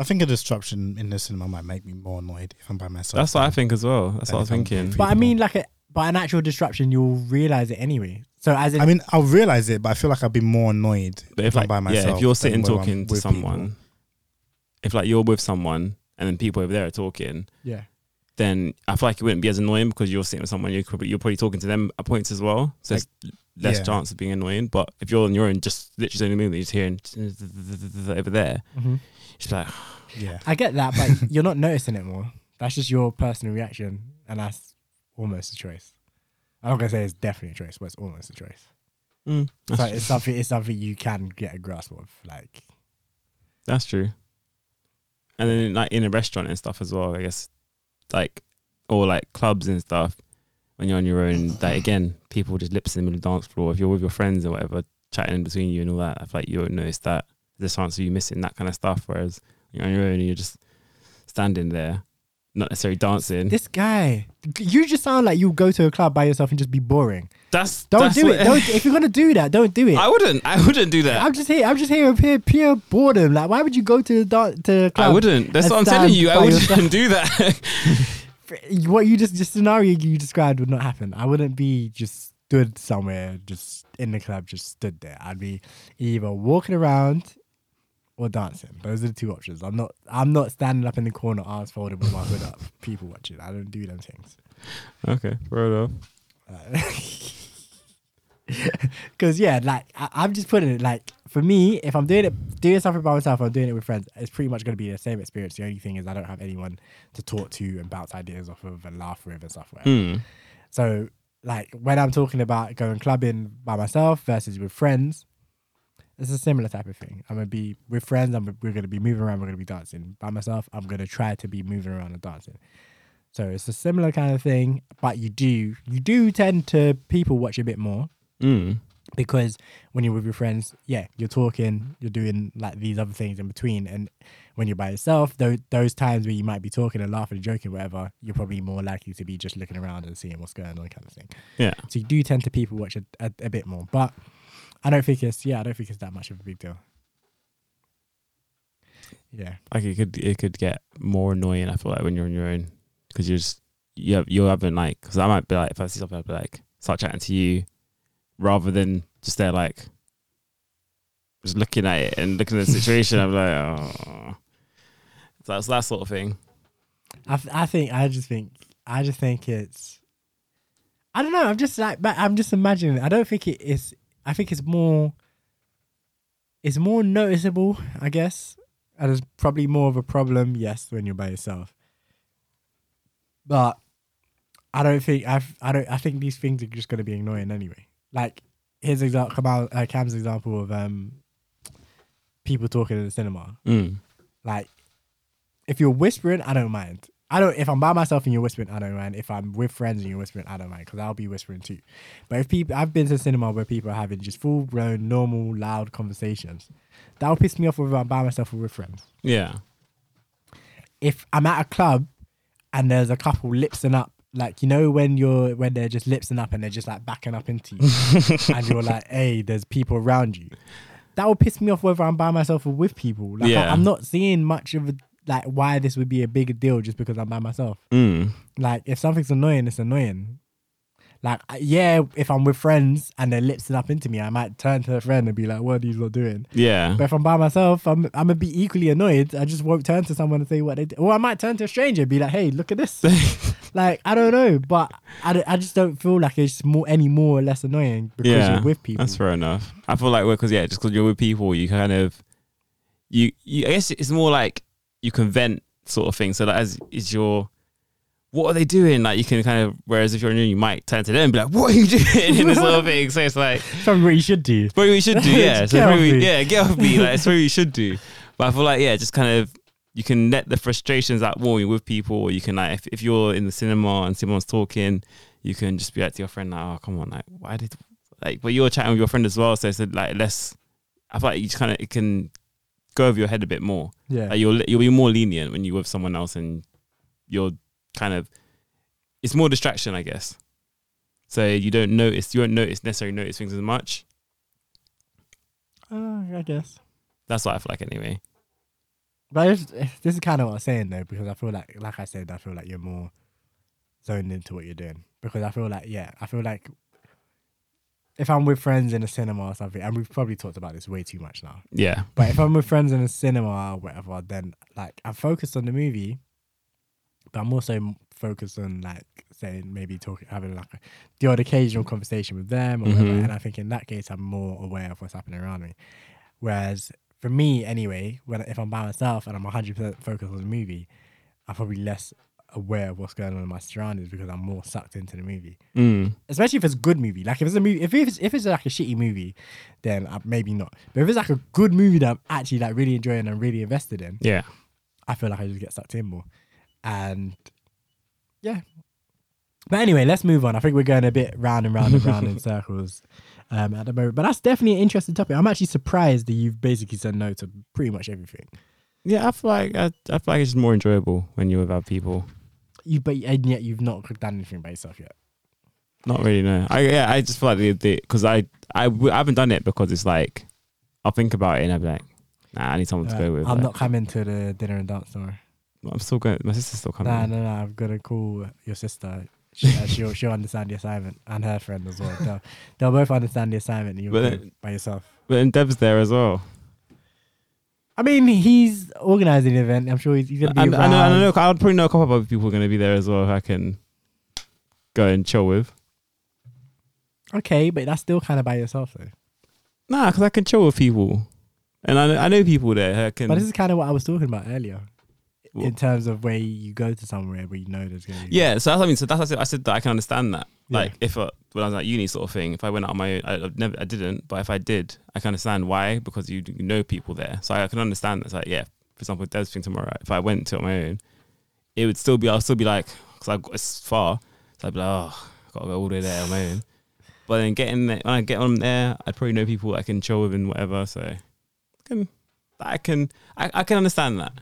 I think a disruption in the cinema might make me more annoyed if I'm by myself. That's what I think as well. That's what I was Anytime thinking. but I mean, like a but an actual disruption, you'll realize it anyway. So as in, I mean, I'll realize it, but I feel like I'd be more annoyed But if I'm like, by myself. yeah, if you're sitting talking to someone, people. if like you're with someone and then people over there are talking, yeah, then I feel like it wouldn't be as annoying because you're sitting with someone you're probably, you're probably talking to them at points as well. So Like, there's less yeah. chance of being annoying. But if you're on your own, just literally in the movie, just hearing over there, hmm just like yeah, I get that, but you're not noticing it more. That's just your personal reaction, and that's almost a choice. I'm not gonna say it's definitely a choice, but it's almost a choice. mm, So that's, it's something. It's something you can get a grasp of. Like, that's true. And then like in a restaurant and stuff as well, I guess, like or like clubs and stuff. When you're on your own, like again, people just lips in the middle of the dance floor. If you're with your friends or whatever, chatting in between you and all that, I feel like you won't notice that. A chance of you missing that kind of stuff. Whereas you're on your own and you're just standing there, not necessarily dancing. this guy, you just sound like you go to a club by yourself and just be boring. that's Don't that's do it. Don't, if you're gonna do that, don't do it. I wouldn't. I wouldn't do that. I'm just here. I'm just here pure, pure boredom. Like, why would you go to the dan- to the club? I wouldn't. That's what I'm telling you. I wouldn't yourself? do that. What you just the scenario you described would not happen. I wouldn't be just stood somewhere, just in the club, just stood there. I'd be either walking around or dancing. Those are the two options. I'm not. I'm not standing up in the corner, arms folded with my hood up, people watching. I don't do them things. okay, fair enough. Because yeah, like I, I'm just putting it like for me, if I'm doing it, doing something by myself, I'm doing it with friends. It's pretty much going to be the same experience. The only thing is I don't have anyone to talk to and bounce ideas off of and laugh with and stuff. Mm. So like when I'm talking about going clubbing by myself versus with friends, it's a similar type of thing. I'm gonna be with friends. I'm we're gonna be moving around. We're gonna be dancing. By myself, I'm gonna try to be moving around and dancing. So it's a similar kind of thing, but you do you do tend to people watch a bit more Mm. because when you're with your friends, yeah, you're talking, you're doing like these other things in between, and when you're by yourself, those those times where you might be talking and laughing and joking, whatever, you're probably more likely to be just looking around and seeing what's going on, kind of thing. Yeah. So you do tend to people watch a, a, a bit more, but I don't think it's yeah, I don't think it's that much of a big deal. Yeah, Like it could it could get more annoying. I feel like when you're on your own because you're just you have, you're having like because I might be like if I see something I'd be like start chatting to you rather than just there like just looking at it and looking at the situation. I'm like oh, so that's that sort of thing. I th- I think I just think I just think it's I don't know. I'm just like, but I'm just imagining. I don't think it is. I think it's more. It's more noticeable, I guess, and it's probably more of a problem. Yes, when you're by yourself. But I don't think I've. I don't. I think these things are just going to be annoying anyway. Like his example, Kamal, uh, Cam's example of um, people talking in the cinema. Mm. Like, if you're whispering, I don't mind. I don't. If I'm by myself and you're whispering, I don't mind. If I'm with friends and you're whispering, I don't mind because I'll be whispering too. But if people, I've been to cinema where people are having just full blown, normal, loud conversations. That will piss me off whether I'm by myself or with friends. Yeah. If I'm at a club and there's a couple lipsing up, like you know when you're when they're just lipsing up and they're just like backing up into you, and you're like, hey, there's people around you. That will piss me off whether I'm by myself or with people. Like I- Yeah. I'm not seeing much of a like why this would be a big deal just because I'm by myself. Mm. Like if something's annoying, it's annoying. Like yeah, if I'm with friends and they're lipsing up into me, I might turn to a friend and be like, "What are you lot doing?" Yeah. But if I'm by myself, I'm I'm gonna be equally annoyed. I just won't turn to someone and say what they do. Or I might turn to a stranger and be like, "Hey, look at this." like I don't know, but I, I just don't feel like it's more any more or less annoying because yeah. you're with people. That's fair enough. I feel like because yeah, just because you're with people, you kind of you, you. I guess it's more like you can vent sort of thing. So that as is your what are they doing? Like you can kind of. Whereas if you're new, you might turn to them and be like, "What are you doing?" in this sort of thing. So it's like Probably what you should do. Probably we should do, yeah. So probably, yeah, get off me. Like it's probably we should do. But I feel like yeah, just kind of you can let the frustrations out when you're with people, or you can like if, if you're in the cinema and someone's talking, you can just be like to your friend like, oh come on, like why did like but you're chatting with your friend as well, so it's like less. I feel like you just kind of it can go over your head a bit more. Yeah. Like you'll you'll be more lenient when you're with someone else and you're kind of it's more distraction, I guess. So you don't notice you won't notice necessarily notice things as much. Uh, I guess. That's what I feel like anyway. But it's, this is kind of what I'm saying though, because I feel like, like I said, I feel like you're more zoned into what you're doing. Because I feel like, yeah, I feel like if I'm with friends in a cinema or something, and we've probably talked about this way too much now. Yeah. But if I'm with friends in a cinema or whatever, then like I'm focused on the movie, but I'm also focused on like saying maybe talking, having like a, the odd occasional conversation with them or whatever. Mhm. And I think in that case, I'm more aware of what's happening around me. Whereas for me, anyway, when if I'm by myself and I'm 100 percent focused on the movie, I'm probably less aware of what's going on in my surroundings because I'm more sucked into the movie Mm. especially if it's a good movie. Like if it's a movie, if it's if it's like a shitty movie, then uh, maybe not. But if it's like a good movie that I'm actually like really enjoying and really invested in, Yeah. I feel like I just get sucked in more. And yeah. But anyway, let's move on. I think we're going a bit round and round and round in circles um, at the moment. But that's definitely an interesting topic. I'm actually surprised that you've basically said no to pretty much everything. Yeah, I feel like I, I feel like it's more enjoyable when you're with other people. You, but and yet you've not done anything by yourself yet. Not really, no. I yeah, I just feel like the because I, I w- I haven't done it because it's like I'll think about it and I'll be like, nah, I need someone to Uh, go with. I'm like, not coming to the dinner and dance tomorrow. I'm still going. My sister's still coming. Nah, no, no. I'm gonna call your sister. She, uh, she'll she'll understand the assignment and her friend as well. They'll, they'll both understand the assignment. And you'll But by yourself. But then Deb's there as well. I mean, he's organising the event. I'm sure he's, he's gonna be And I around. know, I know. I'll probably know a couple of other people are going to be there as well. Who I can go and chill with. Okay, but that's still kind of by yourself though. Nah, because I can chill with people, and I know, I know people there. who I can. But this is kind of what I was talking about earlier, in terms of where you go to somewhere where you know there's gonna be. Yeah, so that's what I mean. So that's I said. I said that I can understand that. Yeah. Like if uh, when I was at uni, sort of thing. If I went out on my own, I, I've never, I didn't. But if I did, I can understand why because you, know people there. So I can understand. that. It's like yeah, for example, Dev's thing tomorrow. If I went to it on my own, it would still be. I'll still be like because I it's far. So I'd be like, oh, I gotta go all the way there on my own. But then getting there, when I get on there, I'd probably know people I can chill with and whatever. So I can, I can, I, I can understand that.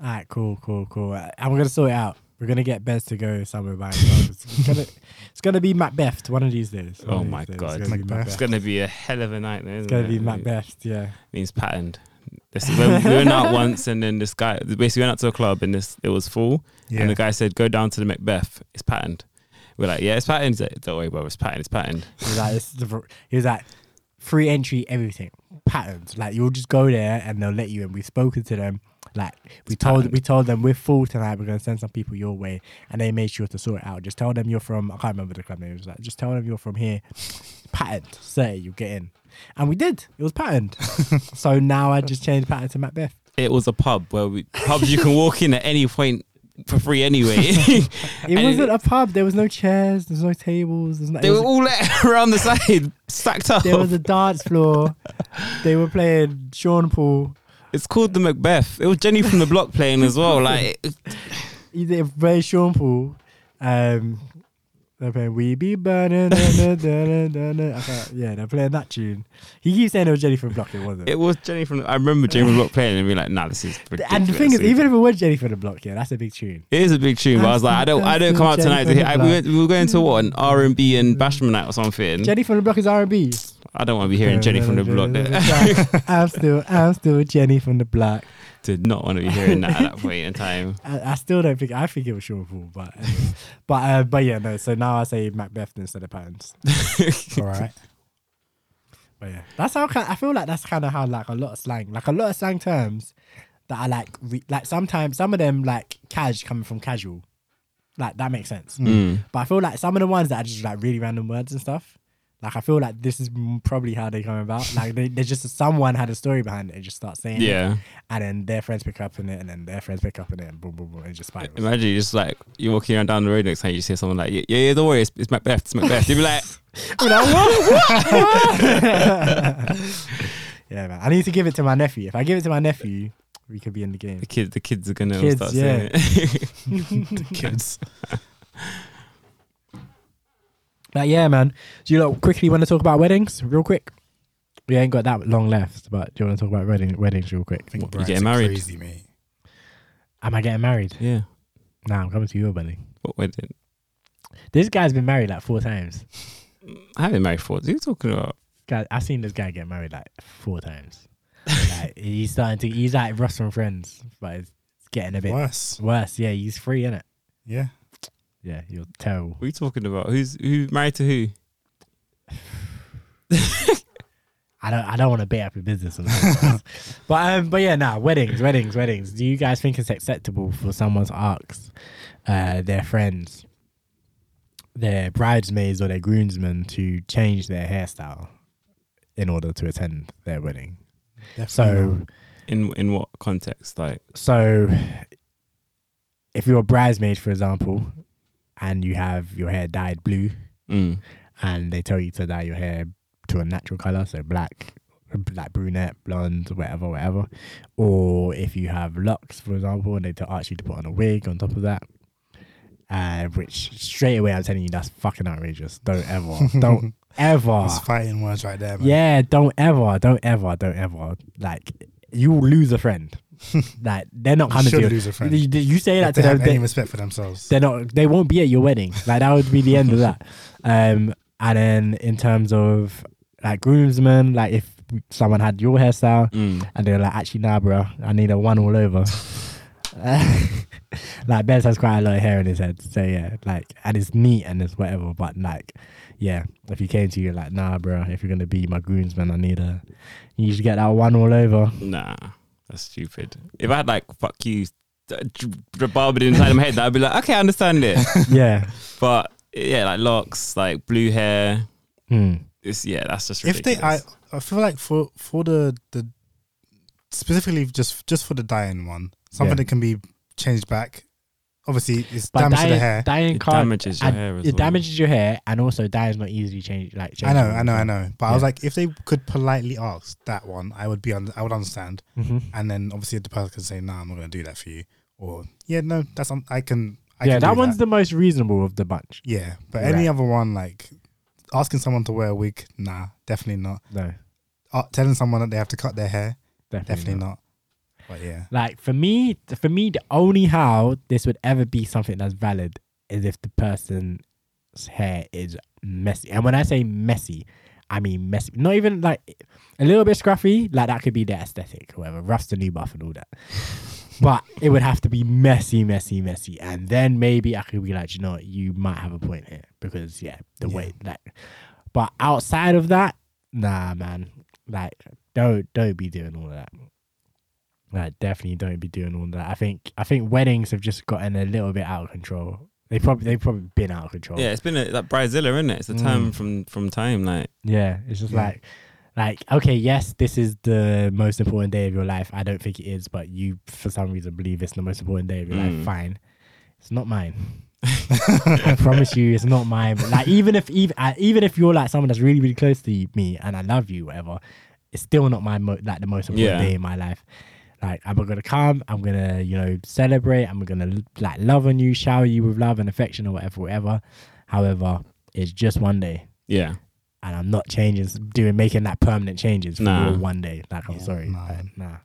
All right, cool, cool, cool. Uh, And we're gonna sort it out. We're gonna get Bez to go somewhere by himself. It's gonna, it's gonna be Macbeth one of these days. One Oh of my days. God. it's gonna be Macbeth. It's gonna be a hell of a night. It's isn't gonna be? Macbeth. Yeah. means patterned. This we went out once, and then this guy basically went out to a club, and this it was full, Yeah. and the guy said, "Go down to the Macbeth. It's patterned." We're like, "Yeah, it's patterned." Like, Don't worry, bro. It's patterned. It's patterned. He was like, this is the, he was like, free entry, everything, patterns. Like you'll just go there and they'll let you in. We've spoken to them. Like we told we told them we're full tonight. We're gonna send some people your way, and they made sure to sort it out. Just tell them you're from. I can't remember the club name. It was like just tell them you're from here. Patterned, say you get in, and we did. It was patterned. so now I just changed pattern to Macbeth. It was a pub where we pubs you can walk in at any point for free anyway. It And wasn't a pub. There was no chairs. There's no tables. There's no. They were was- all around the side, stacked up. there was a dance floor. they were playing Sean Paul. It's called the Macbeth. It was Jenny from the Block playing as well. Like Either very Sean Paul. Um, they're playing "We Be Burning." da, da, da, da, da. I can't- yeah, they're playing that tune. He keeps saying it was Jenny from the Block. It wasn't. it was Jenny from. The, I remember Jenny from the Block playing and be like, "Nah, this is ridiculous." and the thing is, even if it was Jenny from the Block, yeah, that's a big tune. it is a big tune, but I was like, I don't, I don't come out tonight to hear. I, we, went, we were going to what an R and B and Bashment night or something. Jenny from the Block is R and B. I don't want to be hearing Jenny from the Block. I'm still, I'm still Jenny from the Block. Did not want to be hearing that at that point in time. I, I still don't think. I think it was Sean Paul, but anyway. but uh, but yeah, no. So now I say Macbeth instead of Patterns. All right. But yeah, that's how kind. I feel like that's kind of how like a lot of slang, like a lot of slang terms that are like re- like sometimes some of them like cash coming from casual, like that makes sense. Mm. But I feel like some of the ones that are just like really random words and stuff. Like I feel like this is probably how they come about. Like they, they just someone had a story behind it and just start saying it, Yeah. and then their friends pick up on it, and then their friends pick up on it, and boom, boom, boom, it just spirals. Imagine you just like you're walking around down the road next time you see someone like, yeah, yeah, don't worry, it's, it's Macbeth, it's Macbeth. You'd be like, "What? yeah, man. I need to give it to my nephew. If I give it to my nephew, we could be in the game. the kids, the kids are gonna Kids, start yeah. saying it. Kids. But yeah, man. Do you look quickly want to talk about weddings, real quick? We ain't got that long left, but do you want to talk about wedding, weddings real quick? I think What, you brides getting married? Crazy, mate. Am I getting married? yeah. Nah, I'm coming to your wedding. What wedding? This guy's been married like four times. I haven't been married four. What are you talking about? Guy, I've seen this guy get married like four times. like he's starting to. He's like Ross from Friends, but it's getting a bit Worse. worse. Yeah, he's free in it. Yeah. Yeah, you're terrible. What are you talking about? Who's who's married to who? I don't. I don't want to bait up your business on but um, but yeah, nah. Weddings, weddings, weddings. Do you guys think it's acceptable for someone to ask uh, their friends, their bridesmaids or their groomsmen to change their hairstyle in order to attend their wedding? Definitely So, not. In in what context? Like, so if you're a bridesmaid, for example, and you have your hair dyed blue, mm, and they tell you to dye your hair to a natural color, so black, like brunette, blonde, whatever, whatever. Or if you have locks, for example, and they ask you to put on a wig on top of that, uh, which straight away I'm telling you that's fucking outrageous. Don't ever, don't ever. That's fighting words right there, man. Yeah, don't ever, don't ever, don't ever. Like you will lose a friend. like they're not You coming to should you. lose a friend. You, you say that If to they them. have any they- respect for themselves. they're not they won't be at your wedding like that would be the end of that um and then in terms of like groomsmen like if someone had your hairstyle mm. and they're like actually nah bro i need a one all over like Bez has quite a lot of hair in his head so yeah like and it's neat and it's whatever but like yeah if you came to you like nah bro if you're gonna be my groomsman i need a you should get that one all over Nah, that's stupid. If I had like fuck you, barbered inside of my head, I'd be like, okay, I understand it. yeah but yeah, like locks, like blue hair. Hmm. It's yeah, that's just if they, I. I feel like for for the the specifically just just for the dying one, something Yeah. that can be changed back. Obviously, it's but damage to the hair. dyeing it can't damages your and hair as it well. damages your hair, and also dye is not easily changed. Like I know. I know, I know. But I was like, if they could politely ask that one, I would be, un- I would understand. Mhm. And then obviously the person can say, "Nah, I'm not going to do that for you," or "Yeah, no, that's un- I can." I yeah, can that do one's the most reasonable of the bunch. yeah. But any other one, like asking someone to wear a wig, nah, definitely not. No, Uh, telling someone that they have to cut their hair, definitely, definitely not. not. But yeah, Like for me, for me, the only how this would ever be something that's valid is if the person's hair is messy. And when I say messy, I mean messy. Not even like a little bit scruffy. Like that could be their aesthetic, whatever. Rough's the new buff and all that. but it would have to be messy, messy, messy, and then maybe I could be like, you know, what, you might have a point here because yeah, the Yeah. way like. But outside of that, nah, man. Like don't don't be doing all of that. Like definitely don't be doing all that. I think I think weddings have just gotten a little bit out of control. They probably they've probably been out of control. Yeah, it's been a, like Bridezilla, isn't it? It's a time Mm. from from time. Like Yeah, it's just Yeah. like, like okay, yes, this is the most important day of your life. I don't think it is, but you for some reason believe it's the most important day of your Mm. life. Fine, it's not mine. I promise you, it's not mine. But like, even if even uh, even if you're like someone that's really really close to me and I love you, whatever, it's still not my mo- like the most important Yeah. day in my life. Like I'm gonna come, I'm gonna you know celebrate, I'm gonna like love on you, shower you with love and affection or whatever, whatever. However, it's just one day yeah, and I'm not changing, doing making that permanent changes for Nah. one day. Like I'm Yeah, sorry, nah. like, nah.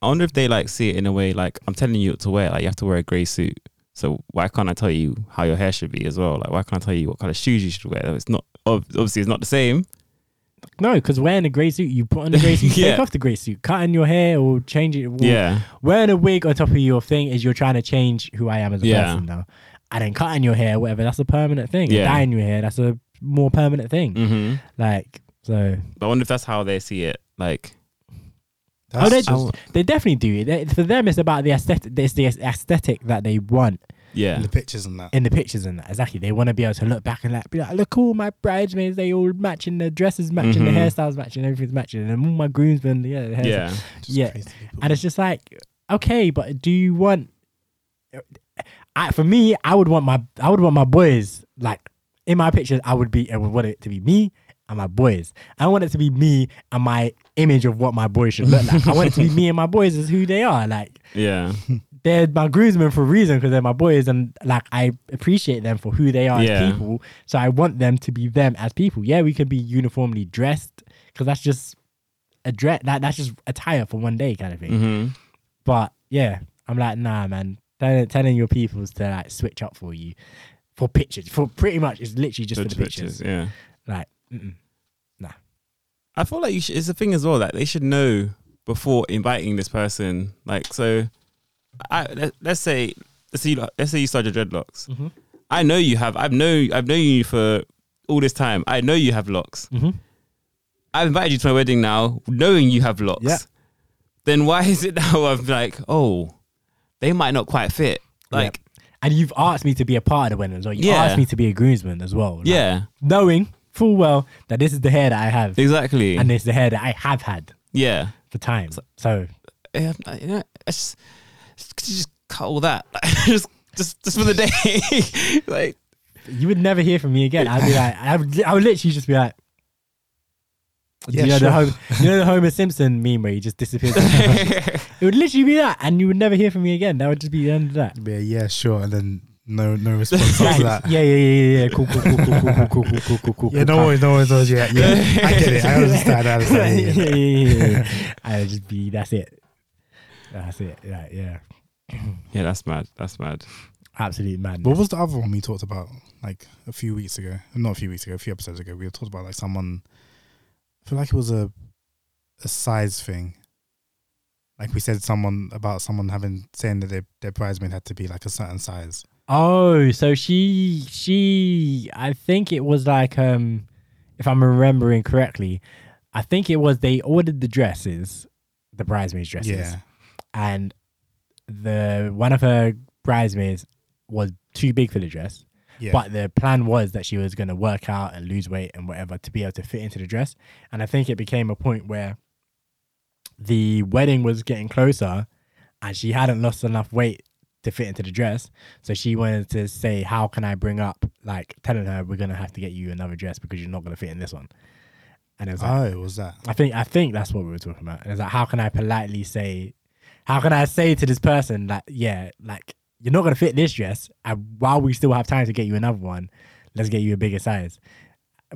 I wonder if they like see it in a way like I'm telling you what to wear. Like you have to wear a grey suit. So why can't I tell you how your hair should be as well? Like why can't I tell you what kind of shoes you should wear? It's not obviously it's not the same. No, because wearing a grey suit, you put on the grey suit, take Yeah. off the grey suit, cutting your hair or change it. or Yeah, Wearing a wig on top of your thing is you're trying to change who I am as a Yeah. person now. And then cutting your hair, whatever, that's a permanent thing. Yeah. Dyeing your hair, that's a more permanent thing. hmm Like, so. But I wonder if that's how they see it. Like oh, they, just, they definitely do. They, for them, it's about the aesthetic. It's the aesthetic that they want yeah, in the pictures and that. in the pictures and that. Exactly. They want to be able to look back and like be like, look, all my bridesmaids, they all matching, the dresses matching, Mhm. the hairstyles matching, everything's matching, and all my groomsmen, yeah, the hairstyles. yeah, Just yeah. crazy people. And it's just like, okay, but do you want? I, for me, I would want my, I would want my boys like in my pictures. I would be, I would want it to be me and my boys. I want it to be me and my image of what my boys should look like. I want it to be me and my boys as who they are. Like yeah, they're my groomsmen for a reason because they're my boys and like I appreciate them for who they are Yeah. as people. So I want them to be them as people. Yeah, we can be uniformly dressed because that's just a dress. That that's just attire for one day kind of thing. hmm But yeah, I'm like, nah, man. Telling, telling your peoples to like switch up for you for pictures. For pretty much, it's literally just for the pictures. Yeah, Like, mm-mm. I feel like you should. It's a thing as well that they should know before inviting this person. Like, so, I let, let's say let's say you, let's say you start your dreadlocks. Mhm. I know you have. I've known I've known you for all this time. I know you have locks. Mhm. I've invited you to my wedding now, knowing you have locks. Yeah. Then why is it now I'm like, oh, they might not quite fit. Like, and you've asked me to be a part of the wedding as well. You Yeah. asked me to be a groomsman as well. like, yeah, knowing full well that this is the hair that I have exactly. and it's the hair that I have had yeah, for time. So yeah, you know, it's just, just cut all that, just just just for the day, like. you would never hear from me again. I'd be like, I would, I would literally just be like, Yeah, you know sure. the Homer, you know the Homer Simpson meme where he just disappears. it would literally be that, and you would never hear from me again. That would just be the end of that. Yeah, yeah, sure. And then no no response after that. yeah, yeah, yeah, yeah, yeah. Cool, cool, cool, cool, cool, cool, cool, cool, cool, cool, cool. Yeah, no cool. worries, no worries, no worries. Yeah, yeah. I get it. I understand. I understand. yeah, Yeah, yeah, yeah. yeah, yeah, yeah. I would just be. That's it. That's it. Yeah, yeah. Yeah, that's mad. That's mad. Absolute madness. What was the other one we talked about like a few weeks ago? Not a few weeks ago, a few episodes ago. We were talking about like someone. I feel like it was a a size thing. Like we said, someone about someone having saying that their their bridesmaid had to be like a certain size. Oh, so she she I think it was like um if I'm remembering correctly, I think it was they ordered the dresses, the bridesmaids dresses. Yeah, And the one of her bridesmaids was too big for the dress. yeah, But the plan was that she was gonna work out and lose weight and whatever to be able to fit into the dress. And I think it became a point where the wedding was getting closer and she hadn't lost enough weight to fit into the dress. So she wanted to say, How can I bring up like telling her we're gonna have to get you another dress because you're not gonna fit in this one. And it was like, oh, was that. I think I think that's what we were talking about. And it's like how can I politely say how can I say to this person that yeah, like you're not gonna fit this dress and while we still have time to get you another one, let's get you a bigger size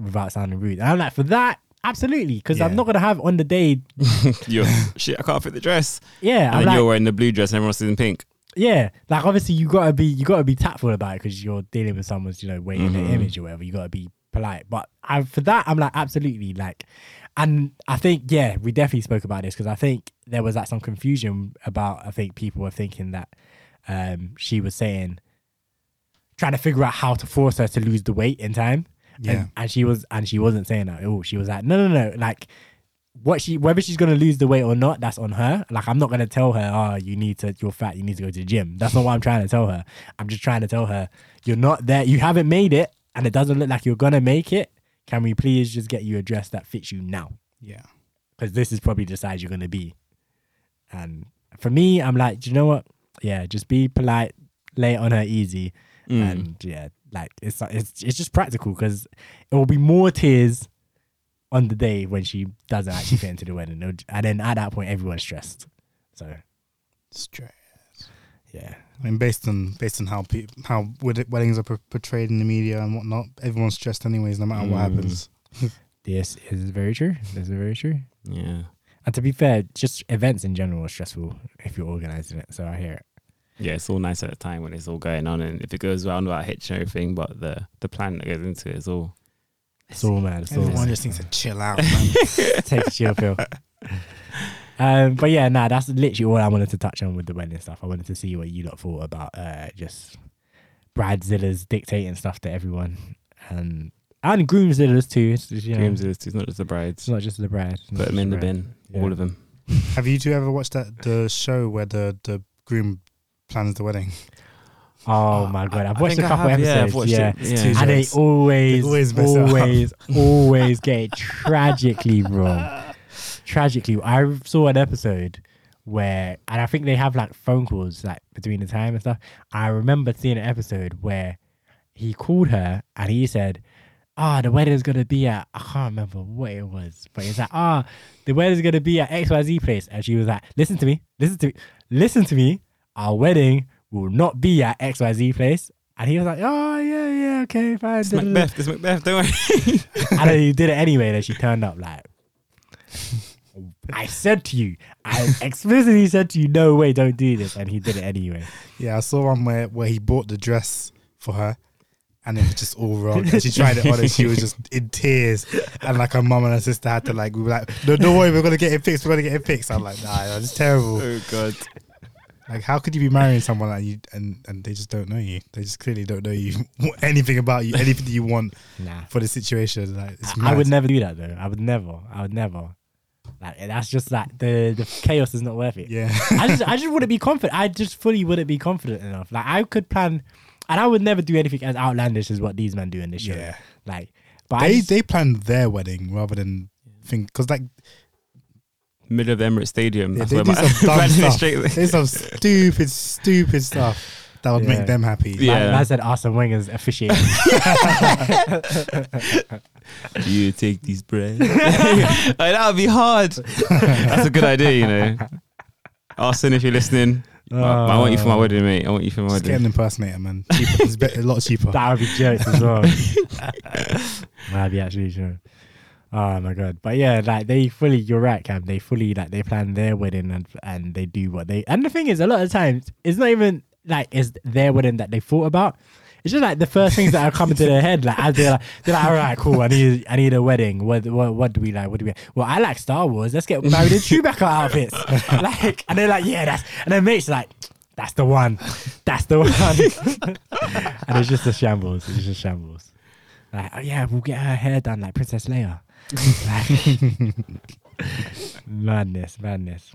without sounding rude. And I'm like, for that, absolutely. Because I'm not gonna have on the day You're shit. I can't fit the dress. yeah, And I'm like, you're wearing the blue dress, and everyone's in pink. yeah, like obviously you gotta be you gotta be tactful about it because you're dealing with someone's you know weight in Mhm. their image or whatever. You gotta be polite. But I, for that, I'm like absolutely like, and I think yeah, we definitely spoke about this because I think there was like some confusion about. I think people were thinking that um she was saying trying to figure out how to force her to lose the weight in time. Yeah. And, and she was and she wasn't saying that. Oh, she was like, no, no, no. Like what she whether she's gonna lose the weight or not, that's on her. Like I'm not gonna tell her, oh, you need to, you're fat, you need to go to the gym. That's not what I'm trying to tell her. I'm just trying to tell her, you're not there, you haven't made it, and it doesn't look like you're gonna make it. Can we please just get you a dress that fits you now? Yeah. Because this is probably the size you're gonna be. And for me, I'm like, do you know what? Yeah, just be polite, lay it on her easy, Mm. and yeah, like it's it's it's just practical because it will be more tears on the day when she doesn't actually fit into the wedding, and then at that point, everyone's stressed. So Straight. yeah, I mean, based on based on how pe- how weddings are por- portrayed in the media and whatnot, everyone's stressed anyways, no matter what Mm. happens. this is very true. This is very true. Yeah. And to be fair, just events in general are stressful if you're organizing it. So I hear it. Yeah, it's all nice at the time when it's all going on, and if it goes round without a hitch and everything, but the the plan that goes into it is all. It's all mad. It's all Everyone mad. just needs to chill out. Man. take a chill pill. Um, but yeah, nah, that's literally all I wanted to touch on with the wedding stuff. I wanted to see what you lot thought about uh, just Bradzilla's dictating stuff to everyone, and and Groomzilla's too. It's, just, you know, Dreams is it's not just the brides. it's not just the bride. It's not Put them just in the bride. bin, Yeah. all of them. Have you two ever watched that the show where the the groom plans the wedding? Oh my god, I've I watched a couple have, yeah, I've episodes. watched Yeah, it. Yeah. and they always, They always mess it up. always, always get it tragically wrong. Tragically, I saw an episode where, and I think they have like phone calls like between the time and stuff. I remember seeing an episode where he called her and he said, "Ah, the wedding's gonna be at I can't remember what it was, but he's like, ah, the wedding's gonna be at X Y Z place," and she was like, "Listen to me, listen to me, listen to me. Our wedding will not be at X Y Z place." And he was like, "Oh yeah, yeah, okay, fine." It's da, da, da." Macbeth. It's Macbeth. Don't worry. and then he did it anyway. Then she turned up like, I said to you, I explicitly said to you, no way, don't do this, and he did it anyway. Yeah, I saw one where where he bought the dress for her. And it was just all wrong. And she tried it on and she was just in tears. And like her mum and her sister had to like, we were like, no, don't worry, we're gonna get it fixed. We're gonna get it fixed. I'm like, nah, it's terrible. oh god. Like, how could you be marrying someone like you and and they just don't know you? They just clearly don't know you, anything about you, anything that you want Nah, for the situation. Like, it's I, I would never do that though. I would never. I would never. Like that's just like the the chaos is not worth it. Yeah, I just I just wouldn't be confident. I just fully wouldn't be confident enough. Like I could plan, and I would never do anything as outlandish as what these men do in this show. yeah. Like, but I They just- they planned their wedding rather than think because like Middle of the Emirates Stadium. Yeah, That's they where do my- some dumb stuff. straight there. some stupid stupid stuff that would Yeah. make them happy. Yeah. Man, man said Arsene Wenger's officiating. Do you take these bread? Like, that would be hard. That's a good idea, you know. Arsene, if you're listening, I, I want you for my ah. wedding, mate. I want you for my Just get an impersonator, man. Cheaper. it's a lot cheaper. That would be jokes as well. That'd be actually true. Oh my god! But yeah, like they fully, you're right, Cam. They fully like they plan their wedding and and they do what they. And the thing is, a lot of times it's not even like it's their wedding that they thought about. It's just like the first things that are coming to their head. Like as they're like, they're like, all right, cool. I need I need a wedding. What what what do we like? What do we? Well, I like Star Wars. Let's get married in Chewbacca outfits. like, and they're like, yeah, that's. And then mate's like, that's the one. That's the one. and it's just a shambles. It's just a shambles. Like, oh yeah, we'll get her hair done like Princess Leia. Like- madness, madness.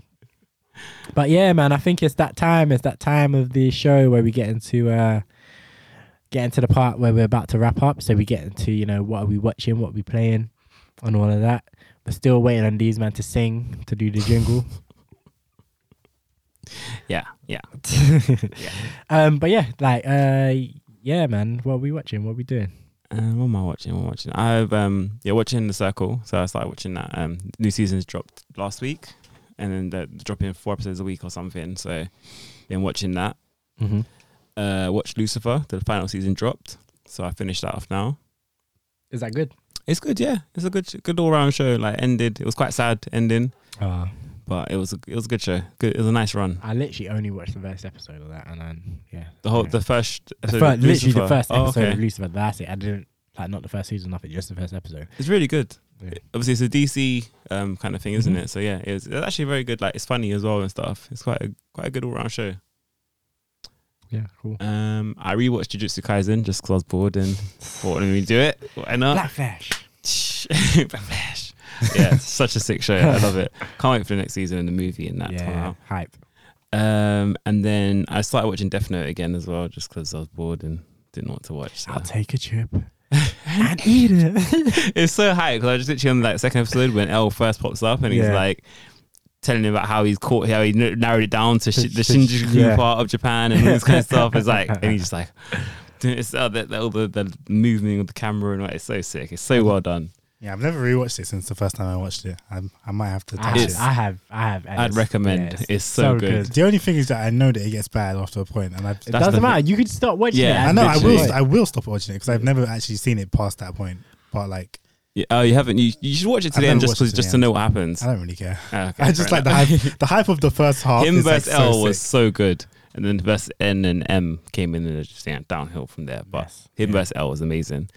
But yeah, man, I think it's that time. It's that time of the show where we get into uh get to the part where we're about to wrap up. So we get into you know what are we watching, what are we playing, and all of that. We're still waiting on these man to sing to do the jingle. Yeah, yeah. Um, but yeah, like uh, yeah, man, what are we watching? What are we doing? Uh, what am I watching? What am I watching? I've um yeah watching The Circle. So I started watching that. Um, new seasons dropped last week, and then they're dropping four episodes a week or something. So been watching that. Mm-hmm. Uh, watched Lucifer. The final season dropped, so I finished that off now. Is that good? It's good, yeah. It's a good, good all round show. Like ended, it was quite sad ending, Uh, but it was, a, it was a good show. Good, it was a nice run. I literally only watched the first episode of that, and then yeah, The whole, the first, The episode fir- of literally the first Oh, episode okay. of Lucifer. That's it. I didn't like not the first season, nothing, just the first episode. It's really good. Yeah. Obviously, it's a DC um, kind of thing, isn't Mhm. it? So yeah, it was, it's actually very good. Like it's funny as well and stuff. It's quite a quite a good all round show. Yeah, cool. Um, I rewatched Jujutsu Kaisen just because I was bored and thought, let me do it. Why not? Black Flash. Black Flash. yeah, such a sick show. I love it. Can't wait for the next season and the movie and that. yeah, hype. Um, and then I started watching Death Note again as well, just because I was bored and didn't want to watch. So. I'll take a chip and eat it. it's so high because I was just literally on that second episode when L first pops up and he's like telling him about how he's caught, how he narrowed it down to shi the Shinjuku yeah. part of Japan and all this kind of stuff. It's like, and he's just like, it's uh, the, the, all the, the movement of the camera and like, it's so sick. It's so well done. Yeah, I've never rewatched it since the first time I watched it. I, I might have to I, touch have, it. I have, I have. and I'd recommend. yeah, It's so good. The only thing is that I know that it gets bad after a point, and I, It That's doesn't the matter. You could stop watching Yeah, it. I know I will. I will stop watching it because I've never actually seen it past that point. But like, Yeah, oh, you haven't? You, you should watch it to I've the end just, watched to just to know what happens. I don't really care. Ah, okay, I just fair like the hype. The hype of the first half. Him is like versus so L was so good. And then versus N and M came in and it just yeah, downhill from there. But Yes. him Yeah. versus L was amazing.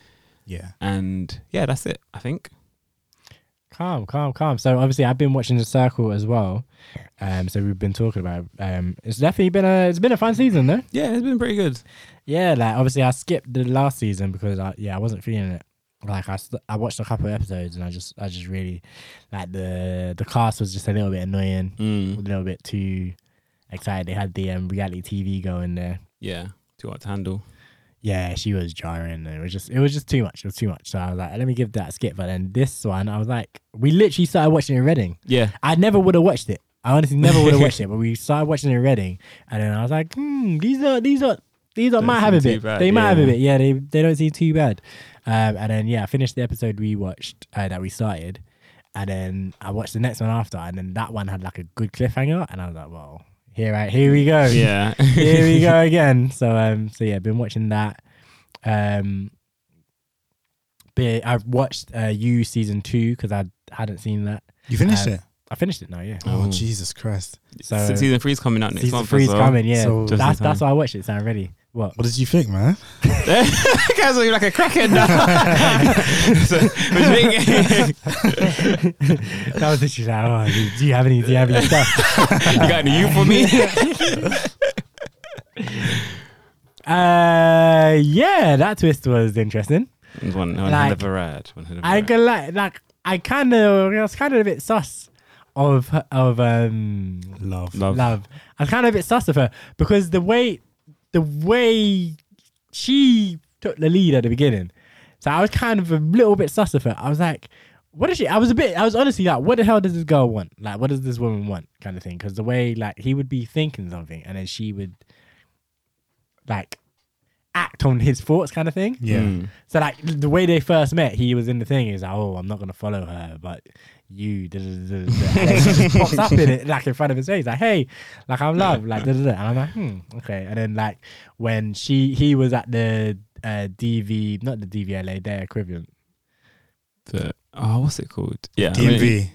Yeah. And yeah, that's it, I think. Calm, calm, calm. So obviously, I've been watching the Circle as well. Um, so we've been talking about. Um, it's definitely been a it's been a fun season, though. Yeah, it's been pretty good. Yeah, like obviously I skipped the last season because I yeah I wasn't feeling it. Like I st- I watched a couple of episodes and I just I just really like the the cast was just a little bit annoying, a Mm. little bit too excited. They had the um, reality TV going there. Yeah, too hard to handle. Yeah, she was jarring it was just it was just too much. It was too much. So I was like, let me give that a skip. But then this one, I was like, we literally started watching it in Reading. Yeah, I never would have watched it. I honestly never would have watched it, but we started watching it in Reading, and then I was like, hmm, these are these are these are might have a bit. bad, they might have a bit. Yeah, they they don't seem too bad. Um, and then yeah, I finished the episode we watched uh, that we started, and then I watched the next one after, and then that one had like a good cliffhanger, and I was like, well, here I here we go. yeah. here we go again. So um, so yeah, been watching that. Um, but I've watched uh, you season two because I hadn't seen that. You finished Um, it. I finished it now. Yeah. Oh. Jesus Christ! So Se- season three's coming out next season month. three's as well. coming. Yeah, So- that's that's why I watched it. So I'm ready. What? What did you think, man? Guys are like a crackhead now. so, what do you think? that was literally like, oh, do, do you have any? Do you have any stuff? you got any you for me? uh, yeah, that twist was interesting. one, one hell Like, of a ride. One hell of a I can like, like, I kind of, I was kind of a bit sus of of um Love. Love. love. I was kind of a bit sus of her because the way, the way she took the lead at the beginning. So I was kind of a little bit sus of her. I was like, what is she? I was a bit, I was honestly like, what the hell does this girl want? Like, what does this woman want? Kind of thing. Because the way, like, he would be thinking something and then she would, like, act on his thoughts kind of thing. Yeah. Mm. So like the way they first met, he was in the thing. He's like, "Oh, I'm not gonna follow her, but you." Da, da, da, da, da. And just pops up in it like in front of his face, like, "Hey, like I'm love," like da, da, da. and I'm like, "Hmm, okay." And then like when she he was at the uh, DV, not the DVLA, their equivalent. The, oh, what's it called? Yeah, I mean,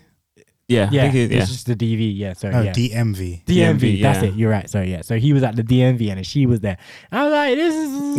DMV. yeah, I Yeah, think it- yeah. it's just the DV. Yeah, sorry, No, yeah. DMV. DMV, DMV, that's yeah. it. You're right. So yeah, so he was at the DMV and she was there. And I was like, this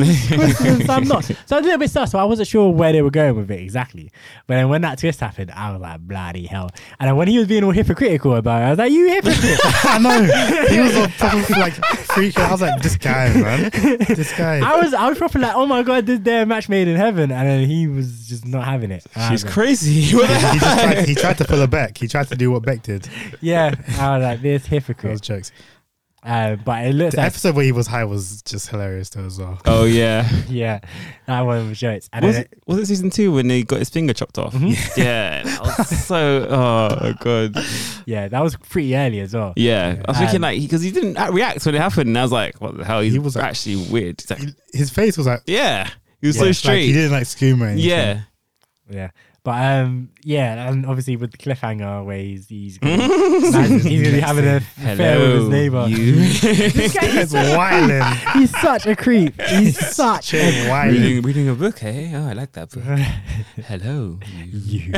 is coincidence. I'm not. So I was a little bit sus. So I wasn't sure where they were going with it exactly. But then when that twist happened, I was like, bloody hell. And then when he was being all hypocritical about it, I was like, you hypocrite. I know. He was a proper like freak. I was like, this guy, man. This guy. I was I was proper like, oh my god, this their match made in heaven, and then he was just not having it. And I She's was like, crazy. What the he just tried, he tried to pull her back. He tried to do what Beck did. Yeah, I was like, this Those hypocrite. jokes. Uh, but it looks The like episode where he was high was just hilarious though as well. Oh yeah. yeah, that one was jokes. And Was then it, was it season two when he got his finger chopped off? Mm-hmm. Yeah, that was so. Oh god. yeah, that was pretty early as well. Yeah, I was thinking Um, like because he didn't act- react when it happened, and I was like, "What the hell?" He's He was like- actually weird. He's like, He- His face was like, yeah, he was yeah, so like, straight. he didn't like scream or anything. yeah, Yeah. But um yeah, and obviously with the cliffhanger where he's he's gonna, he's gonna be having a affair with his neighbor. you. This guy is wilding. he's such a creep. He's such a Shane Wiley. reading, reading a book, hey? Oh, I like that book. hello, you. you.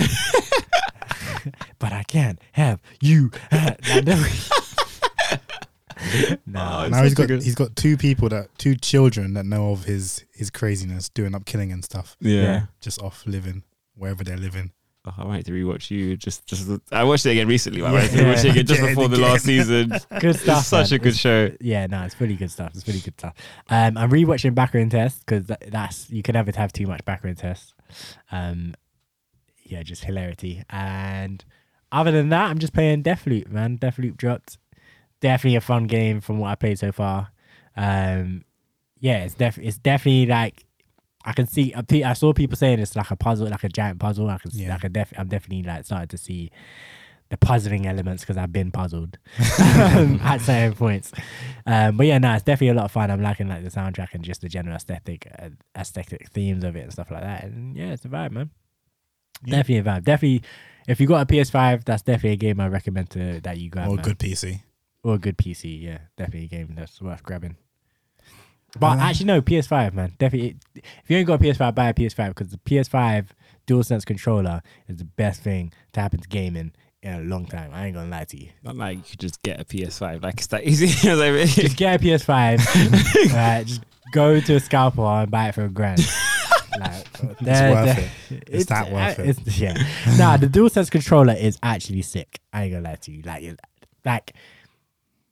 but I can't have you. I know. no, Now he's got he's got two people that two children that know of his his craziness, doing up killing and stuff, Yeah. Yeah. just off living wherever they're living. Oh, I might to rewatch you. Just, just I watched it again recently. but I Yeah. might to rewatch it again just Get it before the again. last season. good stuff. It's such man. a good It's- show. Yeah, no, it's really good stuff. It's really good stuff. Um, I'm rewatching Baccarin Test because that's you can never have too much Baccarin Test. Um, yeah, just hilarity. And other than that, I'm just playing Deathloop, man. Deathloop dropped. Definitely a fun game from what I played so far. Um, yeah, it's def it's definitely like I can see. I I saw people saying it's like a puzzle, like a giant puzzle. I can see, Yeah. like a def- I'm definitely like started to see the puzzling elements because I've been puzzled at certain points. Um, but yeah, no, it's definitely a lot of fun. I'm liking like the soundtrack and just the general aesthetic, uh, aesthetic themes of it and stuff like that. And yeah, it's a vibe, man. Yeah. Definitely a vibe. Definitely, if you got a PS5, that's definitely a game I recommend to that you grab. or man. good PC. or a good PC. Yeah, definitely a game that's worth grabbing. But Uh, actually, no, PS5, man. Definitely, if you ain't got a PS5, buy a PS5 because the PS5 DualSense controller is the best thing to happen to gaming in a long time. I ain't gonna lie to you. Not like you could just get a PS5. Like it's that easy. Just get a PS5. uh, just go to a scalper and buy it for a grand. like, It's worth it. It's that worth uh, it. it's- yeah. nah, the DualSense controller is actually sick. I ain't gonna lie to you. Like, like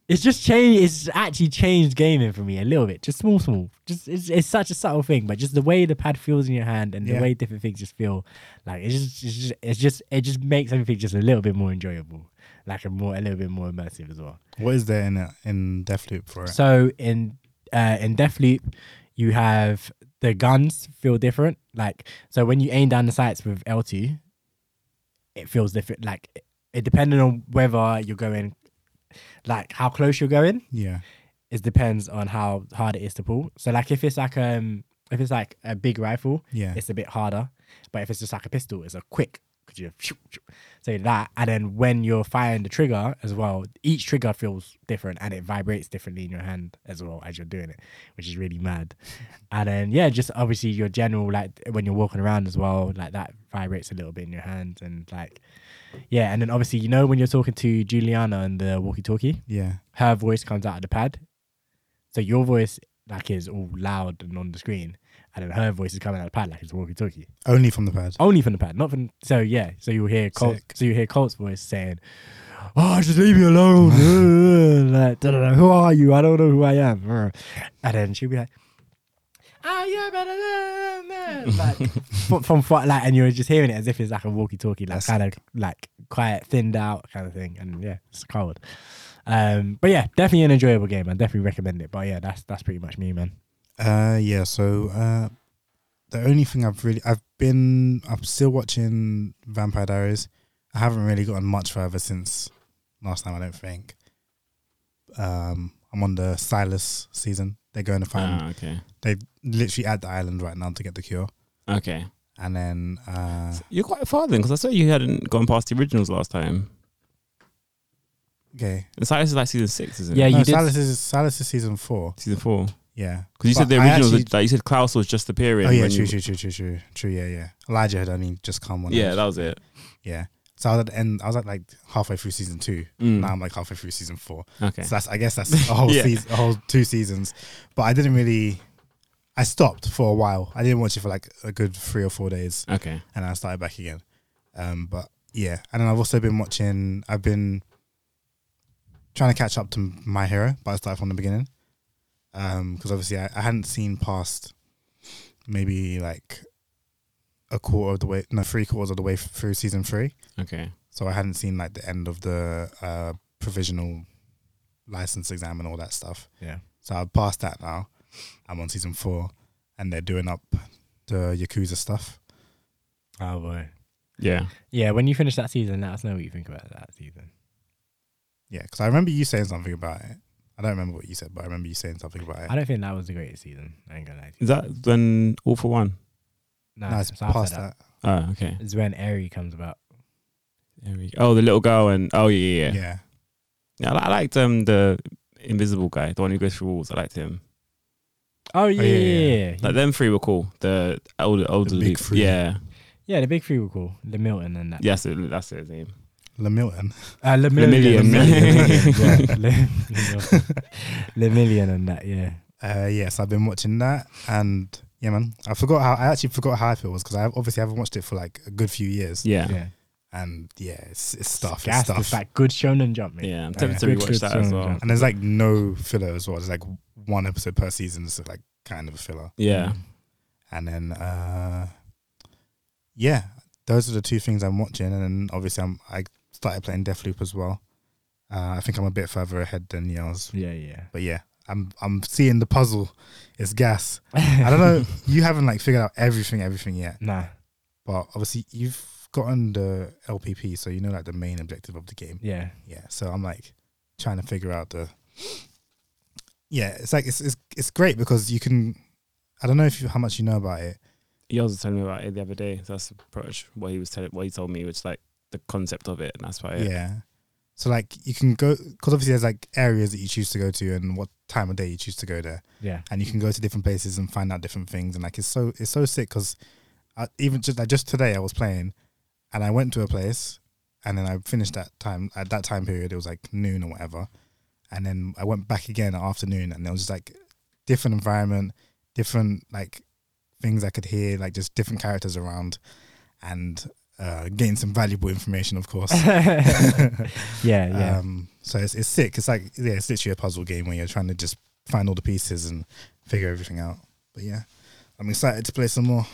it's just changed. It's actually changed gaming for me a little bit. Just small, small. Just it's, it's such a subtle thing, but just the way the pad feels in your hand and the Yeah. way different things just feel, like it's just, it's just, it's just, it just makes everything just a little bit more enjoyable, like a more, a little bit more immersive as well. What is there in it, in Deathloop for it? So in uh, in Deathloop, you have the guns feel different. Like so, when you aim down the sights with L two, it feels different. Like it, it depending on whether you're going, like how close you're going, yeah, it depends on how hard it is to pull. So like if it's like um if it's like a big rifle, yeah, it's a bit harder. But if it's just like a pistol, it's a quick. because you say that? And then when you're firing the trigger as well, each trigger feels different and it vibrates differently in your hand as well as you're doing it, which is really mad. And then yeah, just obviously your general like when you're walking around as well, like that vibrates a little bit in your hand and like yeah. And then obviously you know when you're talking to Julianna and the walkie-talkie, yeah. her voice comes out of the pad. So your voice like is all loud and on the screen, and then her voice is coming out of the pad like it's walkie talkie. Only from the pad. Only from the pad, not from. So yeah, so you'll hear Colt. Sick. So you hear Colt's voice saying, "Oh, just leave me alone." like, who are you? I don't know who I am. And then she'll be like. Ah, yeah, better than that." like from, from from- like, and you're just hearing it as if it's like a walkie-talkie, like That's- kind of like quiet, thinned out kind of thing, and yeah, it's cold. Um, but yeah, definitely an enjoyable game. I definitely recommend it. But yeah, that's that's pretty much me, man. Uh, yeah. So, uh, the only thing I've really, I've been, I'm still watching Vampire Diaries. I haven't really gotten much further since last time. I don't think. Um, I'm on the Silas season. They're going to find. Ah, okay. They're literally at the island right now to get the cure, Okay. and then uh, You're quite far then, because I saw you hadn't gone past the originals last time. okay. And Silas is like season six, isn't it? Yeah, it? you no, did- Silas is Silas is season four. Season four. Yeah, Because you But said the originals, actually- like you said Klaus was just appearing. Oh yeah, true, you- true, true, true, true, true. Yeah, yeah. Elijah had only just come on. Yeah, that was it. yeah. So I was at the end. I was at like halfway through season two. Mm. Now I'm like halfway through season four. Okay. So that's I guess that's a whole Yeah. season, a whole two seasons. But I didn't really. I stopped for a while. I didn't watch it for like a good three or four days, Okay. and I started back again. Um, but yeah, and then I've also been watching. I've been trying to catch up to My Hero, but I started from the beginning. Um, because obviously I, I hadn't seen past maybe like a quarter of the way, no, three quarters of the way f- through season three. Okay. So I hadn't seen like the end of the uh, provisional license exam and all that stuff. Yeah. So I've passed that now. I'm on season four, and they're doing up the Yakuza stuff. Oh boy. Yeah. Yeah, when you finish that season, let us know what you think about that season. Yeah, because I remember you saying something about it. I don't remember what you said, but I remember you saying something about it. I don't think that was the greatest season. I ain't gonna lie to you. Is that when All for One? No, no, it's it's past that. that. Oh, okay. It's when Eri comes about. There we go. Oh, the little girl and oh yeah, yeah. Yeah. yeah. Yeah, I, li- I liked um the invisible guy, the one who goes through walls. I liked him. Oh yeah, yeah, yeah, yeah. yeah. Like them three were cool. The older older big three. Yeah. Yeah, the big three were cool. The Milton and that. Yes, it, that's it, his name. Lemilton. Uh, Lemillion. Le Million and that, yeah. Uh, yes, I've been watching that, and yeah, man, I forgot how I actually forgot how I feel was because I obviously haven't watched it for like a good few years. Yeah. Yeah. Yeah. and yeah, it's, it's stuff. It's Gas, stuff. it's like good shonen jump, Yeah, I'm tempted to Good, rewatch good that as well. John. and there's like no filler as well. There's like one episode per season. It's like kind of a filler. Yeah. And then, uh, yeah, those are the two things I'm watching, and then obviously I'm I started playing Deathloop as well. Uh, I think I'm a bit further ahead than Yels, Yeah, yeah. but yeah, I'm I'm seeing the puzzle. It's gas. I don't know. You haven't like figured out everything, everything yet, Nah. but obviously you've gotten the LPP, so you know like the main objective of the game. Yeah. Yeah, so I'm like trying to figure out the. Yeah, it's like it's it's it's great because you can. I don't know if you, how much you know about it. He was telling me about it the other day. So that's pretty much what he was telling, what he told me, which like the concept of it, and that's why. Yeah. So like you can go because obviously there's like areas that you choose to go to and what time of day you choose to go there, Yeah. and you can go to different places and find out different things, and like it's so it's so sick because uh, even just like just today I was playing, and I went to a place, and then I finished that time at that time period it was like noon or whatever, and then I went back again at afternoon, and there was just like different environment, different like things I could hear, like just different characters around, and uh, gain some valuable information, of course. Yeah, yeah. Um, so it's it's sick. It's like yeah, it's literally a puzzle game where you're trying to just find all the pieces and figure everything out. But yeah, I'm excited to play some more.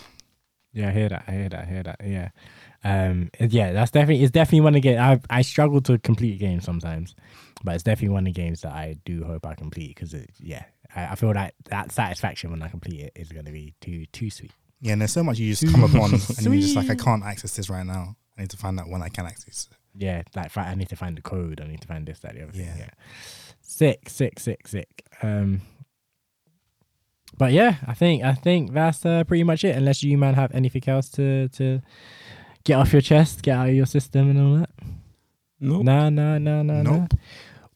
Yeah, I hear that. I hear that. I hear that. Yeah. Um. Yeah, that's definitely. It's definitely one of the games. I I struggle to complete games sometimes, but it's definitely one of the games that I do hope I complete because it. Yeah, I, I feel that that satisfaction when I complete it is going to be too too sweet. Yeah, and there's so much you just come upon, and you're just like, I can't access this right now. I need to find out when I can access. it. Yeah, like I need to find the code. I need to find this, that, the other thing. Yeah. Yeah. Sick, sick, sick, sick. Um. But yeah, I think I think that's uh, pretty much it. Unless you man have anything else to to get off your chest, get out of your system, and all that. No. No, no, no, no, no.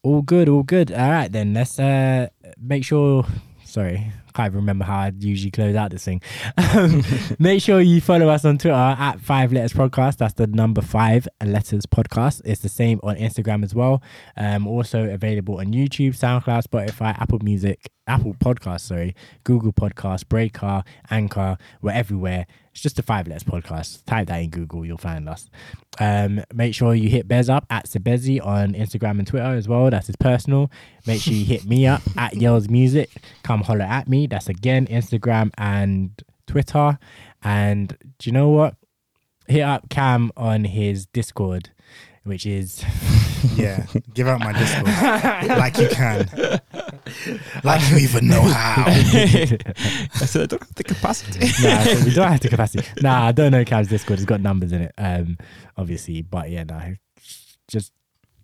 All good, all good. All right, then let's uh make sure. Sorry, can't even remember how I usually close out this thing. Um, make sure you follow us on Twitter at Five Letters Podcast. That's the number five letters podcast. It's the same on Instagram as well. Um, also available on YouTube, SoundCloud, Spotify, Apple Music, Apple Podcasts, sorry, Google Podcasts, Breaker, Anchor. We're everywhere. It's just the Five Letters Podcast. Type that in Google, you'll find us. Um, make sure you hit Bez up at Sebezi on Instagram and Twitter as well. That's his personal. Make sure you hit me up at Yells Music. Come holler at me. That's again Instagram and Twitter. And do you know what? Hit up Cam on his Discord, which is Yeah, give out my Discord like you can, like you even know how. I said I don't have the capacity. nah, so we don't have the capacity. Nah, I don't know Cam's Discord. It's got numbers in it, um, obviously. But yeah, no, just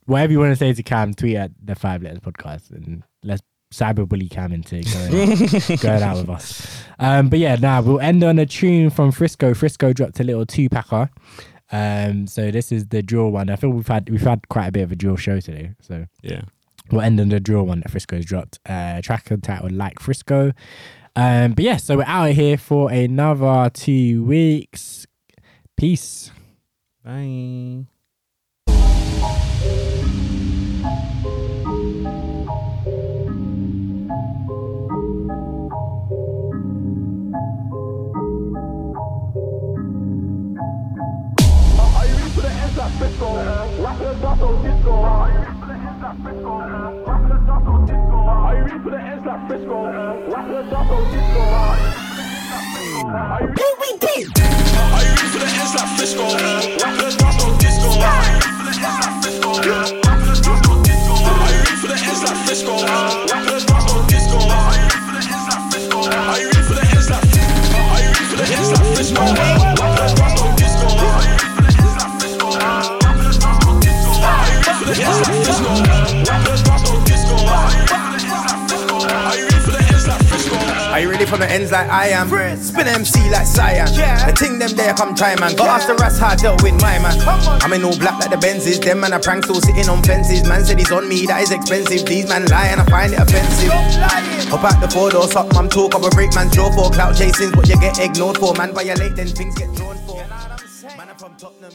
whatever you want to say to Cam, tweet at the Five Letters Podcast, and let's cyberbully Cam into going, going out with us. Um, but yeah, now we'll end on a tune from Frisco. Frisco dropped a little two packer. Um, so this is the drill one. I feel we've had we've had quite a bit of a drill show today. So yeah. we'll end on the drill one that Frisco's dropped. Uh, track entitled Like Frisco. Um, but yeah, so we're out of here for another two weeks. Peace. Bye. Frisco? You ready for the ends like Frisco? The dust on disco. You ready for the ends like Frisco? The dust on disco. You ready for the ends like Frisco? Whack the dust disco. You ready for the ends like Frisco? You ready for the ends like Frisco? Are you ready for the ends like I am? Spin MC like Cyan. Yeah. The ting them there, come try man. Got ask the rats how I dealt with my man. I'm in all black like the Benzes. Them man a prank still sitting on fences. Man said he's on me, that is expensive. These man lie and I find it offensive. Hop out the four door, suck mum talk. I'm a break man's jaw for clout chasing. What you get ignored for, man. Violate, then things get drawn for. Man, I'm from Tottenham,